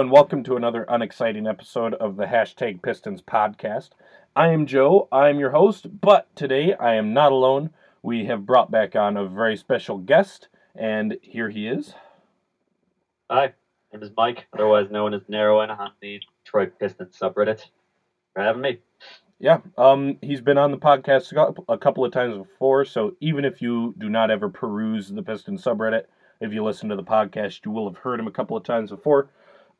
Hello, and welcome to another unexciting episode of the Hashtag Pistons podcast. I am Joe, I'm your host, but today I am not alone. We have brought back on a very special guest, and here he is. Hi, my name is Mike, otherwise known as Narrowin on the Detroit Pistons subreddit. For having me. Yeah, um, he's been on the podcast a a couple of times before, so even if you do not ever peruse the Pistons subreddit, if you listen to the podcast, you will have heard him a couple of times before.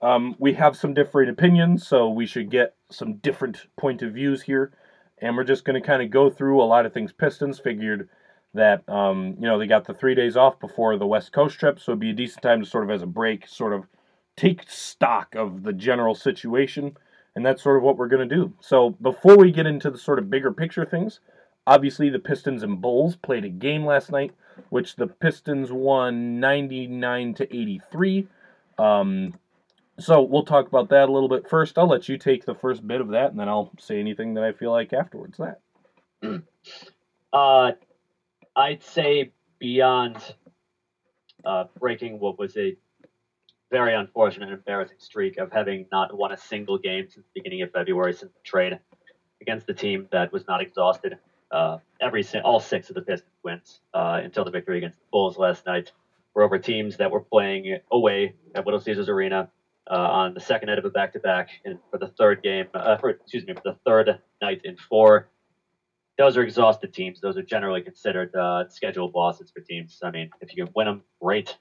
Um, we have some differing opinions, so we should get some different point of views here, and we're just going to kind of go through a lot of things. Pistons figured that um, you know they got the three days off before the West Coast trip, so it'd be a decent time to sort of as a break, sort of take stock of the general situation, and that's sort of what we're going to do. So before we get into the sort of bigger picture things, obviously the Pistons and Bulls played a game last night, which the Pistons won 99 to 83. Um, so we'll talk about that a little bit first. I'll let you take the first bit of that, and then I'll say anything that I feel like afterwards. That Uh, I'd say beyond uh, breaking what was a very unfortunate and embarrassing streak of having not won a single game since the beginning of February since the trade against the team that was not exhausted. Uh, every all six of the Pistons wins uh, until the victory against the Bulls last night were over teams that were playing away at Little Caesars Arena uh, on the second night of a back-to-back and for the third game, uh, for excuse me, for the third night in four. Those are exhausted teams. Those are generally considered uh, scheduled losses for teams. I mean, if you can win them, great.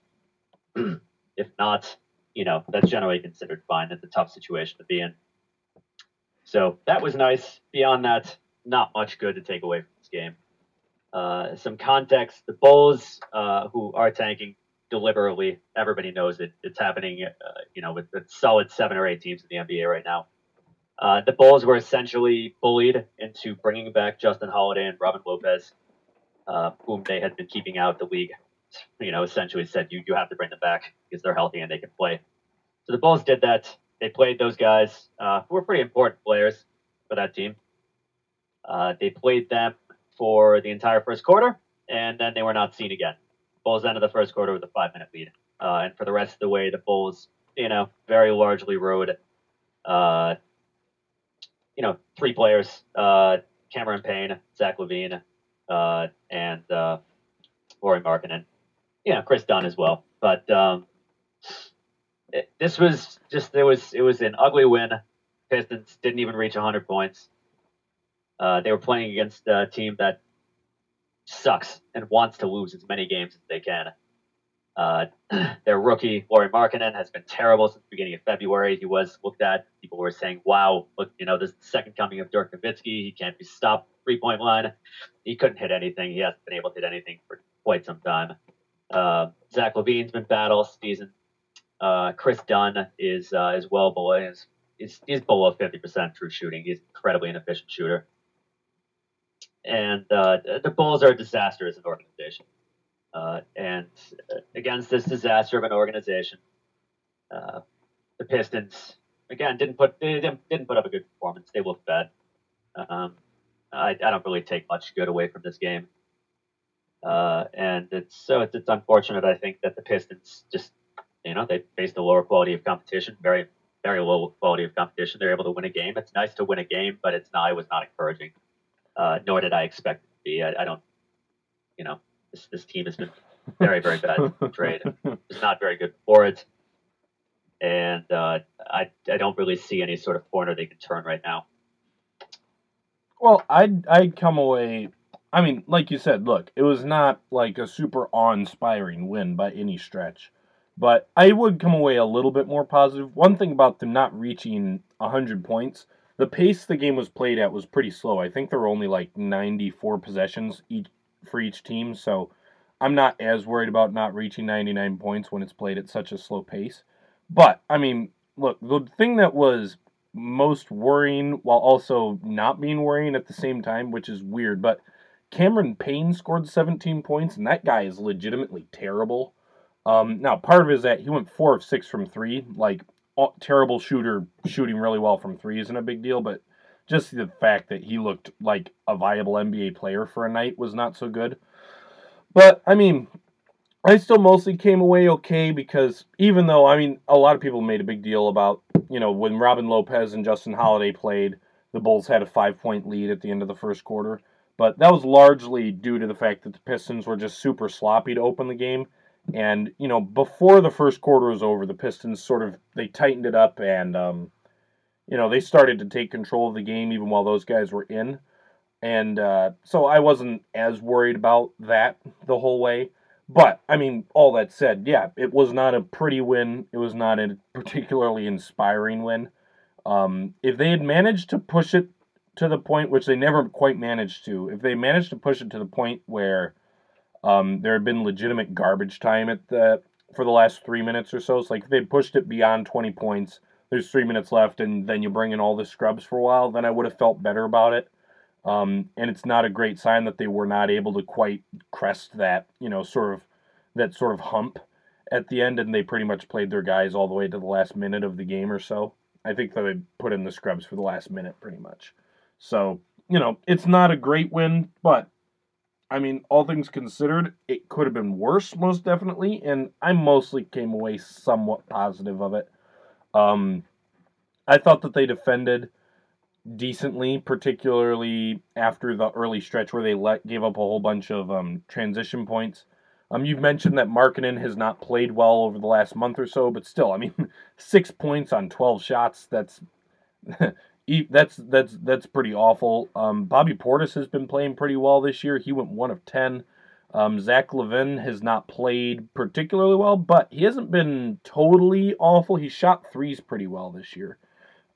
if not, you know that's generally considered fine. It's a tough situation to be in. So that was nice. Beyond that, not much good to take away from this game. Uh, some context: the Bulls, uh, who are tanking deliberately, everybody knows it. It's happening, uh, you know, with, with solid seven or eight teams in the NBA right now. Uh, the Bulls were essentially bullied into bringing back Justin Holiday and Robin Lopez, uh, whom they had been keeping out the league. You know, essentially said you you have to bring them back because they're healthy and they can play. So the Bulls did that. They played those guys uh, who were pretty important players for that team. Uh, they played them for the entire first quarter, and then they were not seen again. Bulls ended the first quarter with a five minute lead. Uh, and for the rest of the way, the Bulls, you know, very largely rode, uh, you know, three players uh, Cameron Payne, Zach LaVine, uh, and uh, Lauri Markkanen. Yeah, Kris Dunn as well. But um, it, this was just, it was, it was an ugly win. Pistons didn't even reach 100 points. Uh, they were playing against a team that sucks and wants to lose as many games as they can. Uh, their rookie, Lauri Markkanen, has been terrible since the beginning of February. He was looked at. People were saying, wow, look, you know, this is the second coming of Dirk Nowitzki. He can't be stopped three point line. He couldn't hit anything. He hasn't been able to hit anything for quite some time. Uh, Zach LaVine's been bad all season. Uh, Kris Dunn is is uh, well below is he's, he's below 50% true shooting. He's an incredibly inefficient shooter and uh, the Bulls are a disaster as an organization. Uh, and against this disaster of an organization, uh, the Pistons again didn't put they didn't, didn't put up a good performance. They looked bad. Um, I, I don't really take much good away from this game, uh, and it's so it's, it's unfortunate. I think that the Pistons just you know they faced a lower quality of competition, very very low quality of competition. They're able to win a game. It's nice to win a game, but it's not. It was not encouraging uh, nor did I expect it to be. I, I, don't, you know, this, this team has been very, very bad trade. It's not very good for it. And uh, I, I don't really see any sort of corner they can turn right now. Well, I'd, I'd come away. I mean, like you said, look, it was not like a super awe inspiring win by any stretch. But I would come away a little bit more positive. One thing about them not reaching 100 points the pace the game was played at was pretty slow. I think there were only like 94 possessions each for each team, so I'm not as worried about not reaching 99 points when it's played at such a slow pace. But I mean, look, the thing that was most worrying while also not being worrying at the same time, which is weird, but Cameron Payne scored 17 points, and that guy is legitimately terrible. Um, now, part of it is that he went four of six from three. Like, terrible shooter shooting really well from three isn't a big deal, but just the fact that he looked like a viable NBA player for a night was not so good. But I mean, I still mostly came away okay because even though I mean a lot of people made a big deal about you know when Robin Lopez and Justin Holiday played, the Bulls had a five point lead at the end of the first quarter, but that was largely due to the fact that the Pistons were just super sloppy to open the game, and you know before the first quarter was over, the Pistons sort of they tightened it up and um, you know they started to take control of the game even while those guys were in, and uh, so I wasn't as worried about that the whole way. But I mean, all that said, yeah, it was not a pretty win. It was not a particularly inspiring win. Um, if they had managed to push it to the point, which they never quite managed to, if they managed to push it to the point where um, there had been legitimate garbage time at the for the last three minutes or so, it's like they pushed it beyond twenty points, there's three minutes left, and then you bring in all the scrubs for a while, then I would have felt better about it. Um, and it's not a great sign that they were not able to quite crest that, you know, sort of that sort of hump at the end, and they pretty much played their guys all the way to the last minute of the game or so. I think that they put in the scrubs for the last minute, pretty much. So you know, it's not a great win, but I mean, all things considered, it could have been worse, most definitely, and I mostly came away somewhat positive of it. Um, I thought that they defended decently, particularly after the early stretch where they let gave up a whole bunch of um, transition points. Um, you've mentioned that Markkanen has not played well over the last month or so, but still, I mean, six points on twelve shots. That's that's that's that's pretty awful. Um, Bobby Portis has been playing pretty well this year. He went one of ten. Um, Zach LaVine has not played particularly well, but he hasn't been totally awful. He shot threes pretty well this year.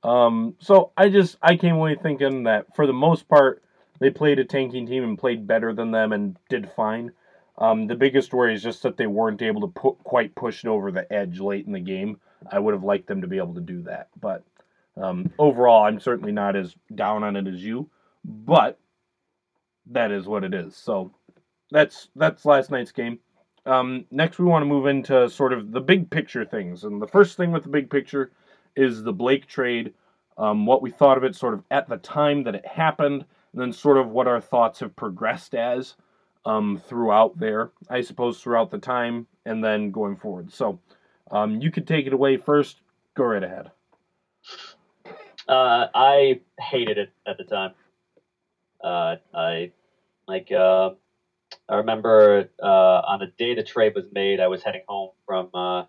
Um, so I just I came away thinking that for the most part they played a tanking team and played better than them and did fine. Um, the biggest worry is just that they weren't able to put quite push it over the edge late in the game. I would have liked them to be able to do that, but um, overall, I'm certainly not as down on it as you. But that is what it is. So that's that's last night's game. Um, next, we want to move into sort of the big picture things, and the first thing with the big picture is the Blake trade. Um, what we thought of it sort of at the time that it happened, and then sort of what our thoughts have progressed as um, throughout there, I suppose, throughout the time, and then going forward. So um, you could take it away first. Go right ahead. Uh, I hated it at the time. Uh, I like. Uh, I remember uh, on the day the trade was made, I was heading home from uh,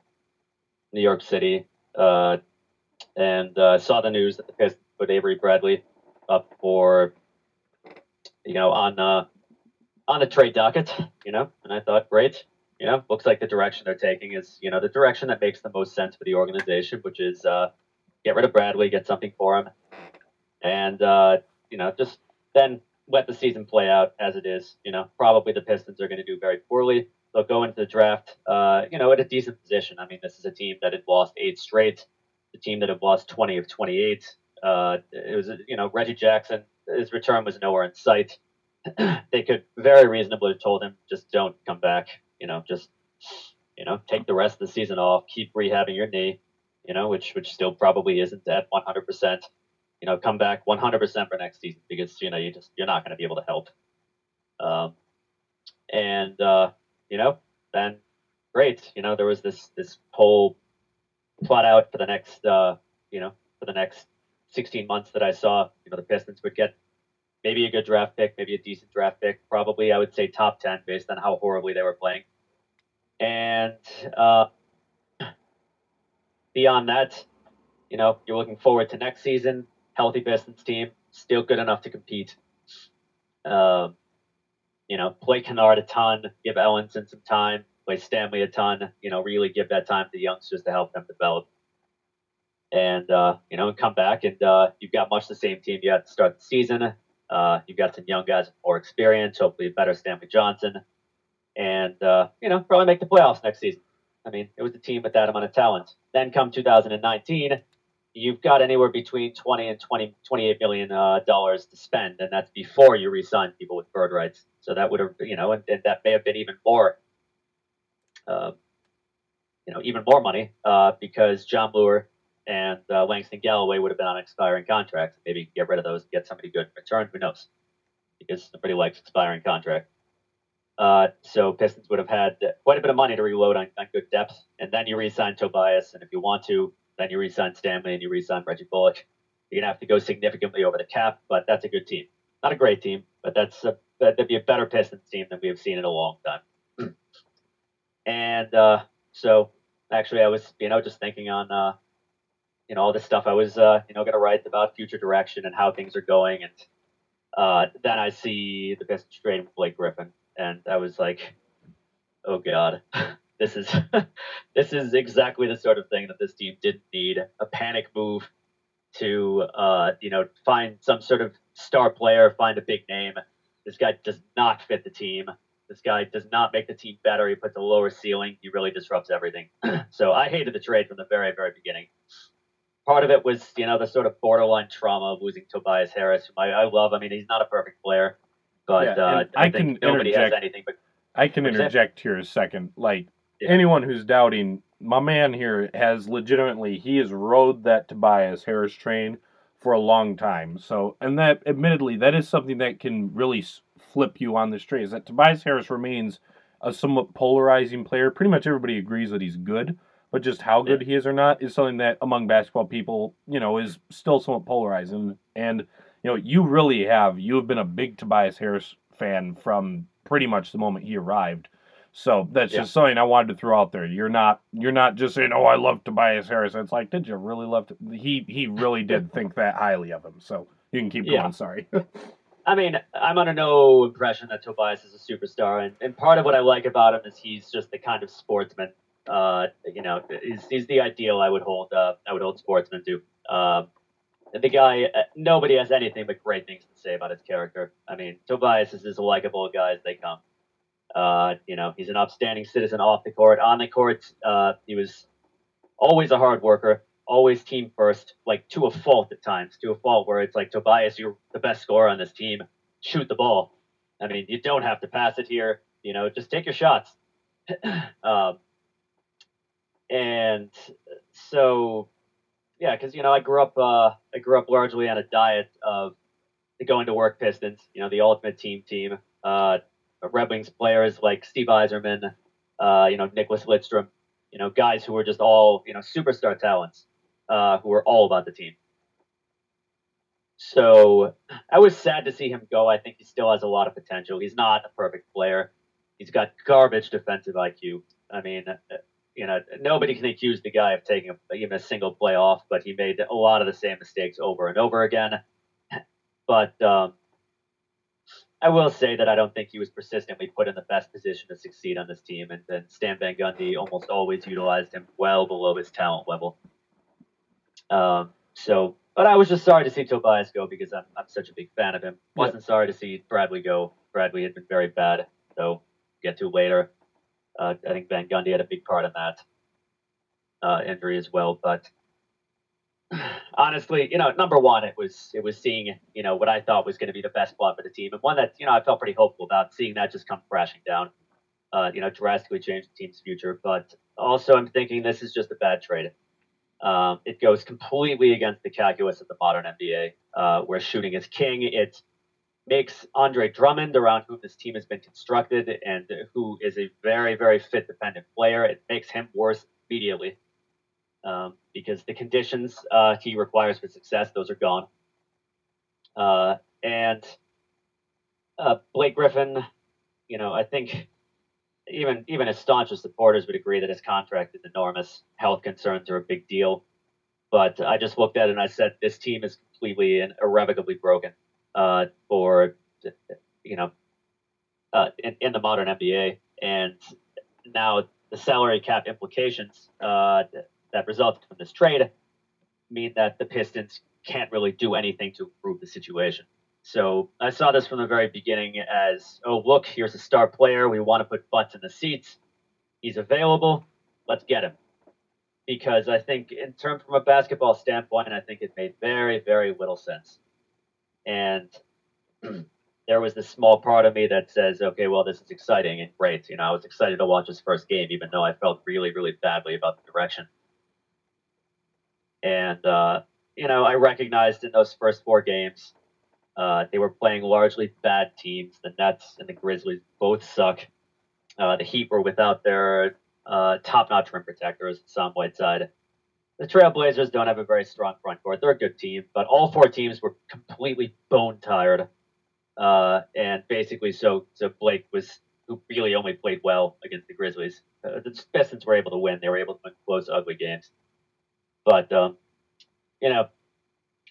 New York City, uh, and uh, saw the news that the Pistons put Avery Bradley up for, you know, on uh, on the trade docket. You know, and I thought, great. You know, looks like the direction they're taking is, you know, the direction that makes the most sense for the organization, which is uh, get rid of Bradley, get something for him, and uh, you know just then let the season play out as it is. You know, probably the Pistons are going to do very poorly. They'll go into the draft, uh, you know, at a decent position. I mean, this is a team that had lost eight straight, the team that had lost 20 of 28. Uh, it was, you know, Reggie Jackson, his return was nowhere in sight. they could very reasonably have told him, just don't come back. You know, just, you know, take the rest of the season off, keep rehabbing your knee you know, which which still probably isn't at 100%. You know, come back 100% for next season because you know you just you're not going to be able to help. Um, and uh, you know, then great. You know, there was this this whole plot out for the next uh, you know for the next 16 months that I saw. You know, the Pistons would get maybe a good draft pick, maybe a decent draft pick, probably I would say top 10 based on how horribly they were playing. And uh, beyond that, you know, you're looking forward to next season. Healthy Pistons team, still good enough to compete. Um, you know, play Kennard a ton, give Ellenson some time, play Stanley a ton. You know, really give that time to the youngsters to help them develop. And uh, you know, and come back and uh, you've got much the same team you had to start the season. Uh, you've got some young guys with more experience, hopefully a better Stanley Johnson, and uh, you know, probably make the playoffs next season. I mean, it was a team with that amount of talent. Then come 2019, you've got anywhere between 20 and 20, 28 million uh, dollars to spend, and that's before you re-sign people with bird rights. So that would have, you know, and, and that may have been even more, uh, you know, even more money uh, because Jon Leuer and uh, Langston Galloway would have been on expiring contracts. Maybe get rid of those, and get somebody good in return. Who knows? Because nobody likes expiring contract. Uh, so Pistons would have had quite a bit of money to reload on, on good depth, and then you re-sign Tobias, and if you want to, then you re-sign Stanley and you re-sign Reggie Bullock. You're gonna have to go significantly over the cap, but that's a good team. Not a great team, but that's a, that'd be a better Pistons team than we have seen in a long time. and uh, so, actually, I was you know just thinking on uh, you know all this stuff. I was uh, you know to write about future direction and how things are going, and uh, then I see the Pistons trade Blake Griffin, and I was like, oh god, this is this is exactly the sort of thing that this team didn't need. A panic move to uh, you know find some sort of star player, find a big name. This guy does not fit the team. This guy does not make the team better. He puts a lower ceiling. He really disrupts everything. so I hated the trade from the very, very beginning. Part of it was, you know, the sort of borderline trauma of losing Tobias Harris, whom I, I love. I mean, he's not a perfect player, but Yeah, uh, I, I think can nobody has interject- anything but I can interject here a second. Like Yeah. anyone who's doubting, my man here has legitimately he has rode that Tobias Harris train for a long time. So, and that admittedly that is something that can really flip you on this train. Is that Tobias Harris remains a somewhat polarizing player. Pretty much everybody agrees that he's good, but just how good he is or not is something that among basketball people, you know, is still somewhat polarizing. And you know, you really have you have been a big Tobias Harris fan from pretty much the moment he arrived. So that's Yeah. just something I wanted to throw out there. You're not you're not just saying, "Oh, I love Tobias Harris." It's like, did you really love? To-? He he really did think that highly of him. So you can keep Yeah. going. Sorry. I mean, I'm under no impression that Tobias is a superstar, and, and part of what I like about him is he's just the kind of sportsman. Uh, you know, he's, he's the ideal I would hold. Uh, I would hold sportsmen to. Um, the guy, uh, nobody has anything but great things to say about his character. I mean, Tobias is as likable a guy as they come. Uh, you know, he's an upstanding citizen off the court. On the court, uh, he was always a hard worker, always team first, like to a fault at times, to a fault where it's like, Tobias, you're the best scorer on this team. Shoot the ball. I mean, you don't have to pass it here. You know, just take your shots. um, and so, yeah, because you know, I grew up, uh, I grew up largely on a diet of the going to work Pistons. You know, the ultimate team team. Uh, Red Wings players like Steve Yzerman, uh, you know, Nicklas Lidstrom, you know, guys who were just all, you know, superstar talents, uh, who were all about the team. So I was sad to see him go. I think he still has a lot of potential. He's not a perfect player. He's got garbage defensive IQ. I mean, uh, you know, nobody can accuse the guy of taking even a single play off, but he made a lot of the same mistakes over and over again. But um, I will say that I don't think he was persistently put in the best position to succeed on this team, and, and Stan Van Gundy almost always utilized him well below his talent level. Um, so, but I was just sorry to see Tobias go because I'm, I'm such a big fan of him. Wasn't sorry to see Bradley go. Bradley had been very bad, so get to later. Uh, I think Van Gundy had a big part in that uh, injury as well, but honestly, you know, number one, it was it was seeing you know what I thought was going to be the best spot for the team, and one that you know I felt pretty hopeful about. Seeing that just come crashing down, uh, you know, drastically change the team's future. But also, I'm thinking this is just a bad trade. Um, it goes completely against the calculus of the modern NBA, uh, where shooting is king. It makes Andre Drummond, around whom this team has been constructed, and who is a very, very fit dependent player, it makes him worse immediately um, because the conditions uh, he requires for success, those are gone. Uh, and uh, Blake Griffin, you know, I think even even his staunchest supporters would agree that his contract is enormous. Health concerns are a big deal. But I just looked at it and I said, this team is completely and irrevocably broken uh, for, you know, uh, in, in the modern NBA. And now the salary cap implications uh, that resulted from this trade mean that the Pistons can't really do anything to improve the situation. So I saw this from the very beginning as, oh, look, here's a star player. We want to put butts in the seats. He's available. Let's get him. Because I think, in terms from a basketball standpoint, I think it made very, very little sense. And there was this small part of me that says, okay, well, this is exciting and great. You know, I was excited to watch his first game, even though I felt really, really badly about the direction. And, uh, you know, I recognized in those first four games Uh, they were playing largely bad teams. The Nets and the Grizzlies both suck. Uh, the Heat were without their uh, top-notch rim protectors, Sam Whiteside. The Trailblazers don't have a very strong front court. They're a good team, but all four teams were completely bone tired. Uh, and basically, so so Blake was who really only played well against the Grizzlies. Uh, the Pistons were able to win. They were able to win close, ugly games. But um, you know,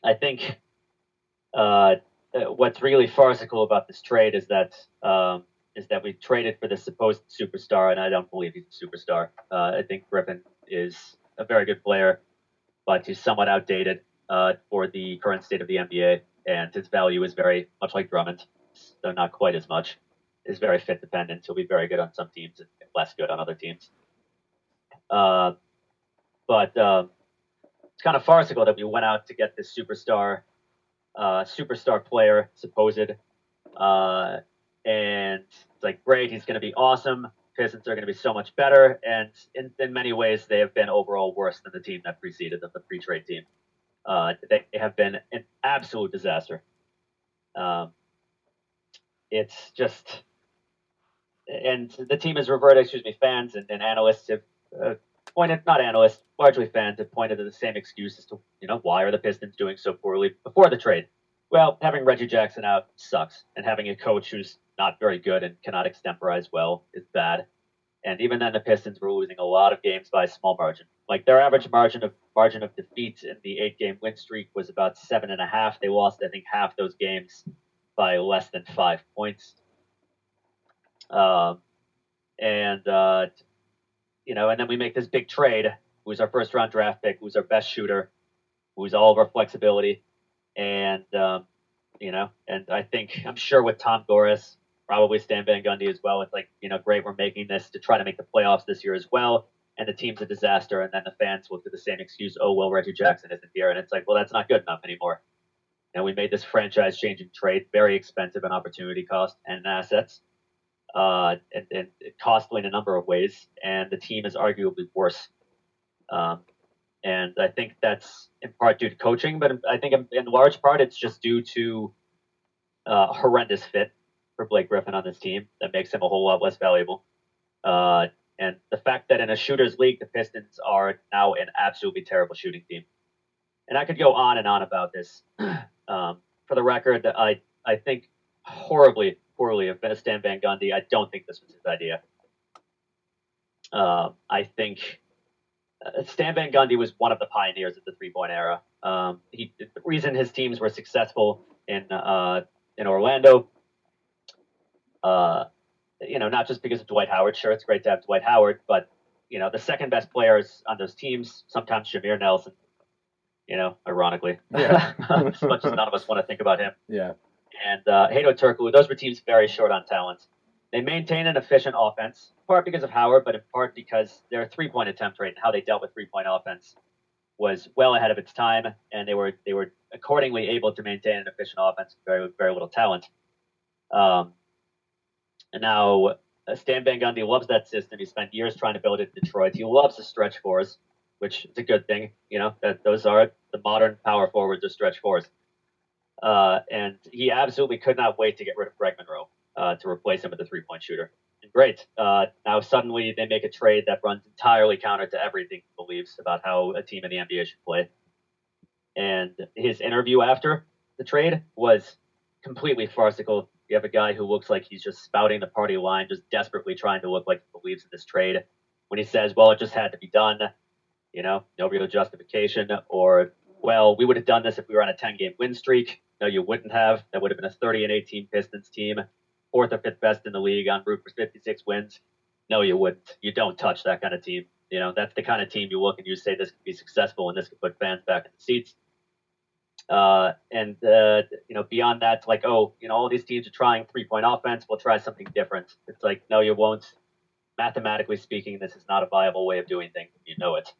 I think uh, what's really farcical about this trade is that um, is that we traded for the supposed superstar, and I don't believe he's a superstar. Uh, I think Griffin is a very good player, but he's somewhat outdated uh, for the current state of the NBA, and his value is very much like Drummond, though not quite as much. Is very fit dependent. He'll be very good on some teams and less good on other teams. Uh, but um, it's kind of farcical that we went out to get this superstar, uh, superstar player, supposed, uh, and it's like great. He's going to be awesome. Pistons are going to be so much better, and in, in many ways, they have been overall worse than the team that preceded them, the pre-trade team. Uh, they have been an absolute disaster. Um, it's just, and the team has reverted. Excuse me, fans and, and analysts have uh, pointed, not analysts, largely fans have pointed to the same excuse as to you know why are the Pistons doing so poorly before the trade. Well, having Reggie Jackson out sucks, and having a coach who's not very good and cannot extemporize well is bad. And even then, the Pistons were losing a lot of games by a small margin. Like their average margin of margin of defeat in the eight-game win streak was about seven and a half. They lost, I think, half those games by less than five points. Um, and uh, you know, and then we make this big trade. Who's our first-round draft pick? Who's our best shooter? Who's all of our flexibility? And um, you know, and I think I'm sure with Tom Gores probably Stan Van Gundy as well. It's like, you know, great, we're making this to try to make the playoffs this year as well. And the team's a disaster. And then the fans will do the same excuse, oh, well, Reggie Jackson isn't here. And it's like, well, that's not good enough anymore. And we made this franchise changing trade very expensive in opportunity cost and assets, uh, and, and costly in a number of ways. And the team is arguably worse. Um, and I think that's in part due to coaching, but I think in, in large part it's just due to uh, horrendous fit for Blake Griffin on this team that makes him a whole lot less valuable. Uh, and the fact that in a shooters league, the Pistons are now an absolutely terrible shooting team. And I could go on and on about this. Um, for the record, I I think horribly, poorly of Stan Van Gundy. I don't think this was his idea. Uh, I think uh, Stan Van Gundy was one of the pioneers of the three point era. Um, he, the reason his teams were successful in uh, in Orlando uh, you know, not just because of Dwight Howard. Sure, it's great to have Dwight Howard, but you know, the second best players on those teams, sometimes Jameer Nelson. You know, ironically, yeah. as much as none of us want to think about him. Yeah. And uh, Hedo Turkoglu, those were teams very short on talent. They maintain an efficient offense, in part because of Howard, but in part because their three-point attempt rate and how they dealt with three-point offense was well ahead of its time, and they were they were accordingly able to maintain an efficient offense with very very little talent. Um, and now uh, Stan Van Gundy loves that system. He spent years trying to build it in Detroit. He loves the stretch fours, which is a good thing. You know, that those are the modern power forwards or stretch fours. Uh, and he absolutely could not wait to get rid of Greg Monroe uh, to replace him with a three point shooter. And great. Uh, now suddenly they make a trade that runs entirely counter to everything he believes about how a team in the NBA should play. And his interview after the trade was completely farcical you have a guy who looks like he's just spouting the party line, just desperately trying to look like he believes in this trade. When he says, well, it just had to be done, you know, no real justification, or, well, we would have done this if we were on a 10 game win streak. No, you wouldn't have. That would have been a 30 and 18 Pistons team, fourth or fifth best in the league on route for 56 wins. No, you wouldn't. You don't touch that kind of team. You know, that's the kind of team you look and you say this could be successful and this could put fans back in the seats. Uh, and uh, you know, beyond that, it's like, oh, you know, all these teams are trying three-point offense. We'll try something different. It's like, no, you won't. Mathematically speaking, this is not a viable way of doing things. You know it.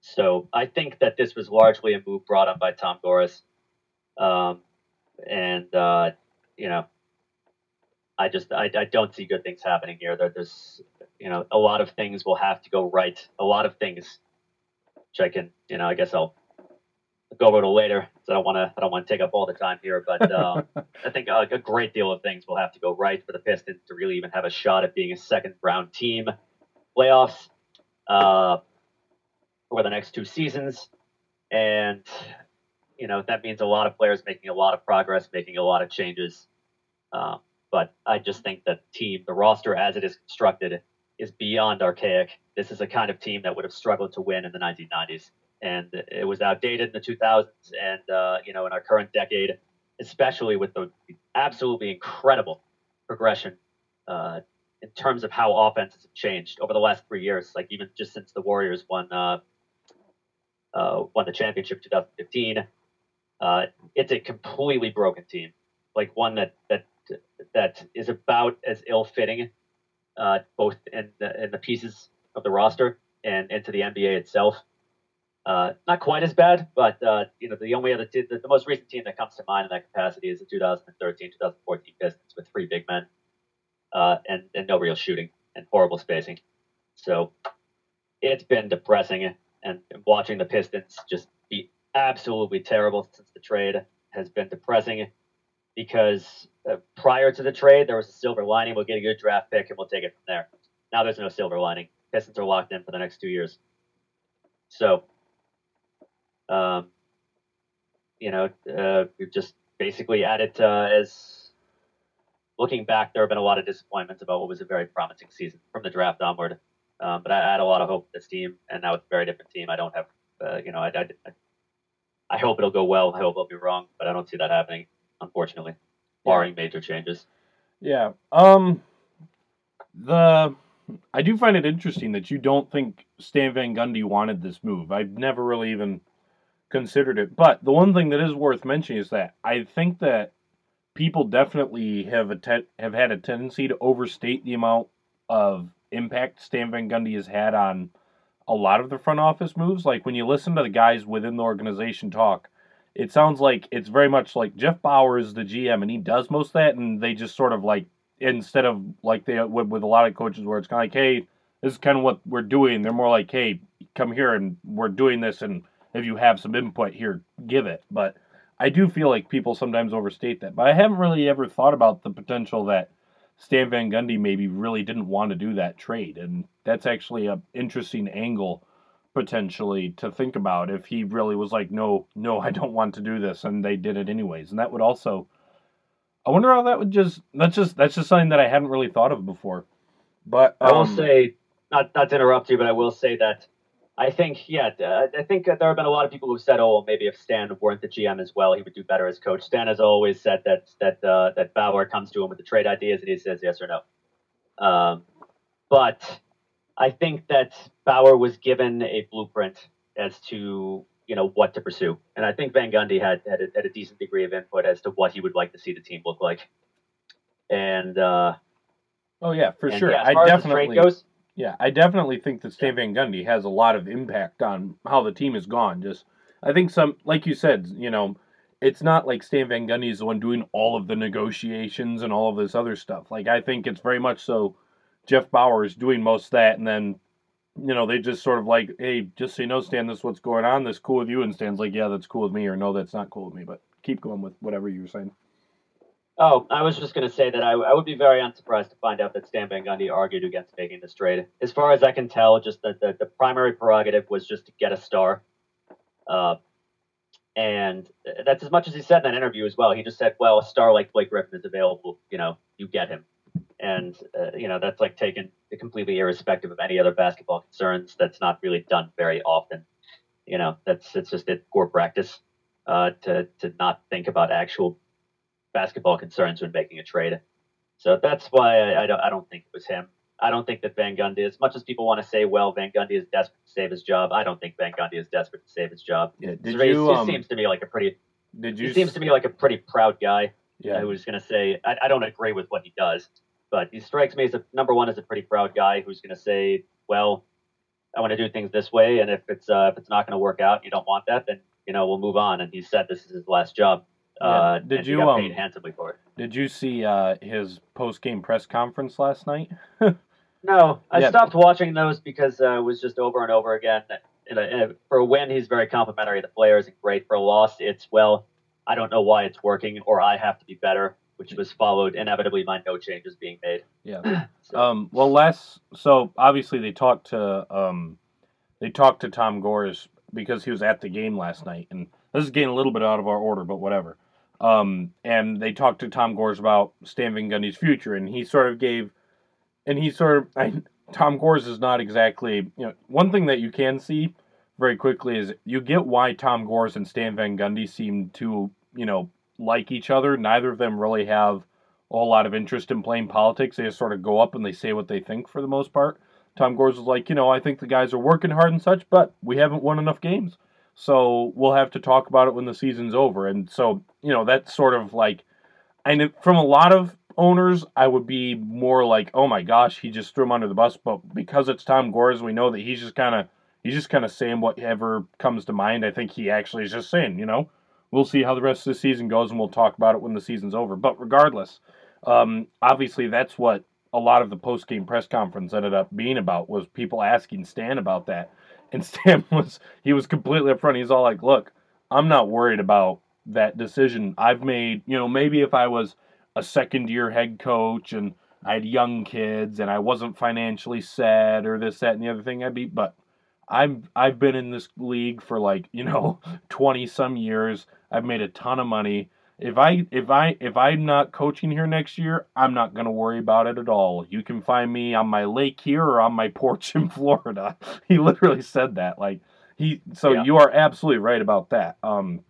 So I think that this was largely a move brought up by Tom Gores, um, and uh, you know, I just I, I don't see good things happening here. There, there's you know a lot of things will have to go right. A lot of things, which I can you know I guess I'll go over to later. So I don't want to I don't want to take up all the time here, but um, I think uh, a great deal of things will have to go right for the Pistons to really even have a shot at being a second round team. Playoffs uh, for the next two seasons, and you know that means a lot of players making a lot of progress, making a lot of changes. Uh, but I just think the team, the roster as it is constructed, is beyond archaic. This is a kind of team that would have struggled to win in the 1990s, and it was outdated in the 2000s, and uh, you know in our current decade, especially with the absolutely incredible progression uh, in terms of how offenses have changed over the last three years. Like even just since the Warriors won uh, uh won the championship 2015, uh, it's a completely broken team, like one that that that is about as ill-fitting uh, both in the, in the pieces of the roster and into the NBA itself. Uh, not quite as bad, but uh, you know the only other t- the, the, most recent team that comes to mind in that capacity is the 2013-2014 Pistons with three big men uh, and and no real shooting and horrible spacing. So it's been depressing, and watching the Pistons just be absolutely terrible since the trade has been depressing because uh, prior to the trade, there was a silver lining. We'll get a good draft pick and we'll take it from there. Now there's no silver lining. Pistons are locked in for the next two years. So, um, you know, uh, we've just basically added uh, as looking back, there have been a lot of disappointments about what was a very promising season from the draft onward. Um, but I, I, had a lot of hope for this team, and now it's a very different team. I don't have, uh, you know, I, I, I hope it'll go well. I hope I'll be wrong, but I don't see that happening unfortunately, barring major changes. Yeah. Um. The I do find it interesting that you don't think Stan Van Gundy wanted this move. I've never really even considered it. But the one thing that is worth mentioning is that I think that people definitely have a te- have had a tendency to overstate the amount of impact Stan Van Gundy has had on a lot of the front office moves. Like when you listen to the guys within the organization talk, it sounds like it's very much like Jeff Bower is the GM and he does most of that, and they just sort of like instead of like they would with a lot of coaches where it's kind of like, hey, this is kind of what we're doing. They're more like, hey, come here and we're doing this, and if you have some input here, give it. But I do feel like people sometimes overstate that. But I haven't really ever thought about the potential that Stan Van Gundy maybe really didn't want to do that trade, and that's actually an interesting angle potentially to think about if he really was like, no, no, I don't want to do this, and they did it anyways. And that would also, I wonder how that would just that's just that's just something that I hadn't really thought of before. But um, I will um, say, not not to interrupt you, but I will say that I think yeah, I think there have been a lot of people who said, oh, maybe if Stan weren't the GM as well, he would do better as coach. Stan has always said that that uh, that Bower comes to him with the trade ideas and he says yes or no. Um, but I think that Bower was given a blueprint as to you know what to pursue, and I think Van Gundy had had a, had a decent degree of input as to what he would like to see the team look like. And uh, oh yeah, for sure, yeah, I definitely yeah, I definitely think that Stan Van Gundy has a lot of impact on how the team has gone. Just I think some, like you said, you know, it's not like Stan Van Gundy is the one doing all of the negotiations and all of this other stuff. Like I think it's very much so Jeff Bower is doing most of that, and then you know they just sort of like, hey, just so you know, Stan, this is what's going on. This cool with you? And Stan's like, yeah, that's cool with me, or no, that's not cool with me. But keep going with whatever you were saying. Oh, I was just going to say that I, I would be very unsurprised to find out that Stan Van Gundy argued against making this trade. As far as I can tell, just that the, the primary prerogative was just to get a star. Uh, and that's as much as he said in that interview as well. He just said, well, a star like Blake Griffin is available. You know, you get him and uh, you know that's like taken completely irrespective of any other basketball concerns. That's not really done very often. You know, that's it's just it poor practice uh, to to not think about actual basketball concerns when making a trade. So that's why I, I don't I don't think it was him. I don't think that Van Gundy, as much as people want to say, well, Van Gundy is desperate to save his job. I don't think Van Gundy is desperate to save his job. Yeah, did you, um, seems to me like a pretty. Did you? He seems to me like a pretty proud guy. Yeah. Who's going to say, I, I don't agree with what he does, but he strikes me as a number one as a pretty proud guy who's going to say, "Well, I want to do things this way, and if it's uh, if it's not going to work out, you don't want that, then you know we'll move on." And he said this is his last job. Yeah. Uh, did you um, paid handsomely for it? Did you see uh, his post game press conference last night? no, I yeah. stopped watching those because uh, it was just over and over again. in a, in a, for a win, he's very complimentary to the players and great. For a loss, it's well, I don't know why it's working, or I have to be better, which was followed inevitably by no changes being made. Yeah. so. Um. Well, less. So obviously they talked to um, they talked to Tom Gores because he was at the game last night, and this is getting a little bit out of our order, but whatever. Um, and they talked to Tom Gores about Stan Van Gundy's future, and he sort of gave, and he sort of, I, Tom Gores is not exactly, you know, one thing that you can see very quickly is you get why Tom Gores and Stan Van Gundy seem to, you know, like each other. Neither of them really have a whole lot of interest in playing politics. They just sort of go up and they say what they think for the most part. Tom Gores was like, you know, I think the guys are working hard and such, but we haven't won enough games. So we'll have to talk about it when the season's over. And so, you know, that's sort of like, and from a lot of owners, I would be more like, oh my gosh, he just threw him under the bus. But because it's Tom Gores, we know that he's just kind of he's just kind of saying whatever comes to mind. I think he actually is just saying, you know, we'll see how the rest of the season goes, and we'll talk about it when the season's over. But regardless, um, obviously that's what a lot of the post game press conference ended up being about was people asking Stan about that. And Stan was he was completely upfront. He's all like, "Look, I'm not worried about that decision I've made. You know, maybe if I was a second year head coach and I had young kids and I wasn't financially set or this, that, and the other thing, I'd be. But I've I've been in this league for like you know twenty some years. I've made a ton of money if I if I if I'm not coaching here next year, I'm not gonna worry about it at all. You can find me on my lake here or on my porch in Florida. He literally said that. Like he so yeah. you are absolutely right about that. Um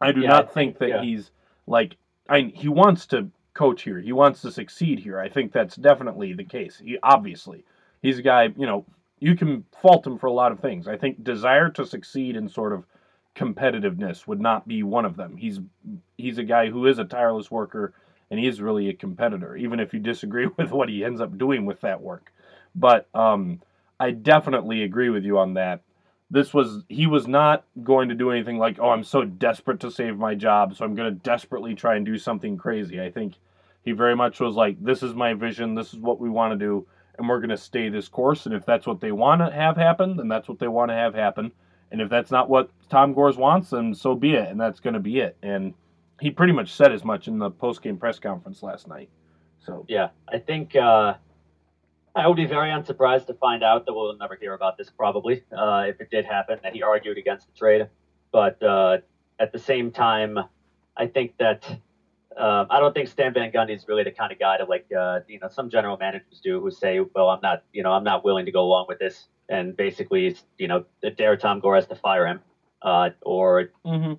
I do yeah, not think that yeah. he's like I he wants to coach here. He wants to succeed here. I think that's definitely the case. He obviously he's a guy, you know, you can fault him for a lot of things. I think desire to succeed and sort of competitiveness would not be one of them. He's he's a guy who is a tireless worker and he is really a competitor, even if you disagree with what he ends up doing with that work. But um, I definitely agree with you on that. This was he was not going to do anything like, oh, I'm so desperate to save my job, so I'm going to desperately try and do something crazy. I think he very much was like, this is my vision, this is what we want to do, and we're going to stay this course. And if that's what they want to have happen, then that's what they want to have happen. And if that's not what Tom Gores wants, then so be it, and that's going to be it. And he pretty much said as much in the post game press conference last night. So yeah, I think uh, I would be very unsurprised to find out that we'll never hear about this probably uh, if it did happen that he argued against the trade. But uh, at the same time, I think that um, I don't think Stan Van Gundy is really the kind of guy to like uh, you know some general managers do who say, well, I'm not you know I'm not willing to go along with this and basically, you know, dare Tom Gores to fire him, uh, or mm-hmm.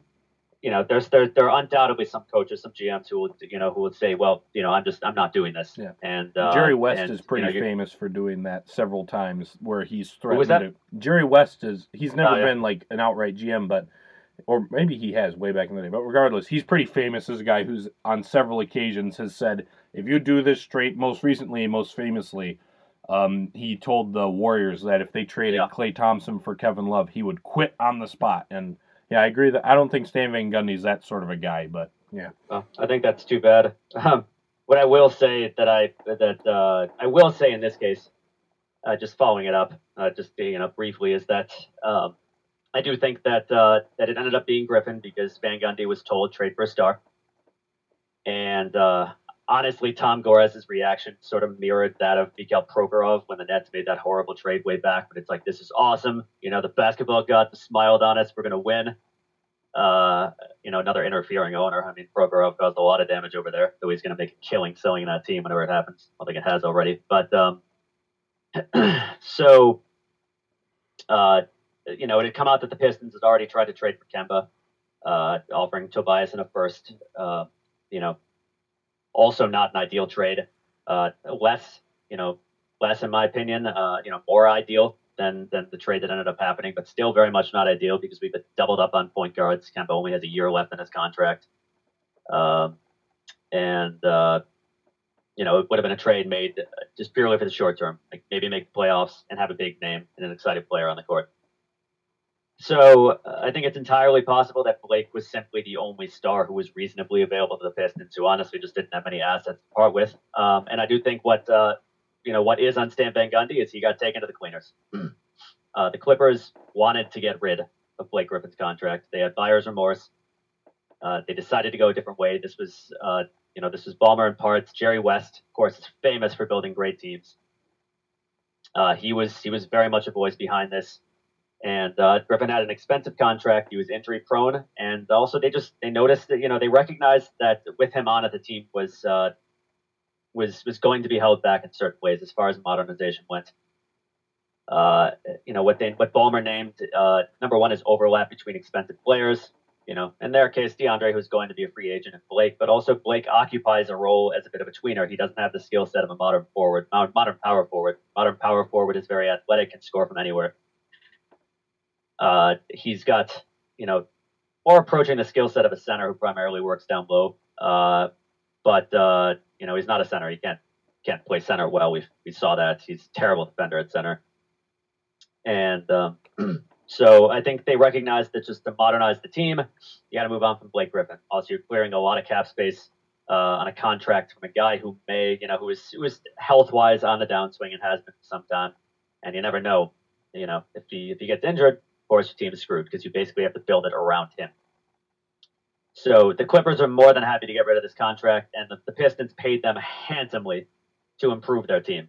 you know, there's there there are undoubtedly some coaches, some GMs who would you know who would say, well, you know, I'm just I'm not doing this. Yeah. And uh, Jerry West and, is pretty you know, famous for doing that several times, where he's threatened Was to. Jerry West is he's never oh, yeah. been like an outright GM, but. Or maybe he has way back in the day, but regardless, he's pretty famous as a guy who's on several occasions has said, if you do this straight, most recently, most famously, um, he told the Warriors that if they traded yeah. Klay Thompson for Kevin Love, he would quit on the spot. And yeah, I agree that I don't think Stan Van Gundy's that sort of a guy, but yeah, I think that's too bad. Um, what I will say that I that uh, I will say in this case, uh, just following it up, uh, just being up briefly, is that um, I do think that uh, that it ended up being Griffin because Van Gundy was told trade for a star, and uh, honestly, Tom Gores' reaction sort of mirrored that of Mikhail Prokhorov when the Nets made that horrible trade way back. But it's like, this is awesome. You know, the basketball gods smiled on us. We're going to win. Uh, you know, another interfering owner. I mean, Prokhorov caused a lot of damage over there, though he's going to make a killing selling that team whenever it happens. I think it has already. But um, so, uh, you know, it had come out that the Pistons had already tried to trade for Kemba, uh, offering Tobias in a first. Uh, you know, also not an ideal trade. Uh, less, you know, less in my opinion, uh, you know, more ideal than than the trade that ended up happening, but still very much not ideal because we've doubled up on point guards. Kemba only has a year left in his contract, um, and uh, you know, it would have been a trade made just purely for the short term, like maybe make the playoffs and have a big name and an exciting player on the court. So uh, I think it's entirely possible that Blake was simply the only star who was reasonably available to the Pistons, who honestly just didn't have many assets to part with. Um, and I do think what uh, you know what is on Stan Van Gundy is he got taken to the cleaners. uh, the Clippers wanted to get rid of Blake Griffin's contract. They had buyer's remorse. Uh, they decided to go a different way. This was, uh, you know, this was Ballmer in parts. Jerry West, of course, is famous for building great teams. He was he was very much a voice behind this. And uh, Griffin had an expensive contract. He was injury prone, and also they just they noticed that you know they recognized that with him on at the team was uh, was was going to be held back in certain ways as far as modernization went. Uh, you know what they what Ballmer named uh, number one is overlap between expensive players. You know, in their case, DeAndre, who's going to be a free agent, and Blake, but also Blake occupies a role as a bit of a tweener. He doesn't have the skill set of a modern forward, modern power forward. Modern power forward is very athletic and score from anywhere. Uh, he's got, you know, more approaching the skill set of a center who primarily works down low. Uh, but uh, you know, he's not a center. He can't can't play center well. We we saw that. He's a terrible defender at center. And um, so I think they recognize that just to modernize the team, you got to move on from Blake Griffin. Also, you're clearing a lot of cap space uh, on a contract from a guy who may, you know, who is who is health wise on the downswing and has been for some time. And you never know, you know, if he if he gets injured, of course your team is screwed because you basically have to build it around him. So the Clippers are more than happy to get rid of this contract, and the, the Pistons paid them handsomely to improve their team.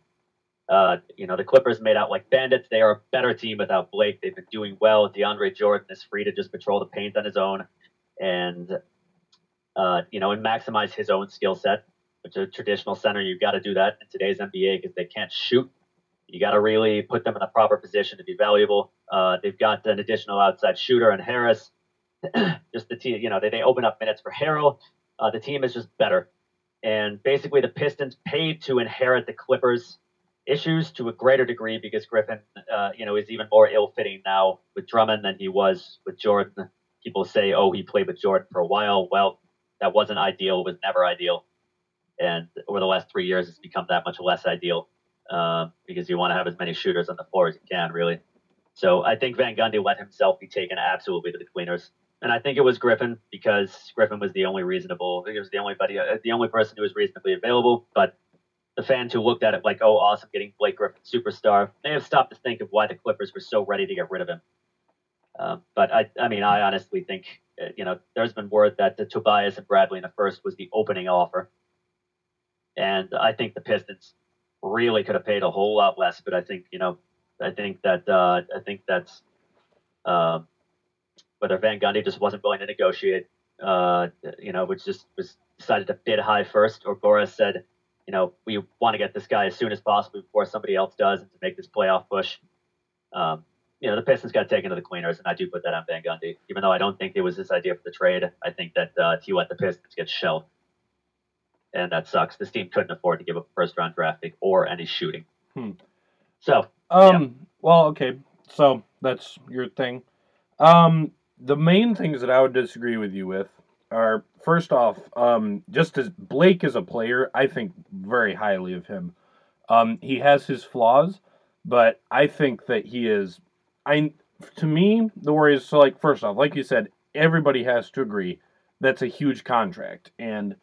Uh, you know, the Clippers made out like bandits. They are a better team without Blake. They've been doing well. DeAndre Jordan is free to just patrol the paint on his own and, uh, you know, and maximize his own skill set. Which a traditional center, you've got to do that in today's NBA because they can't shoot. You got to really put them in the proper position to be valuable. Uh, they've got an additional outside shooter and Harris. just the team, you know, they, they open up minutes for Harrell. Uh, the team is just better. And basically, the Pistons paid to inherit the Clippers' issues to a greater degree because Griffin, uh, you know, is even more ill-fitting now with Drummond than he was with Jordan. People say, "Oh, he played with Jordan for a while." Well, that wasn't ideal. It was never ideal, and over the last three years, it's become that much less ideal uh, because you want to have as many shooters on the floor as you can, really. So I think Van Gundy let himself be taken absolutely to the cleaners, and I think it was Griffin because Griffin was the only reasonable. He was the only buddy, uh, the only person who was reasonably available, but the fans who looked at it like, oh, awesome, getting Blake Griffin, superstar, may have stopped to think of why the Clippers were so ready to get rid of him. Uh, but I, I mean, I honestly think, uh, you know, there's been word that the Tobias and Bradley in the first was the opening offer, and I think the Pistons really could have paid a whole lot less. But I think, you know, I think that uh, I think that's uh, whether Van Gundy just wasn't willing to negotiate, uh, you know, which just was decided to bid high first, or Boras said, you know, we want to get this guy as soon as possible before somebody else does and to make this playoff push. Um, you know, the Pistons got taken to the cleaners, and I do put that on Van Gundy. Even though I don't think it was his idea for the trade, I think that uh, he let the Pistons get shelled. And that sucks. This team couldn't afford to give up a first round draft pick or any shooting. Hmm. So, Um. Yeah. Well, okay. So that's your thing. Um. The main things that I would disagree with you with are first off, um, just as Blake is a player, I think very highly of him. Um, he has his flaws, but I think that he is. I to me the Warriors. So like first off, like you said, everybody has to agree that's a huge contract, and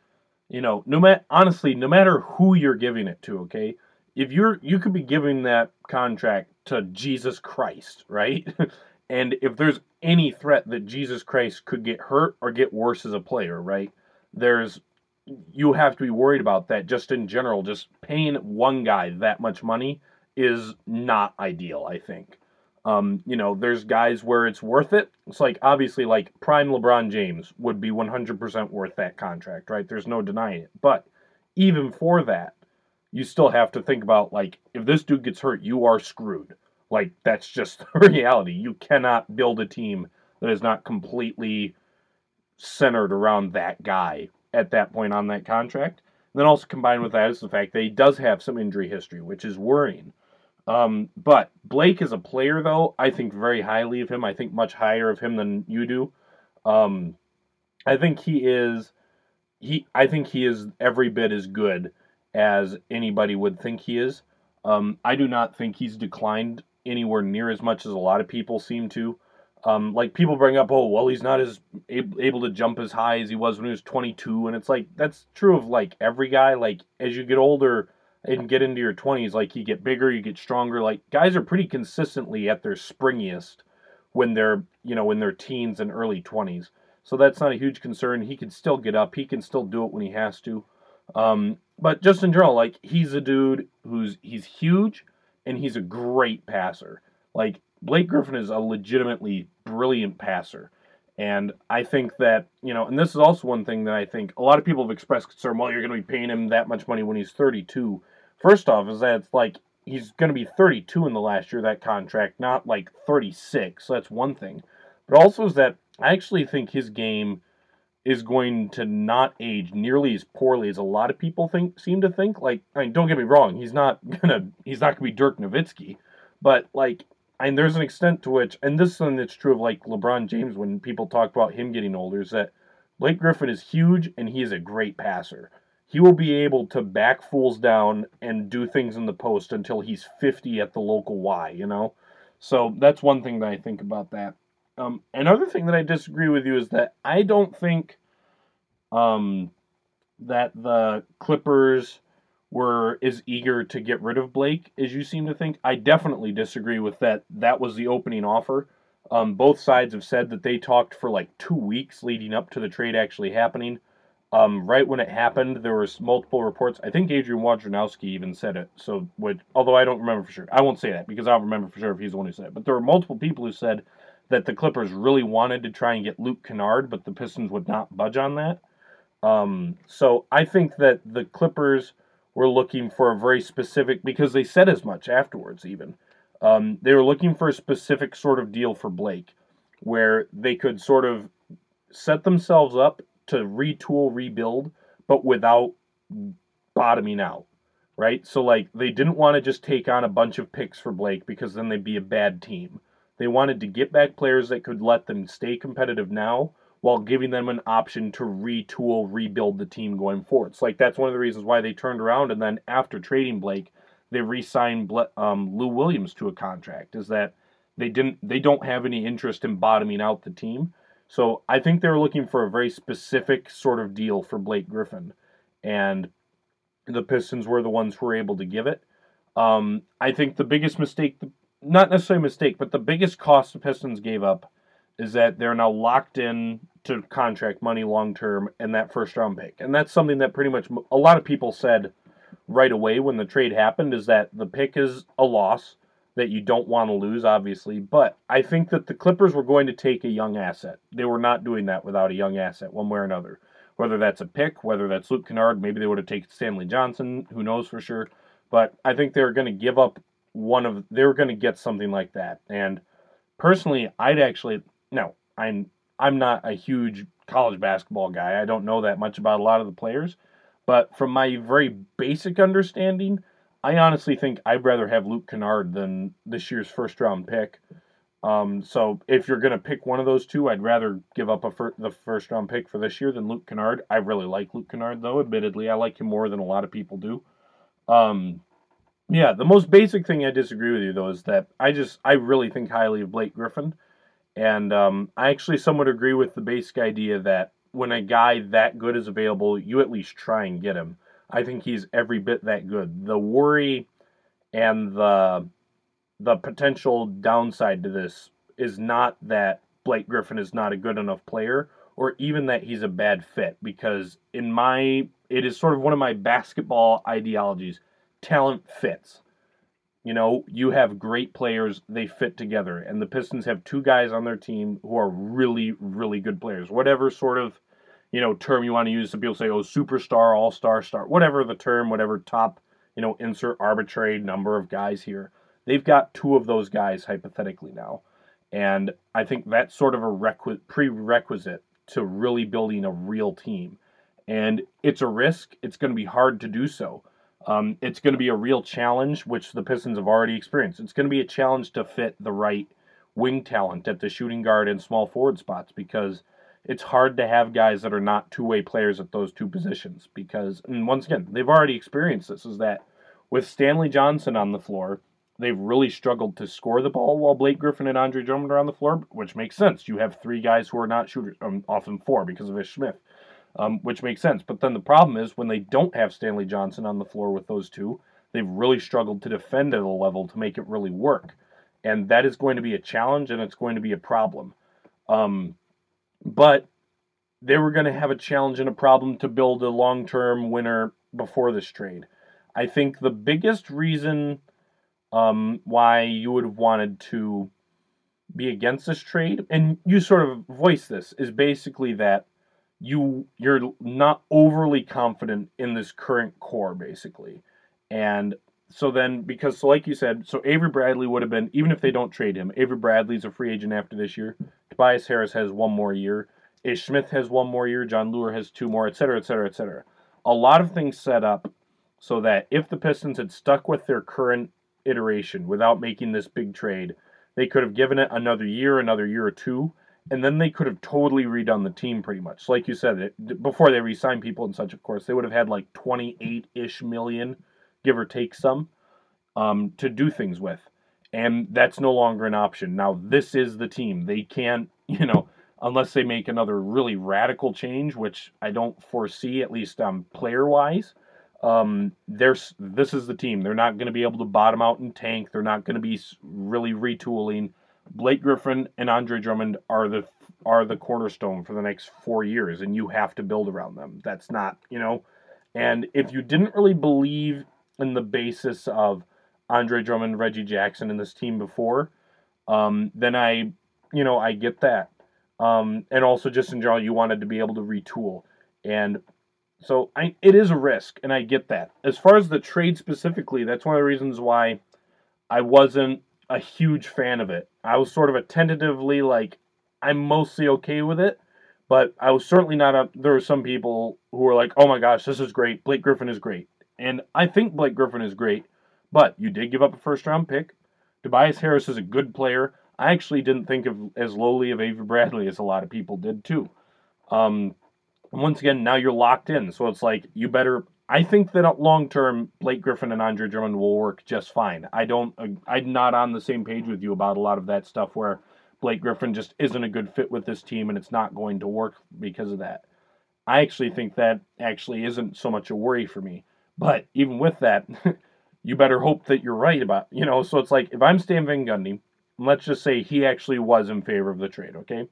you know, no matter honestly, no matter who you're giving it to, okay, if you're you could be giving that contract to Jesus Christ, right? and if there's any threat that Jesus Christ could get hurt or get worse as a player, right? There's you have to be worried about that just in general. Just paying one guy that much money is not ideal, I think. Um, you know, there's guys where it's worth it. It's like obviously like prime LeBron James would be 100% worth that contract, right? There's no denying it. But even for that, you still have to think about like if this dude gets hurt, you are screwed. Like that's just the reality. You cannot build a team that is not completely centered around that guy at that point on that contract. And then also combined with that is the fact that he does have some injury history, which is worrying. Um, but Blake is a player, though, I think very highly of him. I think much higher of him than you do. Um, I think he is he. I think he is every bit as good as anybody would think he is. Um, I do not think he's declined anywhere near as much as a lot of people seem to. Um, like people bring up, oh well, he's not as able, able to jump as high as he was when he was 22, and it's like that's true of like every guy. Like as you get older, and get into your 20s, like you get bigger, you get stronger. Like guys are pretty consistently at their springiest when they're, you know, in their teens and early 20s. So that's not a huge concern. He can still get up. He can still do it when he has to. Um, but just in general, like he's a dude who's he's huge and he's a great passer. Like Blake Griffin is a legitimately brilliant passer. And I think that, you know, and this is also one thing that I think a lot of people have expressed concern, well, you're going to be paying him that much money when he's 32. First off, is that it's like he's going to be 32 in the last year of that contract, not like 36. So that's one thing. But also is that I actually think his game is going to not age nearly as poorly as a lot of people think seem to think. Like, I mean, don't get me wrong, he's not gonna he's not gonna be Dirk Nowitzki, but like, and there's an extent to which, and this is something that's true of like LeBron James when people talk about him getting older, is that Blake Griffin is huge and he is a great passer. He will be able to back fools down and do things in the post until he's 50 at the local Y, you know? So that's one thing that I think about that. Um, another thing that I disagree with you is that I don't think um, that the Clippers were as eager to get rid of Blake as you seem to think. I definitely disagree with that. That was the opening offer. Um, both sides have said that they talked for like two weeks leading up to the trade actually happening. Um, right when it happened, there was multiple reports. I think Adrian Wojnarowski even said it. So, which, although I don't remember for sure, I won't say that because I don't remember for sure if he's the one who said it. But there were multiple people who said that the Clippers really wanted to try and get Luke Kennard, but the Pistons would not budge on that. Um, so I think that the Clippers were looking for a very specific because they said as much afterwards. Even um, they were looking for a specific sort of deal for Blake, where they could sort of set themselves up to retool, rebuild, but without bottoming out. Right? So, like, they didn't want to just take on a bunch of picks for Blake because then they'd be a bad team. They wanted to get back players that could let them stay competitive now while giving them an option to retool, rebuild the team going forward. So, like, that's one of the reasons why they turned around and then after trading Blake, they re-signed um, Lou Williams to a contract. Is that they didn't they don't have any interest in bottoming out the team. So I think they're looking for a very specific sort of deal for Blake Griffin, and the Pistons were the ones who were able to give it. Um, I think the biggest mistake, not necessarily mistake, but the biggest cost the Pistons gave up is that they're now locked in to contract money long term and that first round pick. And that's something that pretty much a lot of people said right away when the trade happened is that the pick is a loss that you don't want to lose, obviously. But I think that the Clippers were going to take a young asset. They were not doing that without a young asset, one way or another. Whether that's a pick, whether that's Luke Kennard, maybe they would have taken Stanley Johnson, who knows for sure. But I think they're going to give up one of, they were going to get something like that. And personally, I'd actually, no, I'm I'm not a huge college basketball guy. I don't know that much about a lot of the players, but from my very basic understanding, I honestly think I'd rather have Luke Kennard than this year's first round pick. Um, so if you're going to pick one of those two, I'd rather give up fir- the first round pick for this year than Luke Kennard. I really like Luke Kennard, though. Admittedly, I like him more than a lot of people do. Um, yeah, the most basic thing I disagree with you though is that I just I really think highly of Blake Griffin. And um, I actually somewhat agree with the basic idea that when a guy that good is available, you at least try and get him. I think he's every bit that good. The worry and the the potential downside to this is not that Blake Griffin is not a good enough player or even that he's a bad fit because in my it is sort of one of my basketball ideologies. Talent fits. You know, you have great players, they fit together. And the Pistons have two guys on their team who are really, really good players. Whatever sort of, you know, term you want to use. Some people say, oh, superstar, all star, star, whatever the term, whatever top, you know, insert arbitrary number of guys here. They've got two of those guys hypothetically now. And I think that's sort of a requ- prerequisite to really building a real team. And it's a risk, it's going to be hard to do so. Um, it's going to be a real challenge, which the Pistons have already experienced. It's going to be a challenge to fit the right wing talent at the shooting guard and small forward spots because it's hard to have guys that are not two way players at those two positions. Because, and once again, they've already experienced this is that with Stanley Johnson on the floor, they've really struggled to score the ball while Blake Griffin and Andre Drummond are on the floor, which makes sense. You have three guys who are not shooters, um, often four because of Ish Smith um, which makes sense. But then the problem is when they don't have Stanley Johnson on the floor with those two, they've really struggled to defend at a level to make it really work. And that is going to be a challenge and it's going to be a problem. Um, but they were going to have a challenge and a problem to build a long term winner before this trade. I think the biggest reason um, why you would have wanted to be against this trade, and you sort of voice this, is basically that you you're not overly confident in this current core, basically, and so then because so like you said, so Avery Bradley would have been even if they don't trade him, Avery Bradley's a free agent after this year. Tobias Harris has one more year. Ish Smith has one more year. Jon Leuer has two more, et cetera, et cetera, et cetera. A lot of things set up so that if the Pistons had stuck with their current iteration without making this big trade, they could have given it another year, another year or two, and then they could have totally redone the team pretty much. Like you said, it, before they re-signed people and such, of course, they would have had like 28-ish million, give or take some, um, to do things with. And that's no longer an option. Now, this is the team. They can't, you know, unless they make another really radical change, which I don't foresee, at least um, player-wise – um, there's this is the team. They're not going to be able to bottom out and tank. They're not going to be really retooling. Blake Griffin and Andre Drummond are the are the cornerstone for the next four years, and you have to build around them. That's not you know. And if you didn't really believe in the basis of Andre Drummond, Reggie Jackson, and this team before, um, then I you know I get that. Um, and also just in general, you wanted to be able to retool. And so I, it is a risk, and I get that. As far as the trade specifically, that's one of the reasons why I wasn't a huge fan of it. I was sort of a tentatively like I'm mostly okay with it, but I was certainly not a. There were some people who were like, "Oh my gosh, this is great. Blake Griffin is great," and I think Blake Griffin is great. But you did give up a first round pick. Tobias Harris is a good player. I actually didn't think of as lowly of Avery Bradley as a lot of people did too. Um, once again, now you're locked in. So it's like you better. I think that long term, Blake Griffin and Andre Drummond will work just fine. I don't. I'm not on the same page with you about a lot of that stuff where Blake Griffin just isn't a good fit with this team and it's not going to work because of that. I actually think that actually isn't so much a worry for me. But even with that, you better hope that you're right about you know. So it's like if I'm Stan Van Gundy, let's just say he actually was in favor of the trade, okay?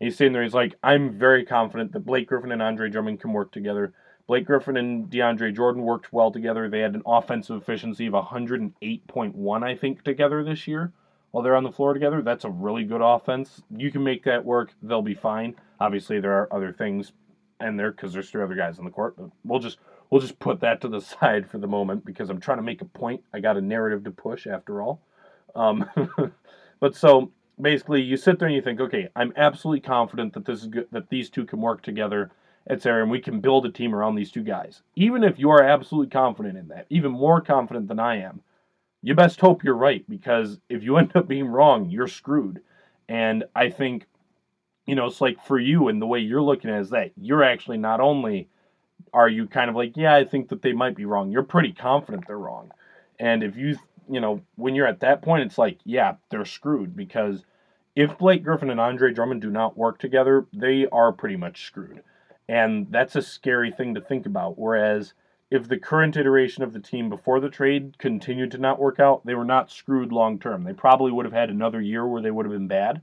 he's sitting there. He's like, I'm very confident that Blake Griffin and Andre Drummond can work together. Blake Griffin and DeAndre Jordan worked well together. They had an offensive efficiency of 108.1, I think, together this year while they're on the floor together. That's a really good offense. You can make that work. They'll be fine. Obviously, there are other things in there because there's three other guys on the court, but we'll just we'll just put that to the side for the moment because I'm trying to make a point. I got a narrative to push after all. Um, but so basically you sit there and you think, okay, I'm absolutely confident that this is good, that these two can work together, etc., and we can build a team around these two guys. Even if you are absolutely confident in that, even more confident than I am, you best hope you're right because if you end up being wrong, you're screwed. And I think, you know, it's like for you and the way you're looking at it is that you're actually not only are you kind of like, yeah, I think that they might be wrong. You're pretty confident they're wrong. And if you you know, when you're at that point, it's like, yeah, they're screwed because if Blake Griffin and Andre Drummond do not work together, they are pretty much screwed. And that's a scary thing to think about. Whereas if the current iteration of the team before the trade continued to not work out, they were not screwed long term. They probably would have had another year where they would have been bad.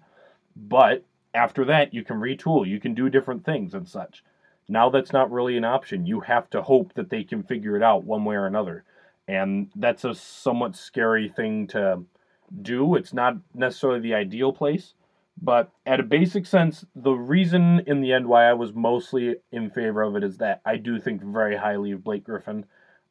But after that, you can retool, you can do different things and such. Now that's not really an option. You have to hope that they can figure it out one way or another and that's a somewhat scary thing to do. It's not necessarily the ideal place, but at a basic sense, the reason in the end why I was mostly in favor of it is that I do think very highly of Blake Griffin.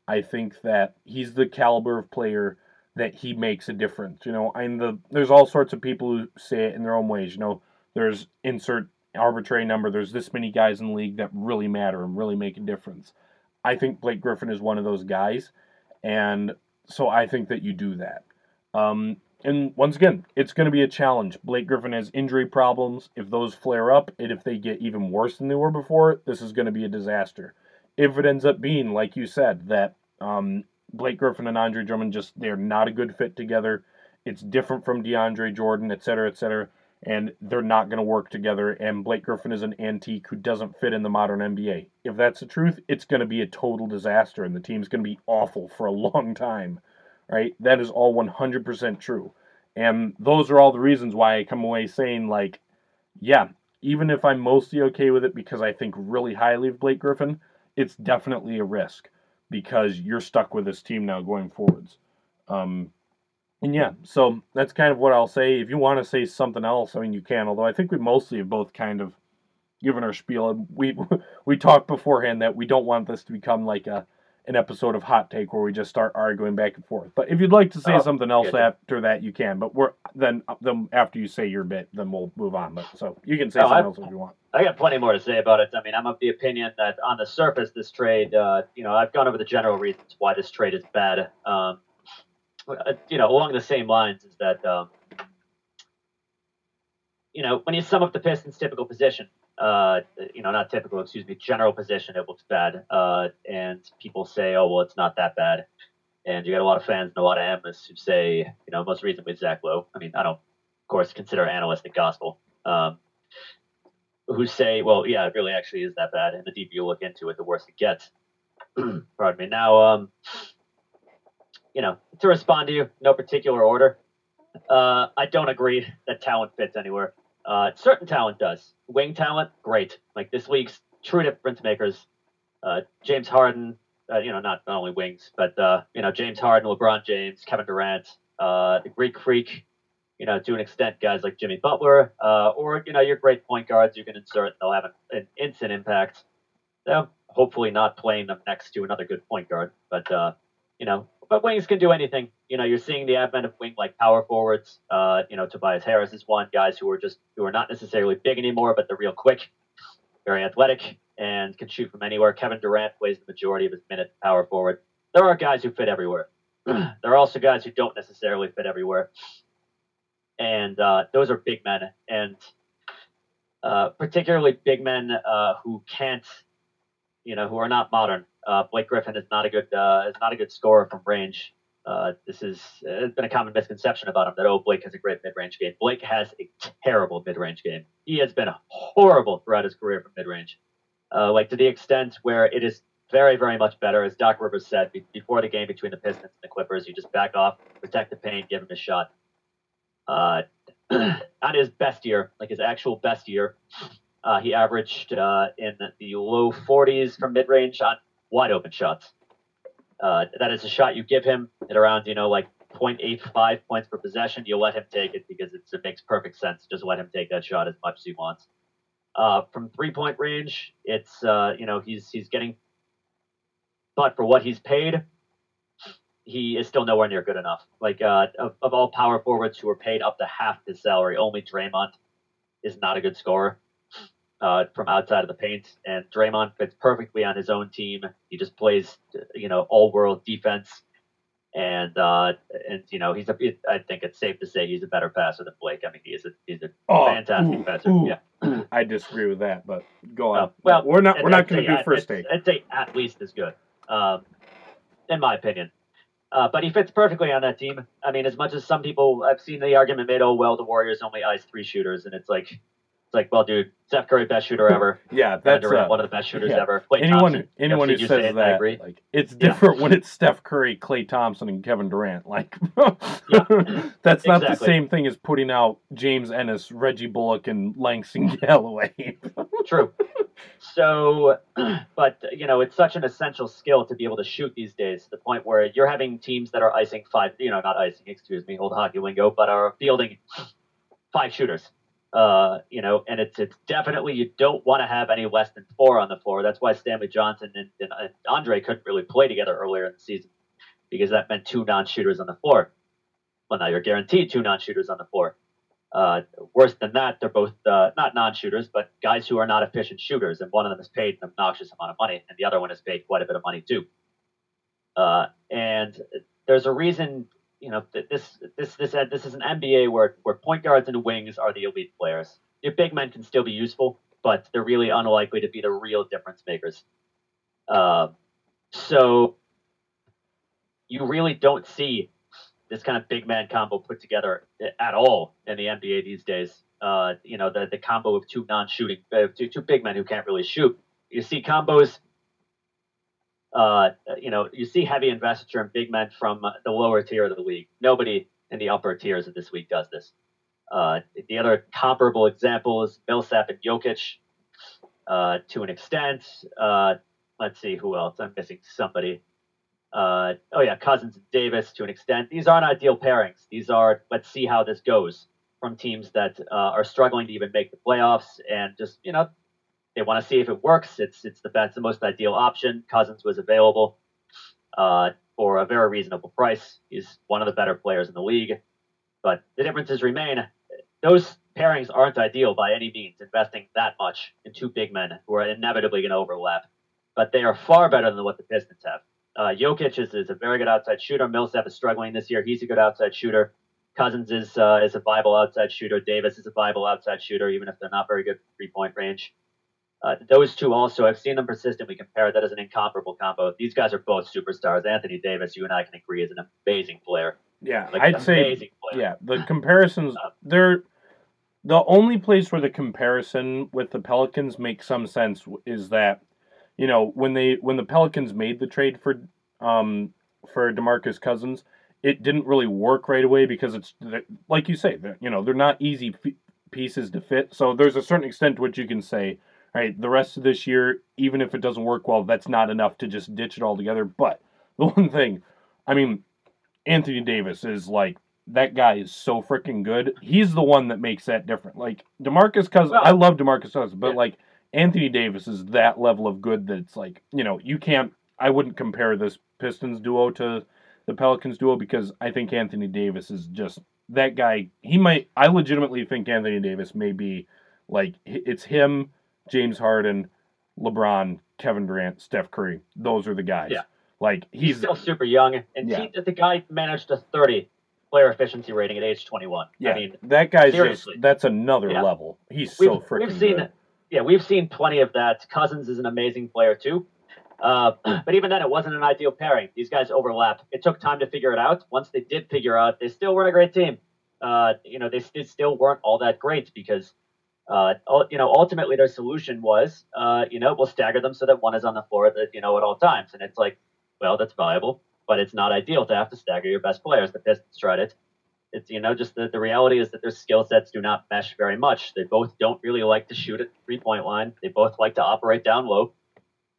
I think that he's the caliber of player that he makes a difference. You know, I'm the there's all sorts of people who say it in their own ways. You know, there's insert arbitrary number. There's this many guys in the league that really matter and really make a difference. I think Blake Griffin is one of those guys and so I think that you do that. Um, and once again, it's going to be a challenge. Blake Griffin has injury problems. If those flare up, and if they get even worse than they were before, this is going to be a disaster. If it ends up being, like you said, that um, Blake Griffin and Andre Drummond just they're not a good fit together. It's different from DeAndre Jordan, et cetera, et cetera. And they're not going to work together. And Blake Griffin is an antique who doesn't fit in the modern NBA. If that's the truth, it's going to be a total disaster, and the team's going to be awful for a long time. Right? That is all 100% true. And those are all the reasons why I come away saying, like, yeah, even if I'm mostly okay with it because I think really highly of Blake Griffin, it's definitely a risk because you're stuck with this team now going forwards. Um, and yeah, so that's kind of what I'll say. If you want to say something else, I mean, you can. Although I think we mostly have both kind of given our spiel. We we talked beforehand that we don't want this to become like a an episode of Hot Take where we just start arguing back and forth. But if you'd like to say oh, something else after that, you can. But we're then then after you say your bit, then we'll move on. But so you can say oh, something I've, else if you want. I got plenty more to say about it. I mean, I'm of the opinion that on the surface, this trade, uh, you know, I've gone over the general reasons why this trade is bad. Um, you know, along the same lines is that, um, you know, when you sum up the Pistons' typical position, uh, you know, not typical, excuse me, general position, it looks bad. Uh, and people say, oh, well, it's not that bad. And you got a lot of fans and a lot of analysts who say, you know, most recently Zach Lowe. I mean, I don't, of course, consider analytic gospel. Um, who say, well, yeah, it really actually is that bad. And the deeper you look into it, the worse it gets. Pardon me. Now, um, you know, to respond to you, no particular order. Uh, I don't agree that talent fits anywhere. Uh, certain talent does. Wing talent, great. Like this week's true difference makers, uh, James Harden. Uh, you know, not, not only wings, but uh, you know, James Harden, LeBron James, Kevin Durant, uh, the Greek Freak. You know, to an extent, guys like Jimmy Butler, or you know, your great point guards you can insert. They'll have an, an instant impact. So hopefully, not playing them next to another good point guard, but you know, but wings can do anything. You know, you're seeing the advent of wing like power forwards. Uh, you know, Tobias Harris is one. Guys who are just who are not necessarily big anymore, but they're real quick, very athletic, and can shoot from anywhere. Kevin Durant plays the majority of his minutes power forward. There are guys who fit everywhere. there are also guys who don't necessarily fit everywhere, and uh, those are big men, and uh, particularly big men uh, who can't, you know, who are not modern uh, Blake Griffin is not a good uh, is not a good scorer from range. Uh, this is it's been a common misconception about him that oh Blake has a great mid range game. Blake has a terrible mid range game. He has been horrible throughout his career from mid range, uh, like to the extent where it is very very much better. As Doc Rivers said be- before the game between the Pistons and the Clippers, you just back off, protect the paint, give him a shot. Uh, on his best year, like his actual best year, uh, he averaged uh, in the low 40s from mid range on wide open shots. Uh, that is a shot you give him at around, you know, like 0.85 points per possession. You let him take it because it makes perfect sense. Just let him take that shot as much as he wants. Uh, from three point range, it's uh, you know he's he's getting, but for what he's paid, he is still nowhere near good enough. Like uh, of, of all power forwards who are paid up to half his salary, only Draymond is not a good scorer uh, from outside of the paint, and Draymond fits perfectly on his own team. He just plays, you know, all world defense, and uh, and you know he's a. I think it's safe to say he's a better passer than Blake. I mean, he's a he's a oh, fantastic ooh, passer. Ooh, yeah, I disagree with that, but go on. Uh, well, we're not we're not going to do first take. I'd say at least as good, um, in my opinion. Uh, but he fits perfectly on that team. I mean, as much as some people, I've seen the argument made, oh well, the Warriors only ice three shooters, and it's like like, well, dude, Steph Curry, best shooter ever. yeah, that's Durant, uh, one of the best shooters yeah. ever. Klay anyone, Thompson, anyone who says that, like, it's different yeah. when it's Steph Curry, Klay Thompson, and Kevin Durant. Like, that's not exactly. the same thing as putting out James Ennis, Reggie Bullock, and Langston Galloway. True. So, but you know, it's such an essential skill to be able to shoot these days. To the point where you're having teams that are icing five, you know, not icing, excuse me, old hockey lingo, but are fielding five shooters uh, you know, and it's it's definitely you don't want to have any less than four on the floor. That's why Stanley Johnson and, and, and Andre couldn't really play together earlier in the season because that meant two non-shooters on the floor. Well, now you're guaranteed two non-shooters on the floor. Uh, worse than that, they're both uh, not non-shooters, but guys who are not efficient shooters, and one of them is paid an obnoxious amount of money, and the other one is paid quite a bit of money too. Uh, and there's a reason you know, this this this uh, this is an NBA where where point guards and wings are the elite players. Your big men can still be useful, but they're really unlikely to be the real difference makers. Uh, so you really don't see this kind of big man combo put together at all in the NBA these days. Uh, you know, the the combo of two non-shooting, uh, two two big men who can't really shoot. You see combos. Uh, you know, you see heavy investiture in big men from the lower tier of the league. Nobody in the upper tiers of this league does this. Uh, the other comparable example is Millsap and Jokic uh, to an extent. Uh, let's see who else. I'm missing somebody. Uh, oh yeah, Cousins and Davis to an extent. These aren't ideal pairings. These are let's see how this goes from teams that are struggling to even make the playoffs and just you know they want to see if it works. It's it's the best, the most ideal option. Cousins was available uh, for a very reasonable price. He's one of the better players in the league, but the differences remain. Those pairings aren't ideal by any means. Investing that much in two big men who are inevitably going to overlap, but they are far better than what the Pistons have. Uh, Jokic is, is a very good outside shooter. Millsap is struggling this year. He's a good outside shooter. Cousins is uh, is a viable outside shooter. Davis is a viable outside shooter, even if they're not very good three point range. Uh, those two also, I've seen them persistently compared. That is an incomparable combo. These guys are both superstars. Anthony Davis, you and I can agree, is an amazing player. Yeah, like I'd say. Yeah, the comparisons. Uh, they're the only place where the comparison with the Pelicans makes some sense is that you know when they when the Pelicans made the trade for um for DeMarcus Cousins, it didn't really work right away because it's like you say, you know they're not easy pieces to fit. So there's a certain extent to which you can say, right, the rest of this year, even if it doesn't work well, that's not enough to just ditch it all together. But the one thing, I mean, Anthony Davis is like that guy is so freaking good. He's the one that makes that different. Like DeMarcus Cousins, well, I love DeMarcus Cousins, but yeah. like Anthony Davis is that level of good that it's like, you know, you can't I wouldn't compare this Pistons duo to the Pelicans duo because I think Anthony Davis is just that guy. He might I legitimately think Anthony Davis may be like it's him, James Harden, LeBron, Kevin Durant, Steph Curry. Those are the guys. Yeah. Like he's, he's still super young, and yeah. he, the guy managed a thirty player efficiency rating at age 21. Yeah, I mean, that guy's seriously. just that's another yeah. level. He's so freaking We've seen, good. yeah, we've seen plenty of that. Cousins is an amazing player too. Uh, but even then, it wasn't an ideal pairing. These guys overlapped. It took time to figure it out. Once they did figure out, they still weren't a great team. Uh, you know, they, they still weren't all that great because, uh, you know, ultimately their solution was, uh, you know, we'll stagger them so that one is on the floor, at, you know, at all times. And it's like, well, that's viable, but it's not ideal to have to stagger your best players. The Pistons tried it. It's you know just the, the reality is that their skill sets do not mesh very much. They both don't really like to shoot at three point line. They both like to operate down low,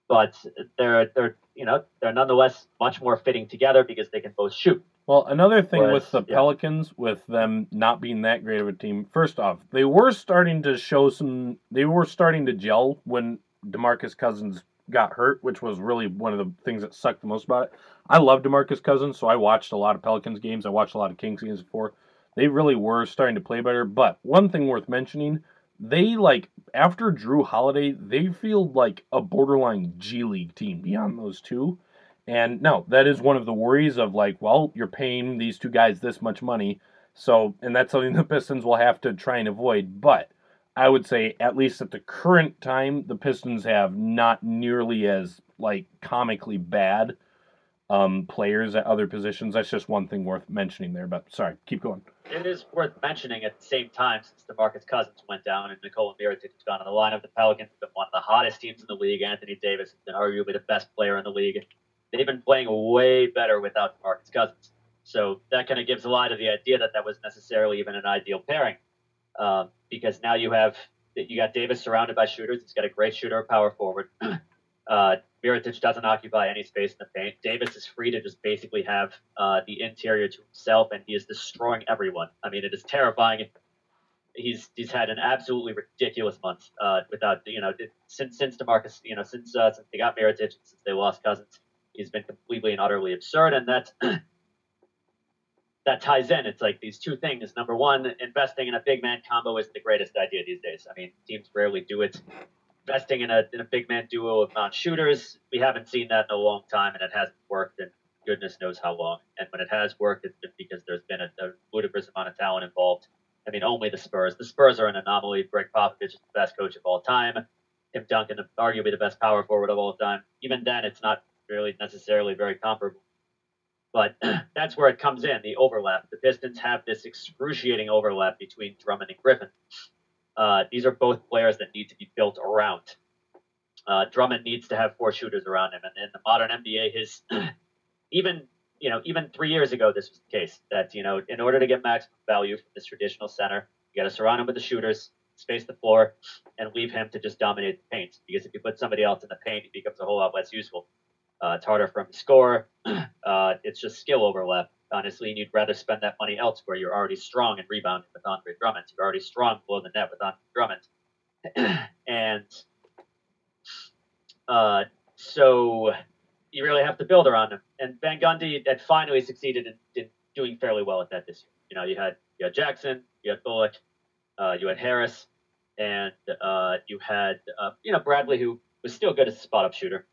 but they're they're you know they're nonetheless much more fitting together because they can both shoot. Well, another thing with the Pelicans, with them not being that great of a team, first off, they were starting to show some. They were starting to gel when Demarcus Cousins got hurt, which was really one of the things that sucked the most about it. I love DeMarcus Cousins, so I watched a lot of Pelicans games. I watched a lot of Kings games before. They really were starting to play better. But one thing worth mentioning, they like after Jrue Holiday, they feel like a borderline G League team beyond those two. And no, that is one of the worries of like, well, you're paying these two guys this much money. So, and that's something the Pistons will have to try and avoid. But I would say, at least at the current time, the Pistons have not nearly as like comically bad um, players at other positions. That's just one thing worth mentioning there. But sorry, keep going. It is worth mentioning at the same time since DeMarcus Cousins went down and Nikola Mirotic has gone on the line of the Pelicans have been one of the hottest teams in the league. Anthony Davis has been arguably the best player in the league. They've been playing way better without DeMarcus Cousins. So that kind of gives a lie to the idea that that was necessarily even an ideal pairing, uh, because now you have you got Davis surrounded by shooters. He's got a great shooter, power forward. Uh, Mirotic doesn't occupy any space in the paint. Davis is free to just basically have uh, the interior to himself, and he is destroying everyone. I mean, it is terrifying. He's he's had an absolutely ridiculous month uh, without you know since since Demarcus you know since uh, since they got Mirotic since they lost Cousins, he's been completely and utterly absurd, and that that ties in. It's like these two things. Number one, investing in a big man combo is the greatest idea these days. I mean, teams rarely do it investing in a, in a big man duo of non shooters. We haven't seen that in a long time, and it hasn't worked in goodness knows how long. And when it has worked, it's because there's been a, a ludicrous amount of talent involved. I mean, only the Spurs. The Spurs are an anomaly. Gregg Popovich is the best coach of all time. Tim Duncan, arguably the best power forward of all time. Even then, it's not really necessarily very comparable. But that's where it comes in the overlap. The Pistons have this excruciating overlap between Drummond and Griffin. Uh, these are both players that need to be built around. Uh, Drummond needs to have four shooters around him, and in the modern NBA, his even you know even three years ago this was the case that you know in order to get maximum value from this traditional center, you got to surround him with the shooters, space the floor, and leave him to just dominate the paint. Because if you put somebody else in the paint, he becomes a whole lot less useful. Uh, it's harder for him to score. Uh, it's just skill overlap honestly, and you'd rather spend that money elsewhere. You're already strong in rebounding with Andre Drummond. You're already strong below the net with Andre Drummond. and uh, so you really have to build around him. And Van Gundy had finally succeeded in, in, doing fairly well at that this year. You know, you had you had Jackson, you had Bullock, uh, you had Harris, and uh, you had uh, you know Bradley, who was still good as a spot up shooter.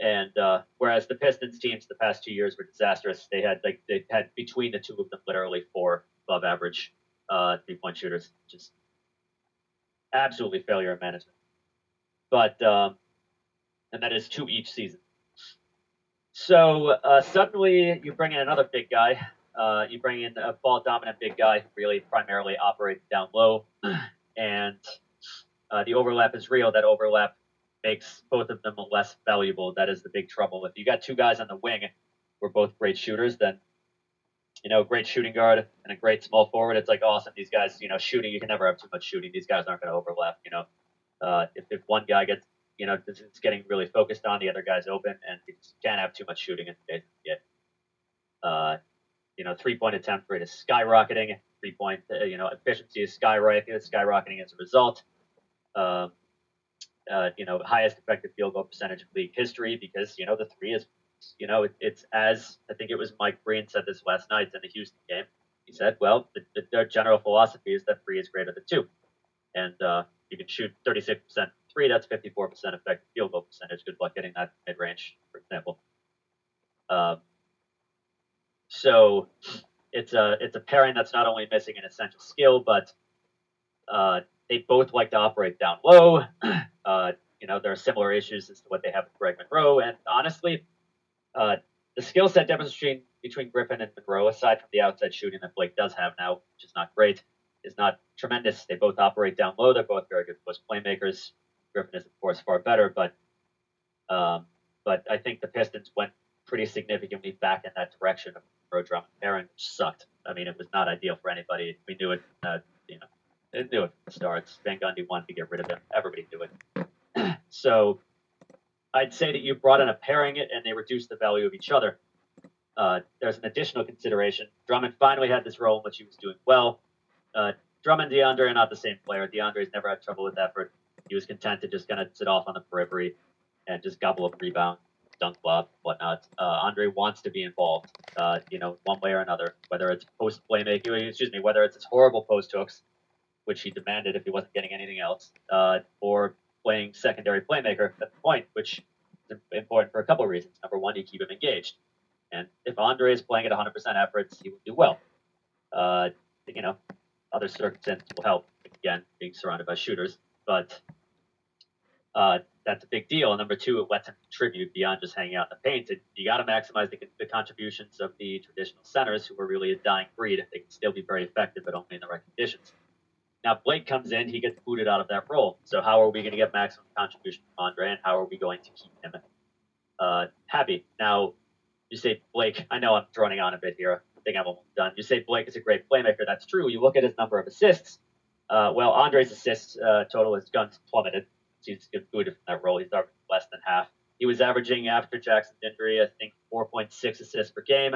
And uh, whereas the Pistons teams the past two years were disastrous, they had like they had between the two of them literally four above average uh, three point shooters, just absolutely failure of management. But um, and that is two each season. So uh, suddenly you bring in another big guy. Uh, you bring in a ball dominant big guy, who really primarily operates down low, and uh, the overlap is real. That overlap makes both of them less valuable. That is the big trouble. If you got two guys on the wing who are both great shooters, then you know, great shooting guard and a great small forward. It's like awesome. These guys, you know, shooting. You can never have too much shooting. These guys aren't going to overlap. You know, uh, if if one guy gets, you know, it's getting really focused on, the other guy's open, and you can't have too much shooting in today's get. Uh, you know, three point attempt rate is skyrocketing. Three point, uh, you know, efficiency is skyrocketing. Skyrocketing as a result. Um, uh, you know, highest effective field goal percentage of league history because, you know, the three is, you know, it, it's as, I think it was Mike Breen said this last night in the Houston game. He said, well, the, the, their general philosophy is that three is greater than two. And uh, you can shoot 36% three, that's 54% effective field goal percentage. Good luck getting that mid range, for example. Um, so it's a it's a pairing that's not only missing an essential skill, but uh, they both like to operate down low. Uh, you know, there are similar issues as to what they have with Greg Monroe. And honestly, uh, the skill set difference between, Griffin and Monroe, aside from the outside shooting that Blake does have now, which is not great, is not tremendous. They both operate down low. They're both very good post playmakers. Griffin is, of course, far better, but um, but I think the Pistons went pretty significantly back in that direction of Monroe Drummond pairing, which sucked. I mean, it was not ideal for anybody. We knew it. Uh, they knew it from the start. Gundy wanted to get rid of him. Everybody knew it. so I'd say that you brought in a pairing it and they reduced the value of each other. Uh, there's an additional consideration. Drummond finally had this role in which he was doing well. Uh, Drummond and DeAndre are not the same player. DeAndre's never had trouble with effort. He was content to just kind of sit off on the periphery and just gobble up rebound, dunk lob, whatnot. Uh, Andre wants to be involved, uh, you know, one way or another, whether it's post playmaking, excuse me, whether it's his horrible post hooks which he demanded if he wasn't getting anything else, uh, or playing secondary playmaker at the point, which is important for a couple of reasons. Number one, you keep him engaged. And if Andre is playing at 100% efforts, he will do well. Uh, you know, other circumstances will help. Again, being surrounded by shooters, but uh, that's a big deal. number two, it lets him contribute beyond just hanging out in the paint. And you got to maximize the, the, contributions of the traditional centers who are really a dying breed. If they can still be very effective, but only in the right conditions. Now Blake comes in, he gets booted out of that role. So how are we going to get maximum contribution from Andre, and how are we going to keep him uh, happy? Now, you say Blake. I know I'm droning on a bit here. I think I'm almost done. You say Blake is a great playmaker. That's true. You look at his number of assists. Uh, well, Andre's assists uh, total has gone plummeted. He's booted from that role. He's averaging less than half. He was averaging after Jackson's injury, I think, 4.6 assists per game.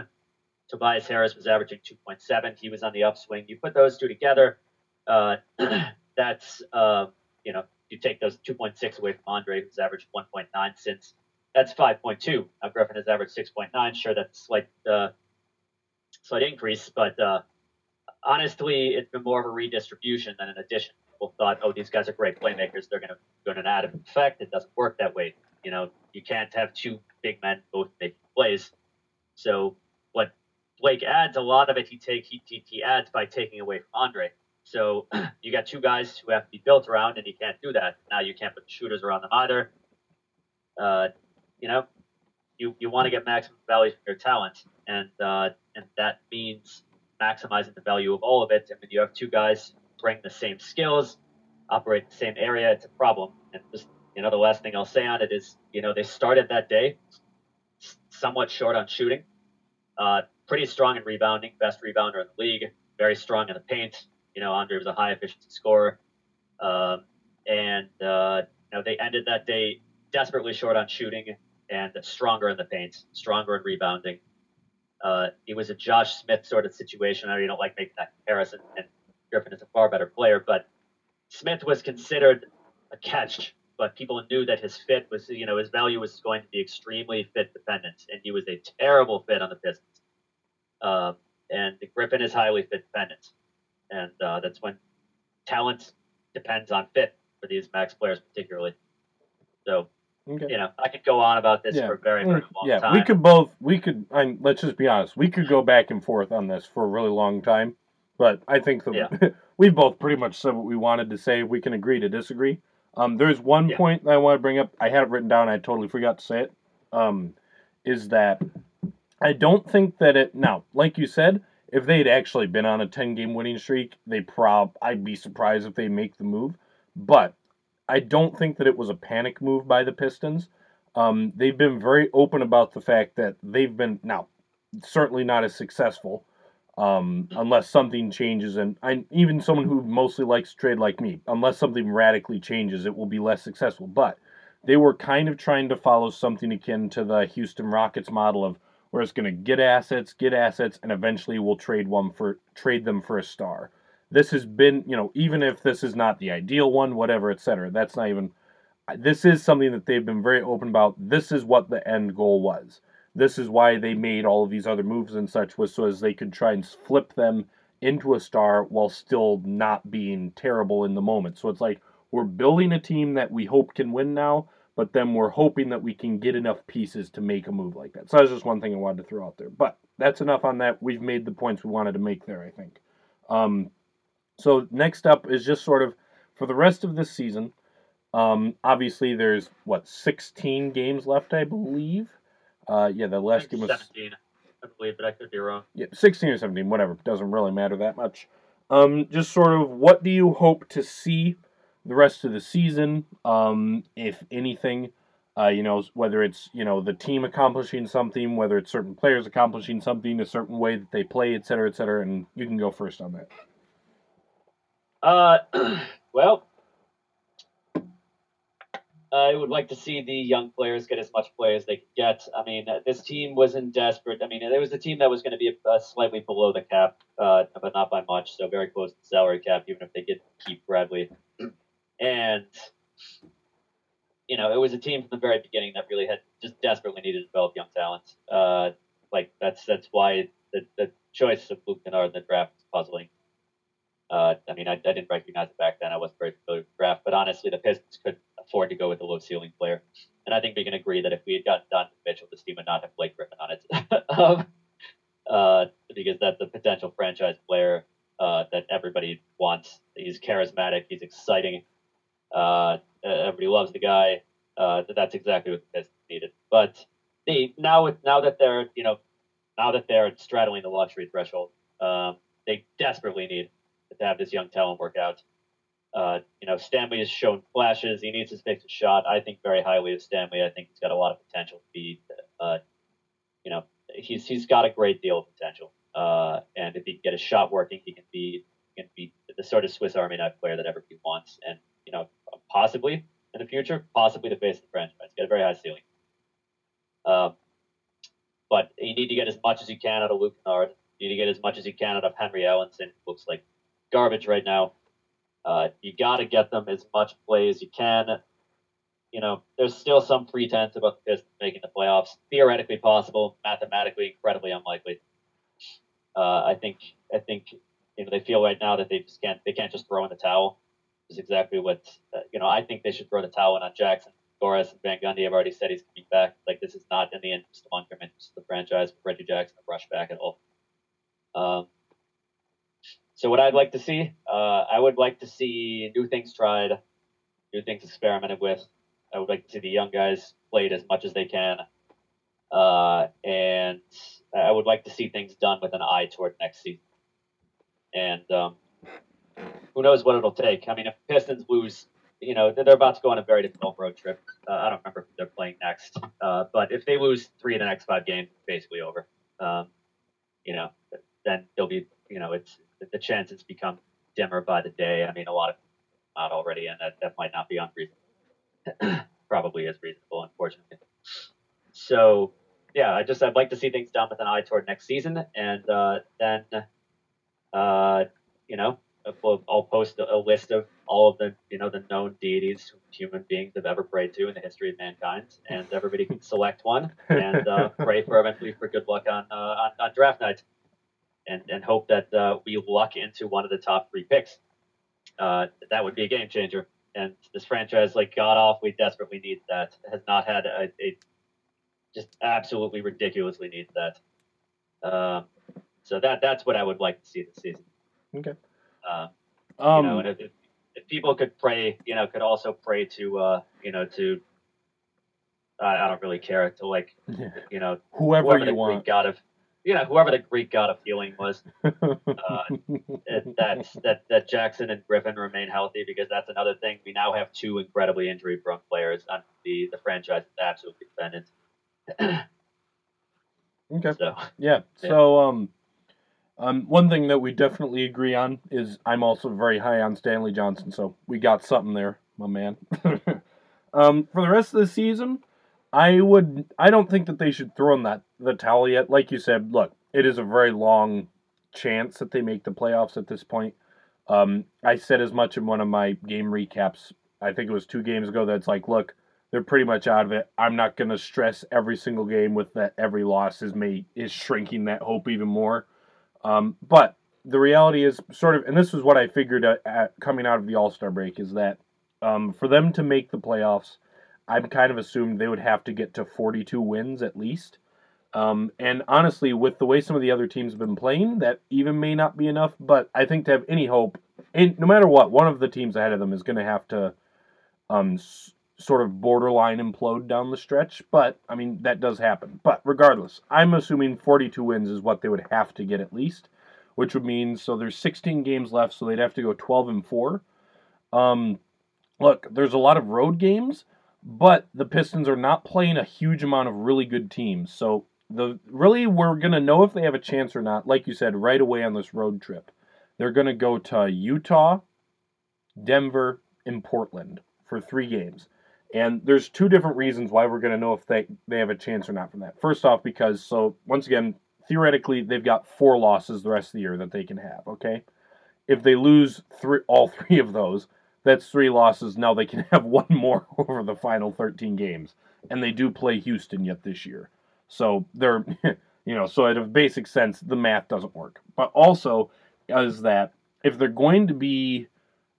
Tobias Harris was averaging 2.7. He was on the upswing. You put those two together uh, that's uh, you know you take those 2.6 away from Andre, who's averaged 1.9 since. That's 5.2. Now Griffin has averaged 6.9. Sure, that's slight uh, slight increase, but uh, honestly, it's been more of a redistribution than an addition. People thought, oh, these guys are great playmakers. They're going to go an add effect. It doesn't work that way. You know, you can't have two big men both making plays. So what Blake adds, a lot of it he take he, he adds by taking away from Andre. So you got two guys who have to be built around, and you can't do that. Now you can't put shooters around them either. Uh, you know, you, you want to get maximum value from your talent, and uh, and that means maximizing the value of all of it. And when you have two guys bring the same skills, operate the same area, it's a problem. And just you know, the last thing I'll say on it is, you know, they started that day somewhat short on shooting, uh, pretty strong in rebounding, best rebounder in the league, very strong in the paint. You know, Andre was a high efficiency scorer, um, and uh, you know they ended that day desperately short on shooting and stronger in the paint, stronger in rebounding. Uh, it was a Josh Smith sort of situation. I know you don't like making that comparison, and Griffin is a far better player, but Smith was considered a catch but people knew that his fit was, you know, his value was going to be extremely fit dependent, and he was a terrible fit on the Pistons. Uh, and Griffin is highly fit dependent, and uh, that's when talent depends on fit for these max players, particularly. So, okay. you know, I could go on about this yeah. for a very, very long yeah, time. we could both. We could. I'm, let's just be honest. We could go back and forth on this for a really long time, but I think the, yeah. we've both pretty much said what we wanted to say. We can agree to disagree. Um, there's one yeah. point that I want to bring up. I had it written down. I totally forgot to say it. Um, is that I don't think that it now, like you said, if they'd actually been on a 10 game winning streak, they prob I'd be surprised if they make the move. But I don't think that it was a panic move by the Pistons. Um, they've been very open about the fact that they've been now certainly not as successful um, unless something changes. And I, even someone who mostly likes trade like me, unless something radically changes, it will be less successful. But they were kind of trying to follow something akin to the Houston Rockets model of where it's going to get assets, get assets, and eventually we'll trade one for trade them for a star. This has been, you know, even if this is not the ideal one, whatever, etc. That's not even. This is something that they've been very open about. This is what the end goal was this is why they made all of these other moves and such was so as they could try and flip them into a star while still not being terrible in the moment. So it's like we're building a team that we hope can win now, but then we're hoping that we can get enough pieces to make a move like that. So that's just one thing I wanted to throw out there. But that's enough on that. We've made the points we wanted to make there, I think. Um, so next up is just sort of for the rest of this season. Um, obviously, there's what 16 games left, I believe. Uh, yeah, the last game was 17, I believe, but I could be wrong. Yeah, 16 or 17, whatever. Doesn't really matter that much. Um, just sort of what do you hope to see the rest of the season, um, if anything? Uh, you know, whether it's you know the team accomplishing something, whether it's certain players accomplishing something, a certain way that they play, et cetera, et cetera, and you can go first on that. Uh, well, I would like to see the young players get as much play as they could get. I mean, this team wasn't desperate. I mean, it was a team that was going to be slightly below the cap, uh, but not by much, so very close to the salary cap, even if they get keep Bradley. And you know, it was a team from the very beginning that really had just desperately needed to develop young talent. Uh, like that's that's why the, the choice of Luke Kennard in the draft was puzzling. Uh, I mean, I, I, didn't recognize it back then. I wasn't very familiar with the draft, but honestly, the Pistons could afford to go with a low ceiling player. And I think we can agree that if we had gotten Donovan Mitchell, this team would not have Blake Griffin on it. um, uh, because that's a potential franchise player uh, that everybody wants. He's charismatic. He's exciting. Uh, everybody loves the guy. Uh, that's exactly what the Pistons needed. But the now with now that they're you know now that they're straddling the luxury threshold, um, they desperately need to have this young talent work out. Uh, you know, Stanley has shown flashes. He needs to fix his shot. I think very highly of Stanley. I think he's got a lot of potential to be, uh, you know, he's he's got a great deal of potential. Uh, and if he can get his shot working, he can be he can be the sort of Swiss Army knife player that everybody wants. And you know, possibly in the future, possibly the face of the franchise. Got a very high ceiling. Um, but you need to get as much as you can out of Luke Kennard. You need to get as much as you can out of Henry Ellenson. Looks like garbage right now. Uh, you got to get them as much play as you can. You know, there's still some pretense about the Pistons making the playoffs. Theoretically possible, mathematically incredibly unlikely. Uh, I think I think you know they feel right now that they just can't they can't just throw in the towel. Is exactly what uh, you know. I think they should throw the towel in on Jackson. Gores and Van Gundy have already said he's coming back. Like this is not in the interest of long-term interest of the franchise for Reggie Jackson to rush back at all. Um, so what I'd like to see, uh, I would like to see new things tried, new things experimented with. I would like to see the young guys played as much as they can, uh, and I would like to see things done with an eye toward next season. And um, who knows what it'll take? I mean, if Pistons lose, you know, they're about to go on a very difficult road trip. Uh, I don't remember who they're playing next, uh, but if they lose three of the next five games, basically over. Um, you know, then they'll be, you know, it's the chances become dimmer by the day. I mean, a lot of not already, and that, that might not be unreasonable. Probably is reasonable, unfortunately. So, yeah, I just I'd like to see things done with an eye toward next season, and uh, then, uh, you know, I'll post a list of all of the you know the known deities human beings have ever prayed to in the history of mankind, and everybody can select one and uh, pray fervently for good luck on, uh, on, on draft night, and and hope that uh, we luck into one of the top three picks. Uh, that would be a game changer, and this franchise, like god awfully desperately needs that. Has not had a, a just absolutely ridiculously needs that. Um, so that that's what I would like to see this season. Okay. Uh, um, you know, if, if, people could pray, you know, could also pray to, uh, you know, to, I, I don't really care to like, you know, whoever, whoever you want, Greek god of, you know, whoever the Greek god of healing was, uh, that that that Jackson and Griffin remain healthy because that's another thing. We now have two incredibly injury prone players on the the franchise is absolutely dependent. okay. So yeah. yeah. So um um, one thing that we definitely agree on is I'm also very high on Stanley Johnson, so we got something there, my man. um, for the rest of the season, I would I don't think that they should throw in that the towel yet. Like you said, look, it is a very long chance that they make the playoffs at this point. Um, I said as much in one of my game recaps. I think it was two games ago. That's like, look, they're pretty much out of it. I'm not going to stress every single game with that. Every loss is made is shrinking that hope even more. Um, but the reality is sort of, and this is what I figured at, at coming out of the All Star break, is that um, for them to make the playoffs, I'm kind of assumed they would have to get to 42 wins at least. Um, and honestly, with the way some of the other teams have been playing, that even may not be enough. But I think to have any hope, and no matter what, one of the teams ahead of them is going to have to um, sort of borderline implode down the stretch. But I mean, that does happen. But regardless, I'm assuming 42 wins is what they would have to get at least, which would mean so there's 16 games left, so they'd have to go 12 and four. Um, look, there's a lot of road games, but the Pistons are not playing a huge amount of really good teams. So the really we're gonna know if they have a chance or not. Like you said, right away on this road trip, they're gonna go to Utah, Denver, and Portland for three games. And there's two different reasons why we're going to know if they, they have a chance or not from that. First off, because, so once again, theoretically, they've got four losses the rest of the year that they can have, okay? If they lose three, all three of those, that's three losses. Now they can have one more over the final 13 games. And they do play Houston yet this year. So they're, you know, so in a basic sense, the math doesn't work. But also, is that if they're going to be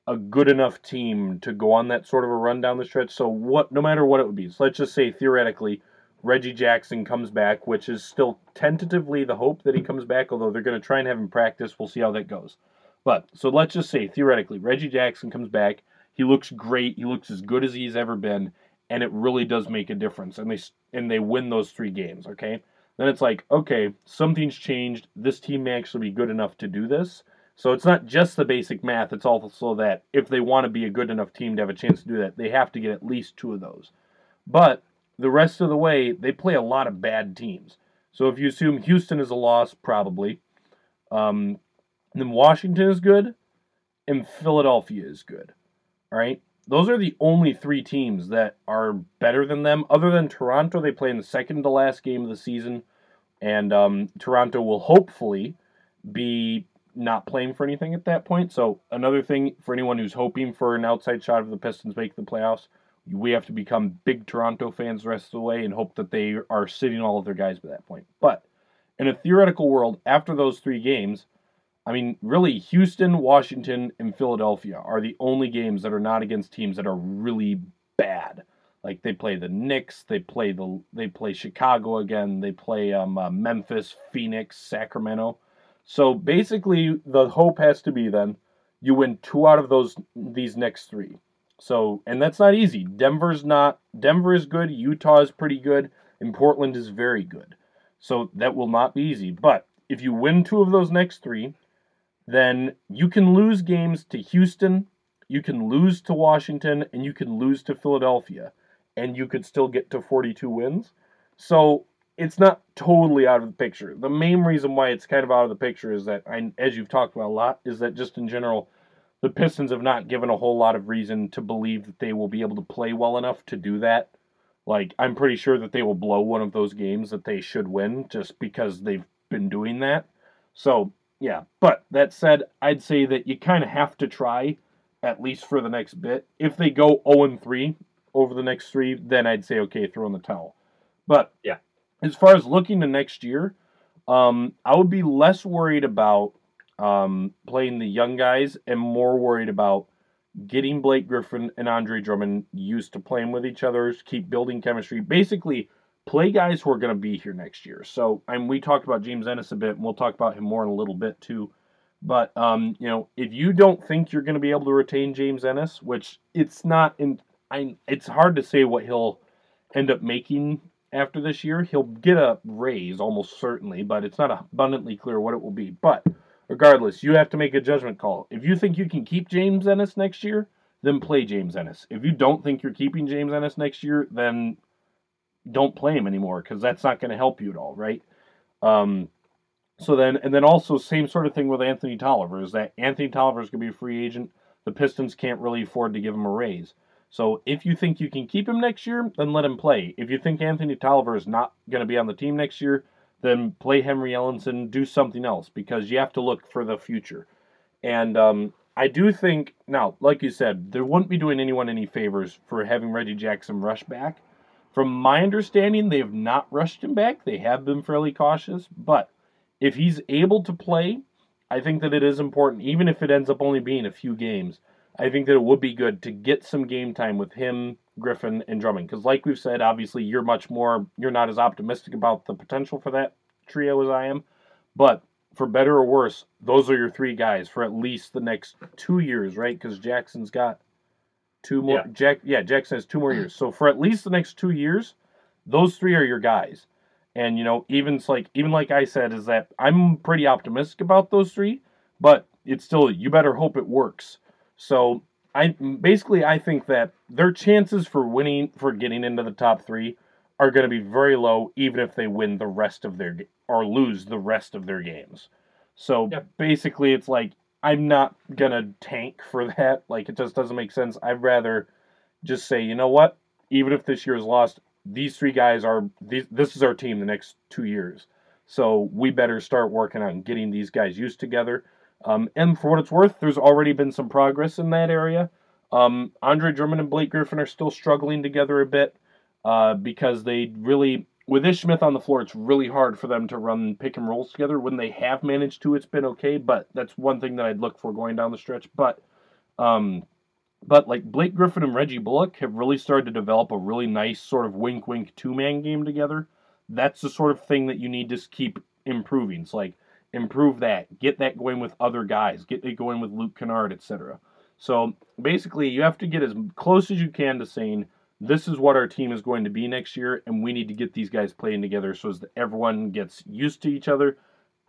a good enough team to go on that sort of a run down the stretch. So what, no matter what it would be. So let's just say theoretically, Reggie Jackson comes back, which is still tentatively the hope that he comes back. Although they're going to try and have him practice, we'll see how that goes. But so let's just say theoretically, Reggie Jackson comes back. He looks great. He looks as good as he's ever been, and it really does make a difference. And they and they win those three games. Okay, then it's like okay, something's changed. This team may actually be good enough to do this so it's not just the basic math, it's also that if they want to be a good enough team to have a chance to do that, they have to get at least two of those. But the rest of the way, they play a lot of bad teams. So if you assume Houston is a loss, probably. Um, then Washington is good, and Philadelphia is good. All right? Those are the only three teams that are better than them. Other than Toronto, they play in the second to last game of the season. And um, Toronto will hopefully be not playing for anything at that point. So another thing for anyone who's hoping for an outside shot of the Pistons make the playoffs, we have to become big Toronto fans the rest of the way and hope that they are sitting all of their guys by that point. But in a theoretical world, after those three games, I mean, really, Houston, Washington, and Philadelphia are the only games that are not against teams that are really bad. Like they play the Knicks, they play the they play Chicago again, they play um, uh, Memphis, Phoenix, Sacramento so basically, the hope has to be then you win two out of those these next three. So and that's not easy. Denver's not. Denver is good. Utah is pretty good, and Portland is very good. So that will not be easy. But if you win two of those next three, then you can lose games to Houston, you can lose to Washington, and you can lose to Philadelphia, and you could still get to 42 wins. So it's not totally out of the picture. The main reason why it's kind of out of the picture is that, I, as you've talked about a lot, is that just in general, the Pistons have not given a whole lot of reason to believe that they will be able to play well enough to do that. Like, I'm pretty sure that they will blow one of those games that they should win just because they've been doing that. So, yeah. But that said, I'd say that you kind of have to try, at least for the next bit. If they go 0 3 over the next three, then I'd say, okay, throw in the towel. But, yeah. As far as looking to next year, um, I would be less worried about um, playing the young guys and more worried about getting Blake Griffin and Andre Drummond used to playing with each other, keep building chemistry. Basically, play guys who are going to be here next year. So, and we talked about James Ennis a bit, and we'll talk about him more in a little bit too. But um, you know, if you don't think you're going to be able to retain James Ennis, which it's not in, I it's hard to say what he'll end up making after this year. He'll get a raise almost certainly, but it's not abundantly clear what it will be. But regardless, you have to make a judgment call. If you think you can keep James Ennis next year, then play James Ennis. If you don't think you're keeping James Ennis next year, then don't play him anymore because that's not going to help you at all, right? Um, so then, and then also same sort of thing with Anthony Tolliver is that Anthony Tolliver is going to be a free agent. The Pistons can't really afford to give him a raise. So if you think you can keep him next year, then let him play. If you think Anthony Tolliver is not going to be on the team next year, then play Henry Ellenson, do something else because you have to look for the future. And um, I do think now, like you said, there wouldn't be doing anyone any favors for having Reggie Jackson rush back. From my understanding, they have not rushed him back. They have been fairly cautious, but if he's able to play, I think that it is important, even if it ends up only being a few games. I think that it would be good to get some game time with him, Griffin, and Drummond. Because, like we've said, obviously you're much more, you're not as optimistic about the potential for that trio as I am. But for better or worse, those are your three guys for at least the next two years, right? Because Jackson's got two more. Yeah. Jack, yeah, Jackson has two more years. So for at least the next two years, those three are your guys. And you know, even like even like I said, is that I'm pretty optimistic about those three, but it's still you better hope it works so I basically I think that their chances for winning for getting into the top three are going to be very low, even if they win the rest of their or lose the rest of their games. So yep. basically, it's like I'm not gonna tank for that. Like it just doesn't make sense. I'd rather just say, you know what? Even if this year is lost, these three guys are these, this is our team the next two years. So we better start working on getting these guys used together um, and for what it's worth, there's already been some progress in that area. Um, Andre Drummond and Blake Griffin are still struggling together a bit uh, because they really, with Ish Smith on the floor, it's really hard for them to run pick and rolls together. When they have managed to, it's been okay, but that's one thing that I'd look for going down the stretch. But, um, but like Blake Griffin and Reggie Bullock have really started to develop a really nice sort of wink wink two man game together. That's the sort of thing that you need to keep improving. It's like improve that, get that going with other guys, get it going with Luke Kennard, etc. So basically, you have to get as close as you can to saying this is what our team is going to be next year, and we need to get these guys playing together so that everyone gets used to each other.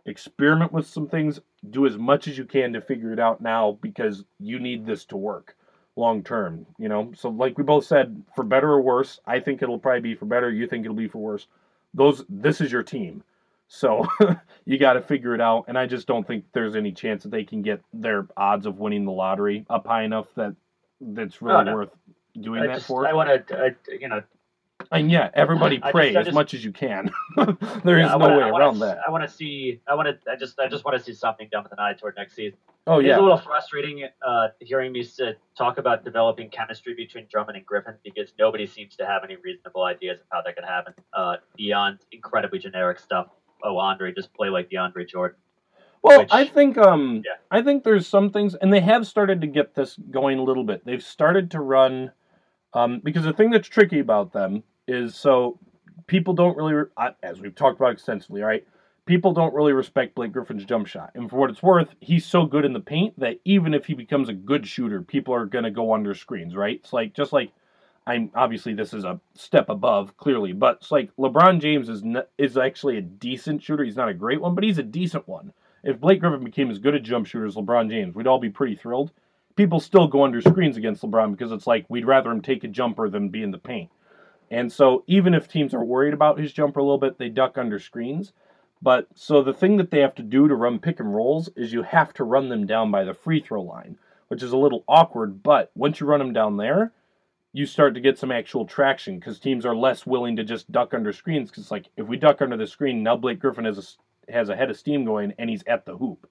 Experiment with some things, do as much as you can to figure it out now because you need this to work long term. You know, so like we both said, for better or worse, I think it'll probably be for better. You think it'll be for worse. Those, this is your team. So you got to figure it out. And I just don't think there's any chance that they can get their odds of winning the lottery up high enough that that's really oh, no. worth doing I that just, for. I want to, you know. And yeah, everybody pray just, as just, much as you can. there yeah, is no wanna, way around wanna, that. I want to see. I want to. I just. I just want to see something done with an eye toward next season. Oh yeah. It's a little frustrating uh, hearing me sit, talk about developing chemistry between Drummond and Griffin because nobody seems to have any reasonable ideas of how that could happen uh, beyond incredibly generic stuff oh Andre, just play like DeAndre Jordan. Well, Which, I think um yeah. I think there's some things, and they have started to get this going a little bit. They've started to run um, because the thing that's tricky about them is so people don't really, as we've talked about extensively, right? People don't really respect Blake Griffin's jump shot, and for what it's worth, he's so good in the paint that even if he becomes a good shooter, people are gonna go under screens, right? It's like just like I'm obviously this is a step above clearly, but it's like LeBron James is is actually a decent shooter. He's not a great one, but he's a decent one. if Blake Griffin became as good a jump shooter as LeBron James, we'd all be pretty thrilled. People still go under screens against LeBron because it's like we'd rather him take a jumper than be in the paint. And so even if teams are worried about his jumper a little bit, they duck under screens. But so the thing that they have to do to run pick and rolls is you have to run them down by the free throw line, which is a little awkward. But once you run them down there, you start to get some actual traction because teams are less willing to just duck under screens. Because like if we duck under the screen, now Blake Griffin has a, has a head of steam going and he's at the hoop.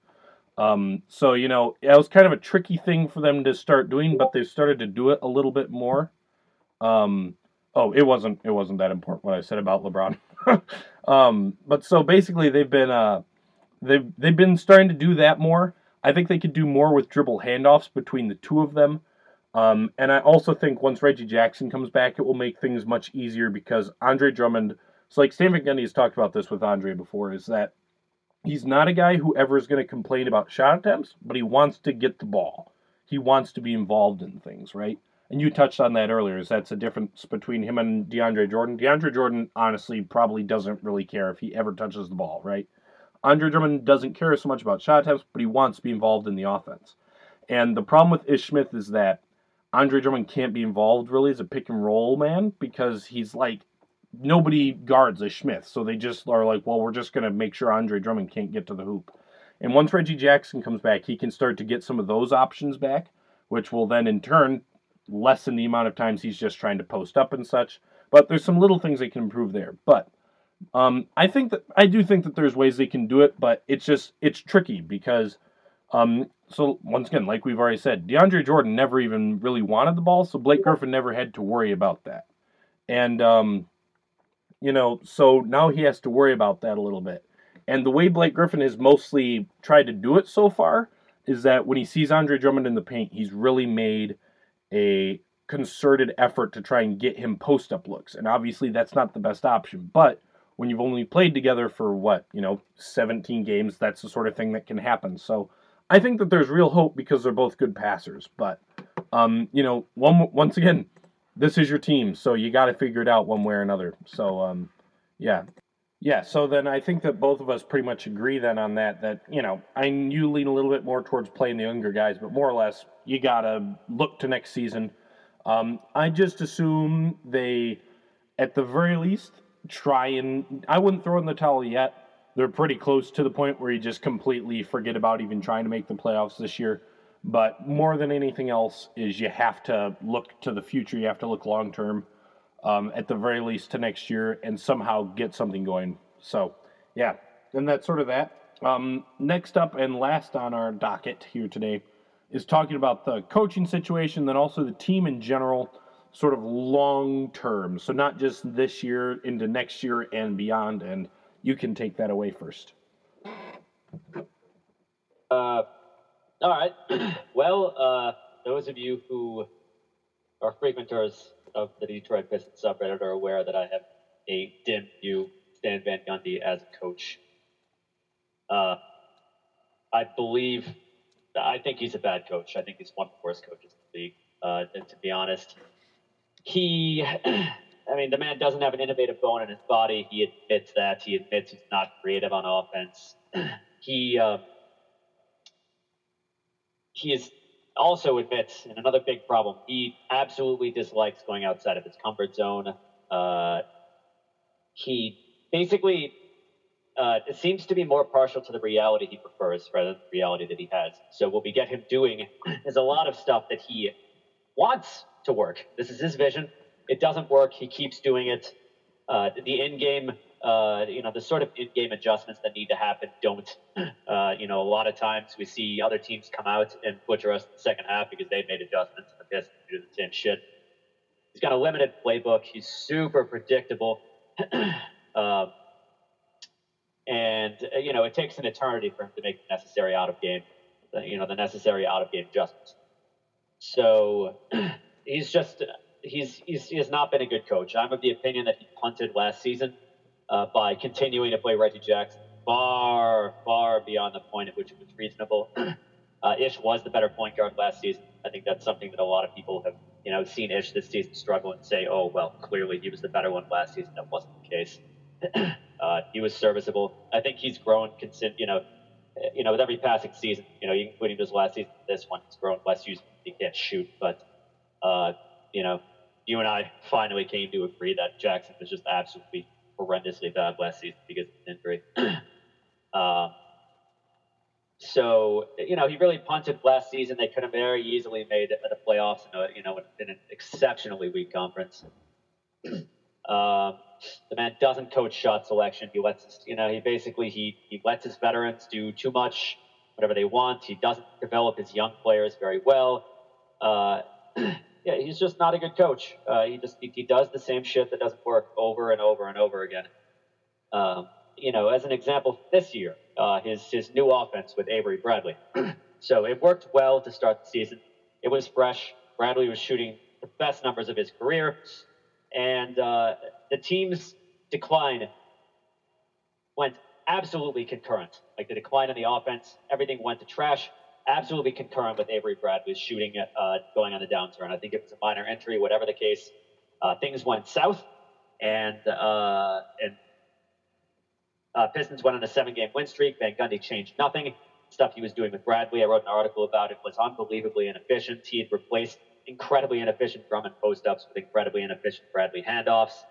Um, so you know it was kind of a tricky thing for them to start doing, but they've started to do it a little bit more. Um, oh, it wasn't it wasn't that important what I said about LeBron. um, but so basically they've been uh, they've they've been starting to do that more. I think they could do more with dribble handoffs between the two of them. Um, and I also think once Reggie Jackson comes back, it will make things much easier because Andre Drummond. So like Stan Gundy has talked about this with Andre before, is that he's not a guy who ever is going to complain about shot attempts, but he wants to get the ball. He wants to be involved in things, right? And you touched on that earlier. Is that's a difference between him and DeAndre Jordan? DeAndre Jordan honestly probably doesn't really care if he ever touches the ball, right? Andre Drummond doesn't care so much about shot attempts, but he wants to be involved in the offense. And the problem with Ish Smith is that Andre Drummond can't be involved really as a pick and roll man because he's like nobody guards a Smith, so they just are like, well, we're just gonna make sure Andre Drummond can't get to the hoop. And once Reggie Jackson comes back, he can start to get some of those options back, which will then in turn lessen the amount of times he's just trying to post up and such. But there's some little things they can improve there. But um, I think that I do think that there's ways they can do it, but it's just it's tricky because um, so once again, like we've already said, DeAndre Jordan never even really wanted the ball, so Blake Griffin never had to worry about that. And um, you know, so now he has to worry about that a little bit. And the way Blake Griffin has mostly tried to do it so far is that when he sees Andre Drummond in the paint, he's really made a concerted effort to try and get him post up looks. And obviously, that's not the best option. But when you've only played together for what, you know, 17 games, that's the sort of thing that can happen. So I think that there's real hope because they're both good passers. But, um, you know, one, once again, this is your team. So you got to figure it out one way or another. So, um, yeah. Yeah, so then I think that both of us pretty much agree then on that. That you know, I you lean a little bit more towards playing the younger guys, but more or less you gotta look to next season. Um, I just assume they, at the very least, try and I wouldn't throw in the towel yet. They're pretty close to the point where you just completely forget about even trying to make the playoffs this year. But more than anything else, is you have to look to the future. You have to look long term um, at the very least to next year and somehow get something going. So, yeah, and that's sort of that. Um, next up and last on our docket here today is talking about the coaching situation, then also the team in general, sort of long term. So, not just this year, into next year and beyond. And you can take that away first. Uh, all right. well, uh, those of you who are frequenters of the Detroit Pistons subreddit are aware that I have a dim view Stan Van Gundy as a coach. Uh, I believe, I think he's a bad coach. I think he's one of the worst coaches in the league. Uh, to be honest, he, I mean, the man doesn't have an innovative bone in his body. He admits that. He admits he's not creative on offense. he, uh, he is also admits, and another big problem, he absolutely dislikes going outside of his comfort zone. Uh, he basically uh, seems to be more partial to the reality he prefers rather than the reality that he has. So what we get him doing is a lot of stuff that he wants to work. This is his vision. It doesn't work. He keeps doing it. Uh, the in-game uh, you know, the sort of in-game adjustments that need to happen don't. Uh, you know, a lot of times we see other teams come out and butcher us in the second half because they've made adjustments and the Pistons do the same shit. He's got a limited playbook. He's super predictable. uh, and, uh, you know, it takes an eternity for him to make the necessary out-of-game, you know, the necessary out-of-game adjustments. So he's just, he's, he's, he has not been a good coach. I'm of the opinion that he punted last season – uh, by continuing to play Reggie Jackson far, far beyond the point at which it was reasonable. Uh, Ish was the better point guard last season. I think that's something that a lot of people have, you know, seen Ish this season struggle and say, "Oh, well, clearly he was the better one last season." That wasn't the case. uh, he was serviceable. I think he's grown, you know, you know, with every passing season, you know, including this last season, this one, he's grown less used. He can't shoot, but uh, you know, you and I finally came to agree that Jackson was just absolutely horrendously bad last season because of injury. um, so you know, he really punted last season. They could have very easily made it the playoffs. You know, in an exceptionally weak conference. um, the man doesn't coach shot selection. He lets his, you know, he basically he he lets his veterans do too much, whatever they want. He doesn't develop his young players very well. Uh, yeah, he's just not a good coach. Uh, he just he, he, does the same shit that doesn't work over and over and over again. Um, you know, as an example, this year, uh, his his new offense with Avery Bradley. so it worked well to start the season. It was fresh. Bradley was shooting the best numbers of his career, and uh, the team's decline went absolutely concurrent. Like the decline in the offense, everything went to trash. Absolutely concurrent with Avery Bradley's shooting uh, going on the downturn. I think it was a minor entry, whatever the case. Uh, things went south, and uh, and uh, Pistons went on a seven-game win streak. Van Gundy changed nothing. Stuff he was doing with Bradley, I wrote an article about it, was unbelievably inefficient. He had replaced incredibly inefficient Drummond post-ups with incredibly inefficient Bradley handoffs.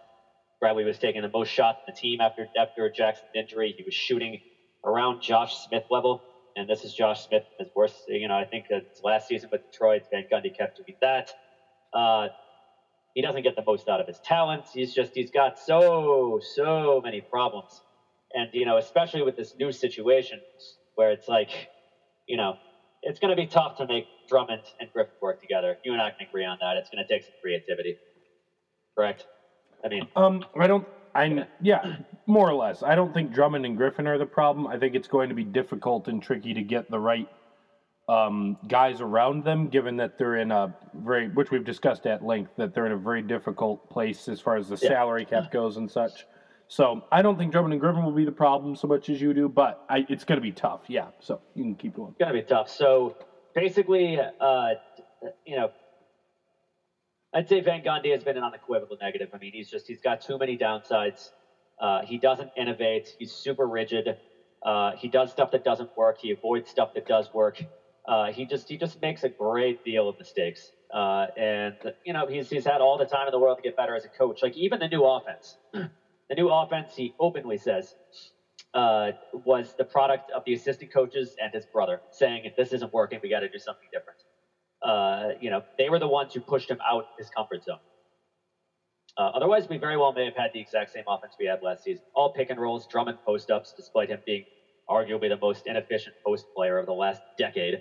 Bradley was taking the most shots in the team after after Jackson's injury. He was shooting around Josh Smith level, and this is Josh Smith his worst. You know, I think that last season with Detroit, Van Gundy kept to doing that. Uh, he doesn't get the most out of his talents. He's just he's got so so many problems, and you know, especially with this new situation where it's like, you know, it's going to be tough to make Drummond and Griffin work together. You and I can agree on that. It's going to take some creativity, correct? I mean, um, I don't. I yeah, more or less. I don't think Drummond and Griffin are the problem. I think it's going to be difficult and tricky to get the right um, guys around them, given that they're in a very, which we've discussed at length, that they're in a very difficult place as far as the yeah. salary cap goes and such. So I don't think Drummond and Griffin will be the problem so much as you do, but I, it's going to be tough. Yeah, so you can keep going. It's going to be tough. So basically, uh, you know, I'd say Van Gundy has been an unequivocal negative. I mean, he's just he's got too many downsides. Uh, he doesn't innovate. He's super rigid. Uh, he does stuff that doesn't work. He avoids stuff that does work. Uh, he just he just makes a great deal of mistakes. Uh, and you know he's he's had all the time in the world to get better as a coach. Like even the new offense, the new offense he openly says uh, was the product of the assistant coaches and his brother saying if this isn't working, we got to do something different uh, you know, they were the ones who pushed him out his comfort zone. Uh, otherwise, we very well may have had the exact same offense we had last season. All pick and rolls, Drummond post ups, despite him being arguably the most inefficient post player of the last decade.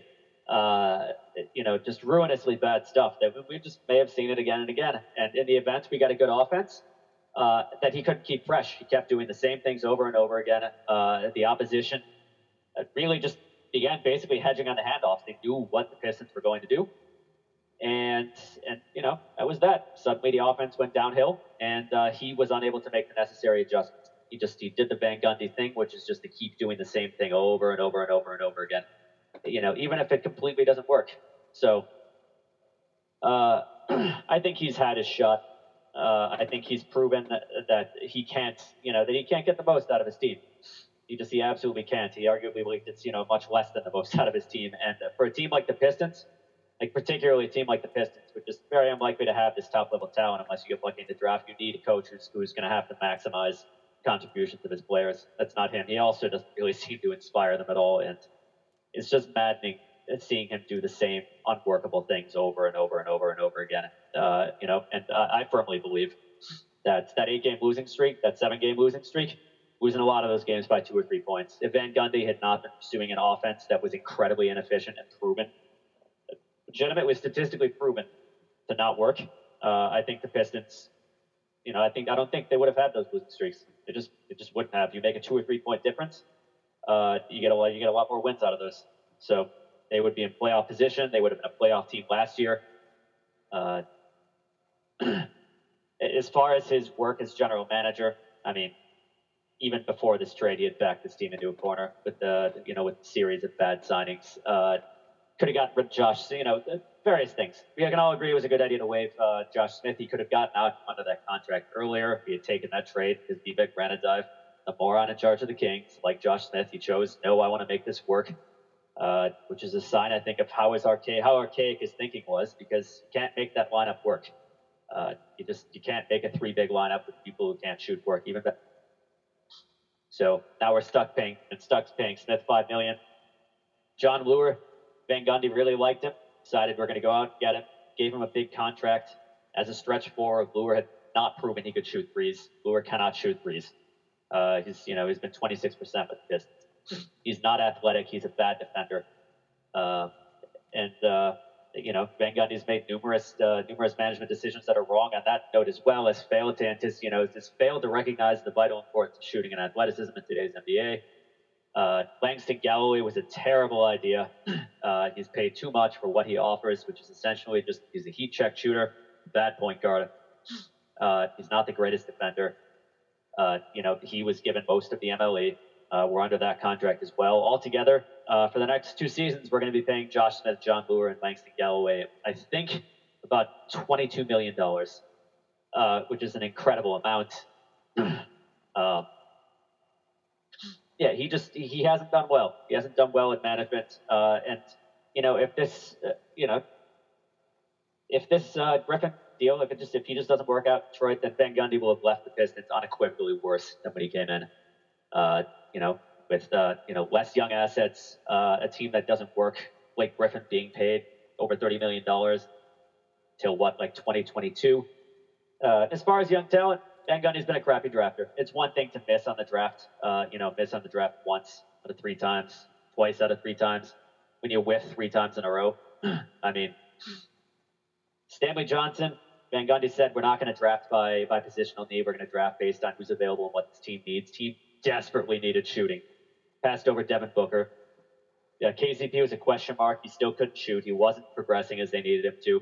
Uh, you know, just ruinously bad stuff that we just may have seen it again and again. And in the event we got a good offense, uh, that he couldn't keep fresh. He kept doing the same things over and over again. Uh, the opposition uh, really just began basically hedging on the handoffs. They knew what the Pistons were going to do. And, and you know, that was that. Suddenly the offense went downhill, and uh, he was unable to make the necessary adjustments. He just he did the Van Gundy thing, which is just to keep doing the same thing over and over and over and over again. You know, even if it completely doesn't work. So uh, I think he's had his shot. Uh, I think he's proven that, that he can't, you know, that he can't get the most out of his team. He just he absolutely can't. He arguably gets you know much less than the most out of his team. And for a team like the Pistons, like particularly a team like the Pistons, which is very unlikely to have this top level talent unless you get lucky in the draft. You need a coach who's, who's going to have to maximize contributions of his players. That's not him. He also doesn't really seem to inspire them at all, and it's just maddening seeing him do the same unworkable things over and over and over and over again. Uh, you know, and I firmly believe that that eight game losing streak, that seven game losing streak, losing a lot of those games by two or three points. If Van Gundy had not been pursuing an offense that was incredibly inefficient and proven, legitimately statistically proven to not work, uh, I think the Pistons, you know, I think I don't think they would have had those losing streaks. They just it just wouldn't have. You make a two or three point difference, uh, you get a lot you get a lot more wins out of those. So they would be in playoff position. They would have been a playoff team last year. Uh, as far as his work as general manager, I mean, even before this trade, he had backed this team into a corner with the you know with the series of bad signings. Uh, could have of Josh, you know, various things. We can all agree it was a good idea to waive uh, Josh Smith. He could have gotten out under that contract earlier if he had taken that trade because Vivek Ranadivé. a moron in charge of the Kings, like Josh Smith. He chose, no, I want to make this work, uh, which is a sign, I think, of how archaic, his thinking was, because you can't make that lineup work. Uh, you just you can't make a three big lineup with people who can't shoot work. Even. So now we're stuck paying and stuck paying Smith five million. Jon Leuer, Van Gundy really liked him. Decided we're going to go out and get him. Gave him a big contract as a stretch four. Leuer had not proven he could shoot threes. Leuer cannot shoot threes. Uh, he's you know he's been 26% with Pistons. He's not athletic. He's a bad defender. Uh, and uh, you know Van Gundy's made numerous uh, numerous management decisions that are wrong on that note as well as failed to anticipate you know just failed to recognize the vital importance of shooting and athleticism in today's NBA. Uh, Langston Galloway was a terrible idea. Uh, he's paid too much for what he offers, which is essentially just he's a heat check shooter, bad point guard. Uh, he's not the greatest defender. Uh, you know, he was given most of the MLE. Uh, we're under that contract as well. Altogether, uh, for the next two seasons, we're going to be paying Josh Smith, Jon Leuer, and Langston Galloway, I think, about $22 million, uh, which is an incredible amount. Um, yeah, he just he hasn't done well. He hasn't done well in management. Uh, and you know, if this, uh, you know, if this uh, Griffin deal, if it just if he just doesn't work out Detroit, then Van Gundy will have left the Pistons unequivocally worse than when he came in. Uh, you know, with uh, you know less young assets, uh, a team that doesn't work. Blake Griffin being paid over thirty million dollars till what like 2022. Uh, as far as young talent, Van Gundy's been a crappy drafter. It's one thing to miss on the draft, uh, you know, miss on the draft once out of three times, twice out of three times. When you whiff three times in a row, I mean, Stanley Johnson, Van Gundy said we're not going to draft by by positional need. We're going to draft based on who's available and what this team needs. Team desperately needed shooting. Passed over Devin Booker. Yeah, KCP was a question mark. He still couldn't shoot. He wasn't progressing as they needed him to.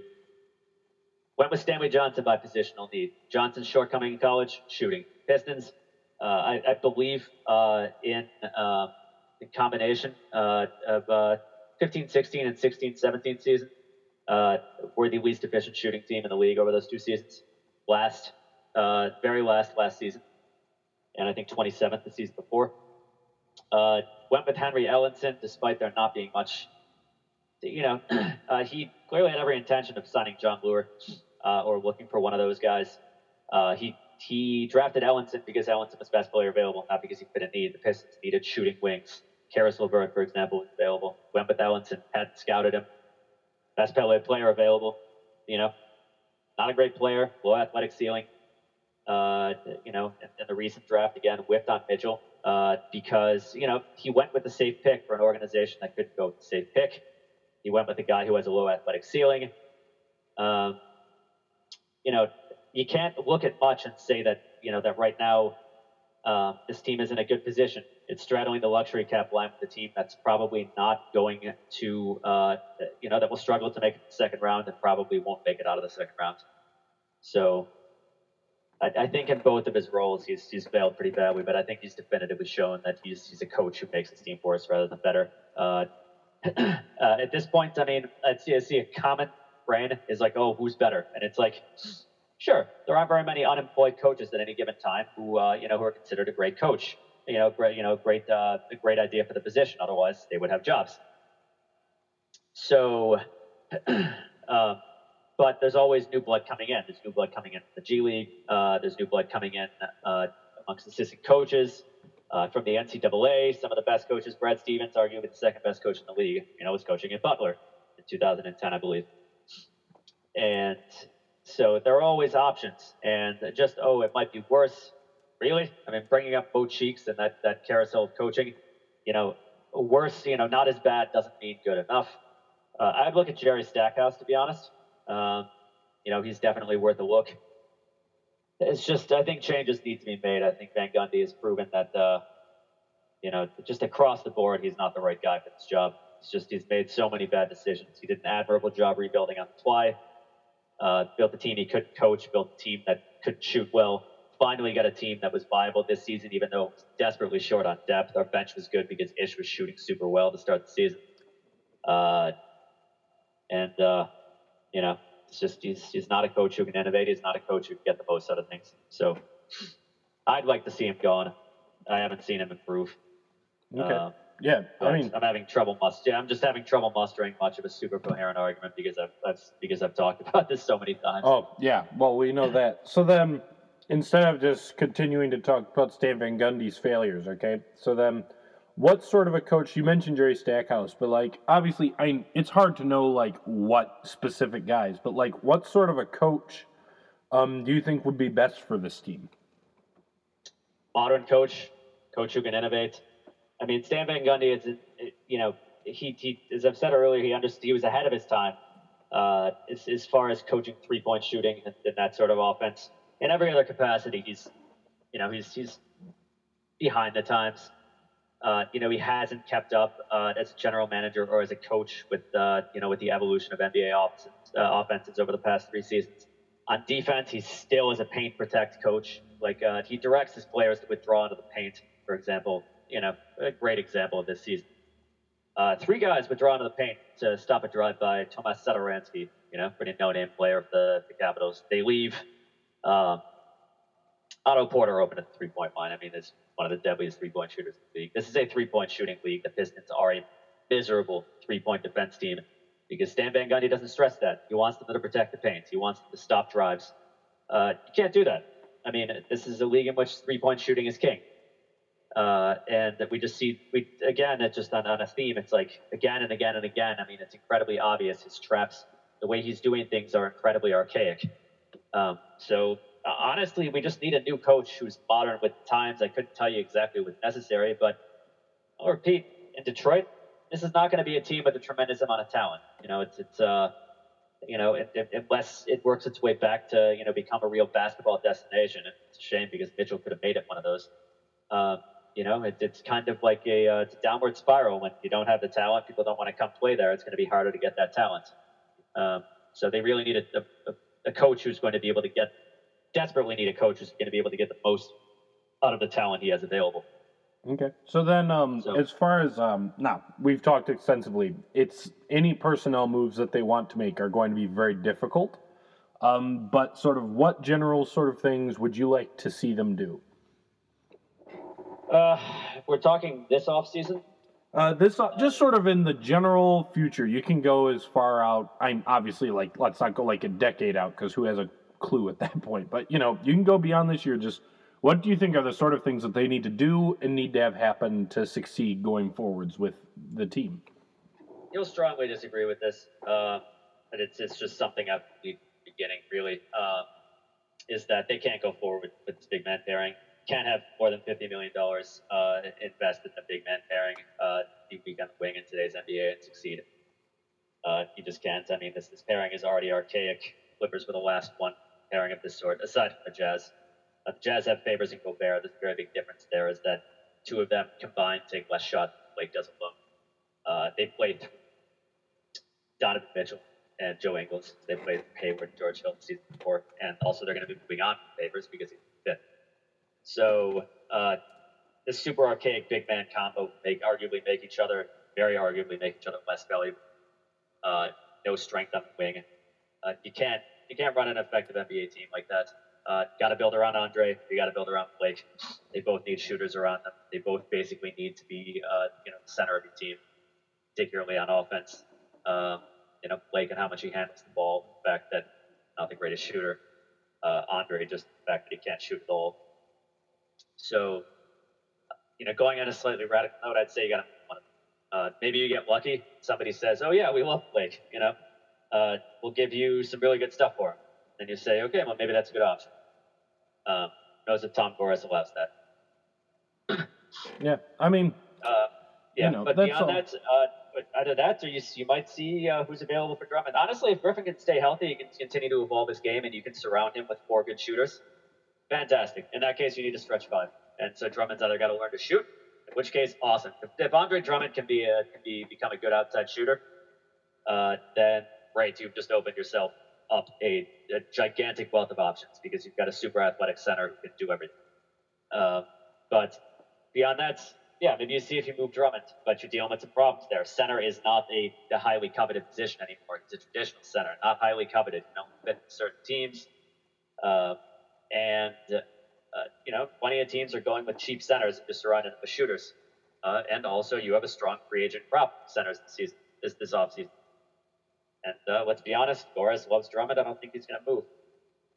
Went with Stanley Johnson by positional need. Johnson's shortcoming in college, shooting. Pistons, uh, I, I, believe uh, in uh, in combination uh, of uh, 15 16 and 16 17 season, uh, were the least efficient shooting team in the league over those two seasons. Last, very last last season, and I think 27th the season before. Went with Henry Ellenson, despite there not being much you know, uh, he clearly had every intention of signing Jon Leuer uh, or looking for one of those guys. Uh, he he drafted Ellenson because Ellenson was best player available, not because he fit a need. The Pistons needed shooting wings. Caris LeVert, for example, was available. Went with Ellenson, had scouted him. Best player available. You know, not a great player, low athletic ceiling. Uh, you know, in, in, the recent draft again, whipped on Mitchell uh, because you know he went with a safe pick for an organization that couldn't go with the safe pick. He went with a guy who has a low athletic ceiling. Um, you know, you can't look at much and say that you know that right now um, this team is in a good position. It's straddling the luxury cap line with a team that's probably not going to, uh, you know, that will struggle to make the second round and probably won't make it out of the second round. So I, I, think in both of his roles, he's, he's failed pretty badly, but I think he's definitively shown that he's, he's a coach who makes his team worse rather than better. Uh, uh, at this point, I mean, I see, I see a common brain is like, oh, who's better? And it's like, sure, there aren't very many unemployed coaches at any given time who, uh, you know, who are considered a great coach. You know, great, you know, great, uh, a great idea for the position. Otherwise, they would have jobs. So, uh, but there's always new blood coming in. There's new blood coming in from the G League. Uh, there's new blood coming in uh, amongst assistant coaches. Uh, from the NCAA, some of the best coaches, Brad Stevens, arguably the second best coach in the league, you know, was coaching at Butler in 2010, I believe. And so there are always options. And just, oh, it might be worse. Really? I mean, bringing up both Cheeks and that, that carousel of coaching, you know, worse, you know, not as bad doesn't mean good enough. Uh, I'd look at Jerry Stackhouse, to be honest. Um, you know, he's definitely worth a look it's just I think changes need to be made. I think Van Gundy has proven that uh, you know just across the board he's not the right guy for this job. It's just he's made so many bad decisions. He did an admirable job rebuilding on the fly. Uh, built a team he couldn't coach. Built a team that could shoot well. Finally got a team that was viable this season, even though it was desperately short on depth. Our bench was good because Ish was shooting super well to start the season. Uh, and uh, you know it's just he's he's not a coach who can innovate. He's not a coach who can get the most out of things. So I'd like to see him gone. I haven't seen him improve. Okay. Uh, yeah, I mean, I'm having trouble must. Yeah, I'm just having trouble mustering much of a super coherent argument because I've, I've because I've talked about this so many times. oh yeah. Well, we know that. So then, instead of just continuing to talk about Stan Van Gundy's failures, okay? So then, what sort of a coach? You mentioned Jerry Stackhouse, but like obviously, I it's hard to know like what specific guys, but like what sort of a coach um, do you think would be best for this team? Modern coach, coach who can innovate. I mean, Stan Van Gundy is, you know, he, he as I've said earlier, he understood he was ahead of his time uh, as, as far as coaching three point shooting and, and that sort of offense. In every other capacity, he's, you know, he's he's behind the times. Uh, you know, he hasn't kept up uh, as a general manager or as a coach with, uh, you know, with the evolution of NBA offenses, uh, offenses over the past three seasons. On defense, he still is a paint protect coach. Like uh, he directs his players to withdraw into the paint, for example. You know, a great example of this season. Three guys withdraw into the paint to stop a drive by Tomas Satoransky, you know, pretty no-name player of the, the Capitals. They leave. Um, Otto Porter open at the three-point line. I mean, it's one of the deadliest three-point shooters in the league. This is a three-point shooting league. The Pistons are a miserable three-point defense team because Stan Van Gundy doesn't stress that. He wants them to protect the paint. He wants them to stop drives. Uh, you can't do that. I mean, this is a league in which three-point shooting is king. Uh, and that we just see, we again, it's just on, on a theme. It's like again and again and again. I mean, it's incredibly obvious. His traps, the way he's doing things, are incredibly archaic. Um, so honestly, we just need a new coach who's modern with times. I couldn't tell you exactly what's necessary, but I'll repeat: in Detroit, this is not going to be a team with a tremendous amount of talent. You know, it's it's uh, you know, it, it, unless it works its way back to you know become a real basketball destination. It's a shame because Mitchell could have made it one of those. Um, you know, it, it's kind of like a, uh, a downward spiral. When you don't have the talent, people don't want to come play there. It's going to be harder to get that talent. Um, so they really need a, a, a coach who's going to be able to get, desperately need a coach who's going to be able to get the most out of the talent he has available. Okay. So then, um, So- as far as um, now we've talked extensively. It's any personnel moves that they want to make are going to be very difficult. Um, but sort of what general sort of things would you like to see them do? Uh, if we're talking this off season, Uh, this uh, just sort of in the general future. You can go as far out. I'm obviously like let's not go like a decade out because who has a clue at that point? But you know, you can go beyond this year. Just what do you think are the sort of things that they need to do and need to have happen to succeed going forwards with the team? you'll strongly disagree with this, uh, but it's it's just something I've been beginning really um, is that they can't go forward with, with this big man pairing. Can't have more than fifty million dollars uh, invested in a big man pairing uh, week on the wing in today's NBA and succeed. Uh, you just can't. I mean, this this pairing is already archaic. Clippers were the last one pairing of this sort, aside from the Jazz. Uh, the Jazz have Favors and Gobert. There's a very big difference there is that two of them combined take less shots than Blake does alone. Uh, they played Donovan Mitchell and Joe Ingles. They played Hayward and George Hill season before, and also they're going to be moving on from Favors because he's fifth. So uh, this super archaic big man combo make arguably make each other very arguably make each other less valuable. Uh, no strength on the wing. Uh, you can't you can't run an effective NBA team like that. Uh, got to build around Andre. You got to build around Blake. They both need shooters around them. They both basically need to be uh, you know the center of your team, particularly on offense. Um, you know Blake and how much he handles the ball. The fact that not the greatest shooter. Uh, Andre just the fact that he can't shoot at all. So, you know, going on a slightly radical note, I'd say you got to. Uh, maybe you get lucky. Somebody says, "Oh yeah, we love Blake." You know, uh, we'll give you some really good stuff for him. And you say, "Okay, well maybe that's a good option." Um, knows if Tom Gores allows that? Yeah, I mean, Uh, yeah, You know, but that's beyond all- that, uh, but either that or you, you might see uh, who's available for Drummond. Honestly, if Griffin can stay healthy, he can continue to evolve his game, and you can surround him with four good shooters. Fantastic. In that case, you need to stretch five, and so Drummond's either got to learn to shoot, in which case, awesome. If, if Andre Drummond can be a, can be become a good outside shooter, uh, then great, you've just opened yourself up a, a gigantic wealth of options because you've got a super athletic center who can do everything. Um, but beyond that, yeah, maybe you see if you move Drummond, but you're dealing with some problems there. Center is not a, a highly coveted position anymore. It's a traditional center, not highly coveted. You don't certain teams. Uh, and uh, you know, plenty of teams are going with cheap centers and just surrounding them with shooters. Uh, and also, you have a strong free agent crop centers this season, this this offseason. And uh, let's be honest, Gores loves Drummond. I don't think he's going to move.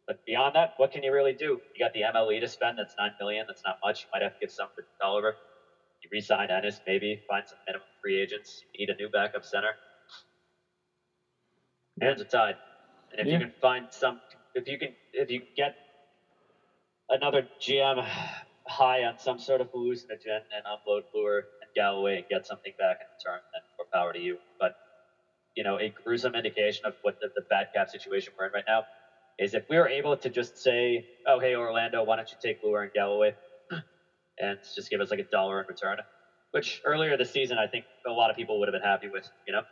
But beyond that, what can you really do? You got the MLE to spend. That's nine million. That's not much. You might have to give some to Oliver. You re-sign Ennis, maybe find some minimum free agents. You need a new backup center. Hands are tied. And if Yeah. you can find some, if you can, if you get another GM high on some sort of hallucinogen and upload Leuer and Galloway and get something back in return, then more power to you. But you know, a gruesome indication of what the, the bad cap situation we're in right now is if we were able to just say, oh, hey, Orlando, why don't you take Leuer and Galloway and just give us like a dollar in return? Which earlier this season, I think a lot of people would have been happy with, you know,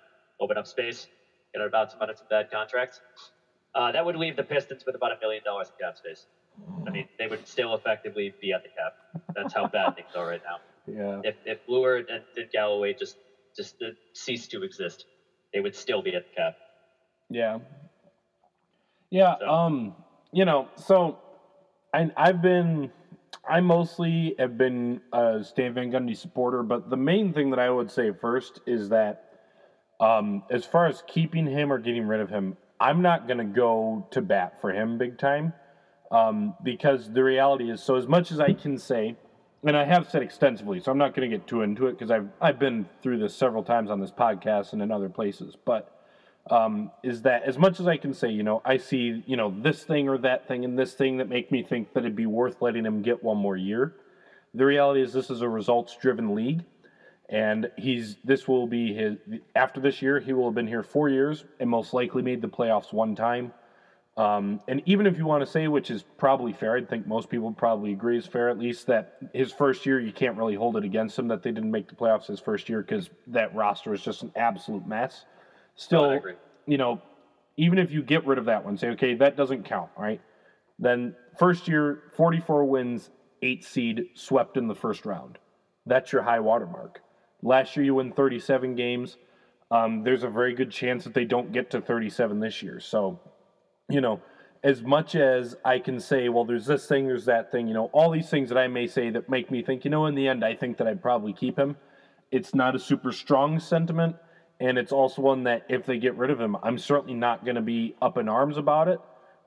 open up space, get out about some out some bad contracts. Uh, that would leave the Pistons with about a million dollars in cap space. I mean, they would still effectively be at the cap. That's how bad things are right now. Yeah. If if Leuer and, and Galloway just just uh, ceased to exist, they would still be at the cap. Yeah. Yeah. So- Um. You know. So, I I've been I mostly have been a Stan Van Gundy supporter, but the main thing that I would say first is that, um, as far as keeping him or getting rid of him, I'm not going to go to bat for him big time, um, because the reality is, so as much as I can say, and I have said extensively, so I'm not going to get too into it because I've I've been through this several times on this podcast and in other places, but um, is that as much as I can say, you know, I see, you know, this thing or that thing and this thing that make me think that it'd be worth letting him get one more year. The reality is this is a results driven league and he's this will be his after this year he will have been here 4 years and most likely made the playoffs one time. Um, and even if you want to say, which is probably fair, I think most people probably agree is fair, at least that his first year, you can't really hold it against him that they didn't make the playoffs his first year because that roster is just an absolute mess. Still, you know, even if you get rid of that one, say, okay, that doesn't count, right? Then first year, 44 wins, eight seed, swept in the first round. That's your high water mark. Last year, you win 37 games. Um, there's a very good chance that they don't get to 37 this year. So, you know, as much as I can say, well, there's this thing, there's that thing, you know, all these things that I may say that make me think, you know, in the end, I think that I'd probably keep him. It's not a super strong sentiment. And it's also one that if they get rid of him, I'm certainly not going to be up in arms about it.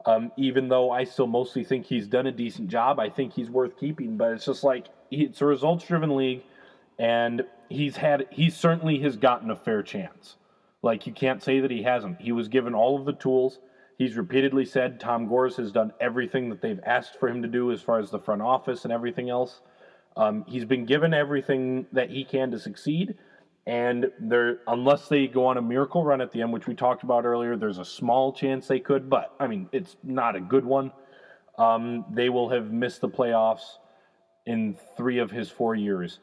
Um, even though I still mostly think he's done a decent job, I think he's worth keeping. But it's just like it's a results-driven league, and he's had he certainly has gotten a fair chance. Like you can't say that he hasn't. He was given all of the tools. He's repeatedly said Tom Gores has done everything that they've asked for him to do as far as the front office and everything else. Um, he's been given everything that he can to succeed. And there, unless they go on a miracle run at the end, which we talked about earlier, there's a small chance they could, but I mean, it's not a good one. Um, they will have missed the playoffs in three of his four years,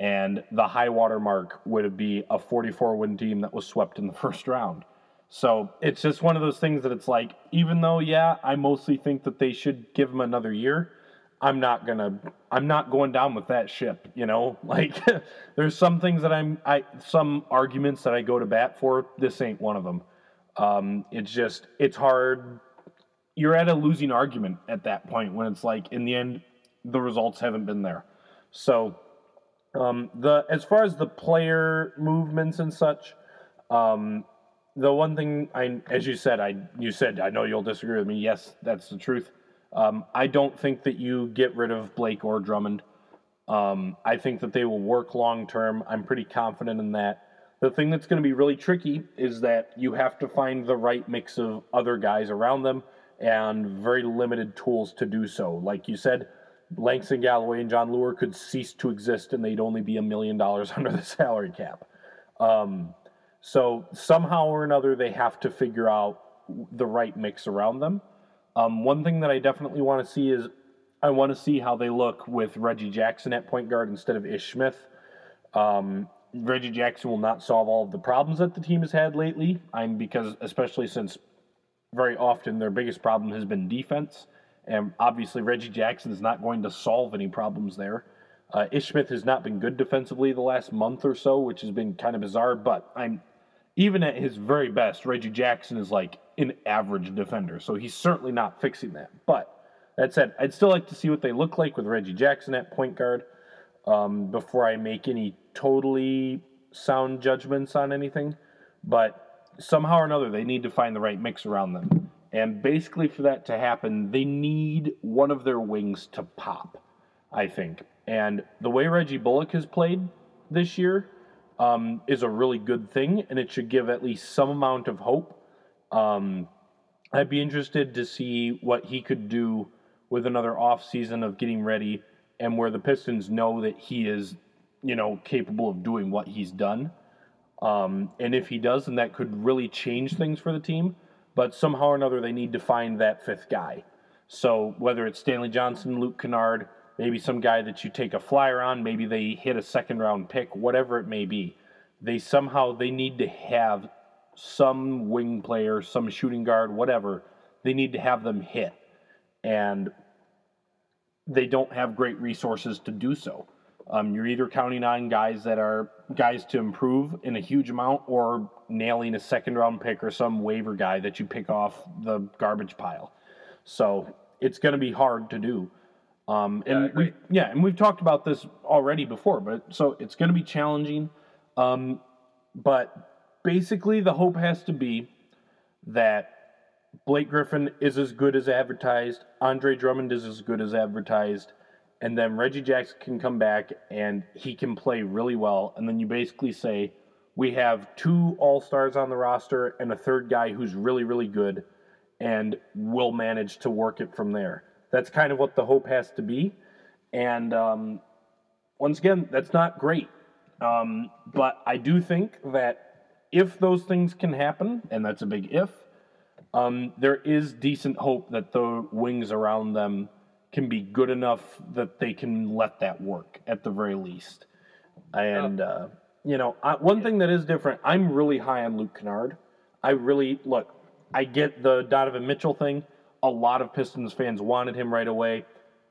and the high water mark would be a 44 win team that was swept in the first round. So it's just one of those things that it's like, even though, yeah, I mostly think that they should give him another year. I'm not gonna. I'm not going down with that ship. You know, like there's some things that I'm. I some arguments that I go to bat for. This ain't one of them. Um, it's just it's hard. You're at a losing argument at that point when it's like in the end the results haven't been there. So um, the as far as the player movements and such, um, the one thing I, as you said, I you said I know you'll disagree with me. Yes, that's the truth. Um, I don't think that you get rid of Blake or Drummond. Um, I think that they will work long term. I'm pretty confident in that. The thing that's going to be really tricky is that you have to find the right mix of other guys around them and very limited tools to do so. Like you said, Langston Galloway and Jon Leuer could cease to exist and they'd only be a million dollars under the salary cap. Um, so somehow or another, they have to figure out the right mix around them. Um, one thing that I definitely want to see is I want to see how they look with Reggie Jackson at point guard instead of Ish Smith. Um, Reggie Jackson will not solve all of the problems that the team has had lately. I'm because especially since very often their biggest problem has been defense, and obviously Reggie Jackson is not going to solve any problems there. Uh, Ish Smith has not been good defensively the last month or so, which has been kind of bizarre. But I'm even at his very best, Reggie Jackson is like an average defender, so he's certainly not fixing that. But That said, I'd still like to see what they look like with Reggie Jackson at point guard um, before I make any totally sound judgments on anything. But somehow or another, they need to find the right mix around them. And basically, for that to happen, they need one of their wings to pop, I think. And the way Reggie Bullock has played this year um, is a really good thing, and it should give at least some amount of hope. Um, I'd be interested to see what he could do with another off season of getting ready and where the Pistons know that he is, you know, capable of doing what he's done. Um, and if he does, then that could really change things for the team. But somehow or another, they need to find that fifth guy. So whether it's Stanley Johnson, Luke Kennard, maybe some guy that you take a flyer on, maybe they hit a second round pick, whatever it may be, they somehow they need to have some wing player, some shooting guard, whatever. They need to have them hit, and they don't have great resources to do so. Um, you're either counting on guys that are guys to improve in a huge amount or nailing a second round pick or some waiver guy that you pick off the garbage pile. So it's going to be hard to do. Um, and Yeah, we, yeah, and we've talked about this already before, but so it's going to be challenging. Um, but basically, the hope has to be that Blake Griffin is as good as advertised, Andre Drummond is as good as advertised, and then Reggie Jackson can come back and he can play really well. And then you basically say, we have two All Stars on the roster and a third guy who's really, really good, and we'll manage to work it from there. That's kind of what the hope has to be. And um, once again, that's not great. Um, but I do think that if those things can happen, and that's a big if, um, there is decent hope that the wings around them can be good enough that they can let that work at the very least. And uh, you know, I, one thing that is different, I'm really high on Luke Kennard. I really look. I get the Donovan Mitchell thing. A lot of Pistons fans wanted him right away.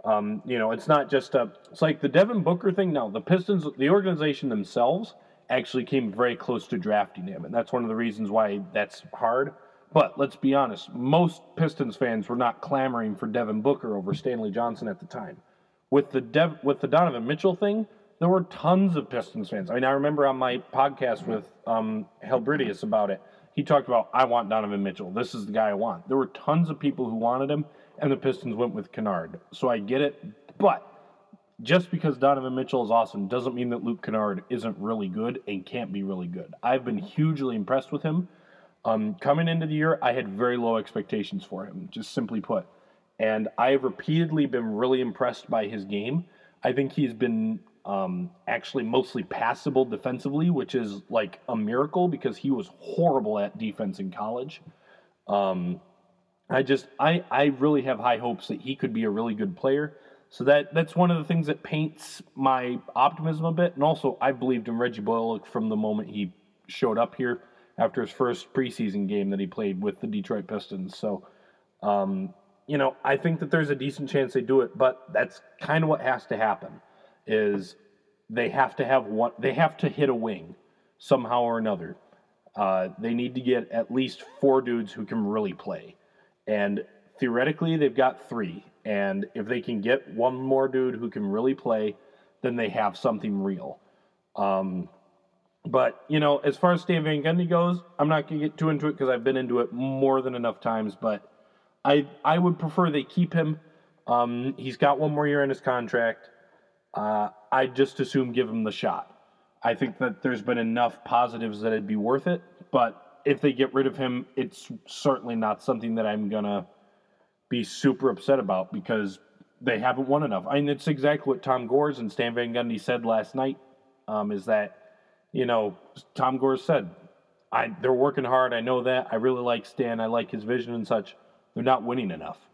Um, you know, it's not just a. It's like the Devin Booker thing. No, the Pistons, the organization themselves, actually came very close to drafting him, and that's one of the reasons why that's hard. But let's be honest, most Pistons fans were not clamoring for Devin Booker over Stanley Johnson at the time. With the Dev, with the Donovan Mitchell thing, there were tons of Pistons fans. I mean, I remember on my podcast with um, Helbridius about it, he talked about, I want Donovan Mitchell. This is the guy I want. There were tons of people who wanted him, and the Pistons went with Kennard. So I get it. But just because Donovan Mitchell is awesome doesn't mean that Luke Kennard isn't really good and can't be really good. I've been hugely impressed with him. Um, coming into the year, I had very low expectations for him, just simply put. And I have repeatedly been really impressed by his game. I think he's been um, actually mostly passable defensively, which is like a miracle because he was horrible at defense in college. Um, I just I I really have high hopes that he could be a really good player. So that that's one of the things that paints my optimism a bit. And also, I believed in Reggie Bullock from the moment he showed up here after his first preseason game that he played with the Detroit Pistons. So, um, you know, I think that there's a decent chance they do it, but that's kind of what has to happen. Is they have to have one. They have to hit a wing somehow or another. Uh, they need to get at least four dudes who can really play. And theoretically, they've got three. And if they can get one more dude who can really play, then they have something real. Um, but, you know, as far as Stan Van Gundy goes, I'm not going to get too into it because I've been into it more than enough times. But I, I would prefer they keep him. Um, he's got one more year in his contract. Uh, I'd just assume give him the shot. I think that there's been enough positives that it'd be worth it. But if they get rid of him, it's certainly not something that I'm gonna be super upset about because they haven't won enough. I mean, it's exactly what Tom Gores and Stan Van Gundy said last night. Um, is that you know Tom Gores said, "I they're working hard. I know that. I really like Stan. I like his vision and such. They're not winning enough."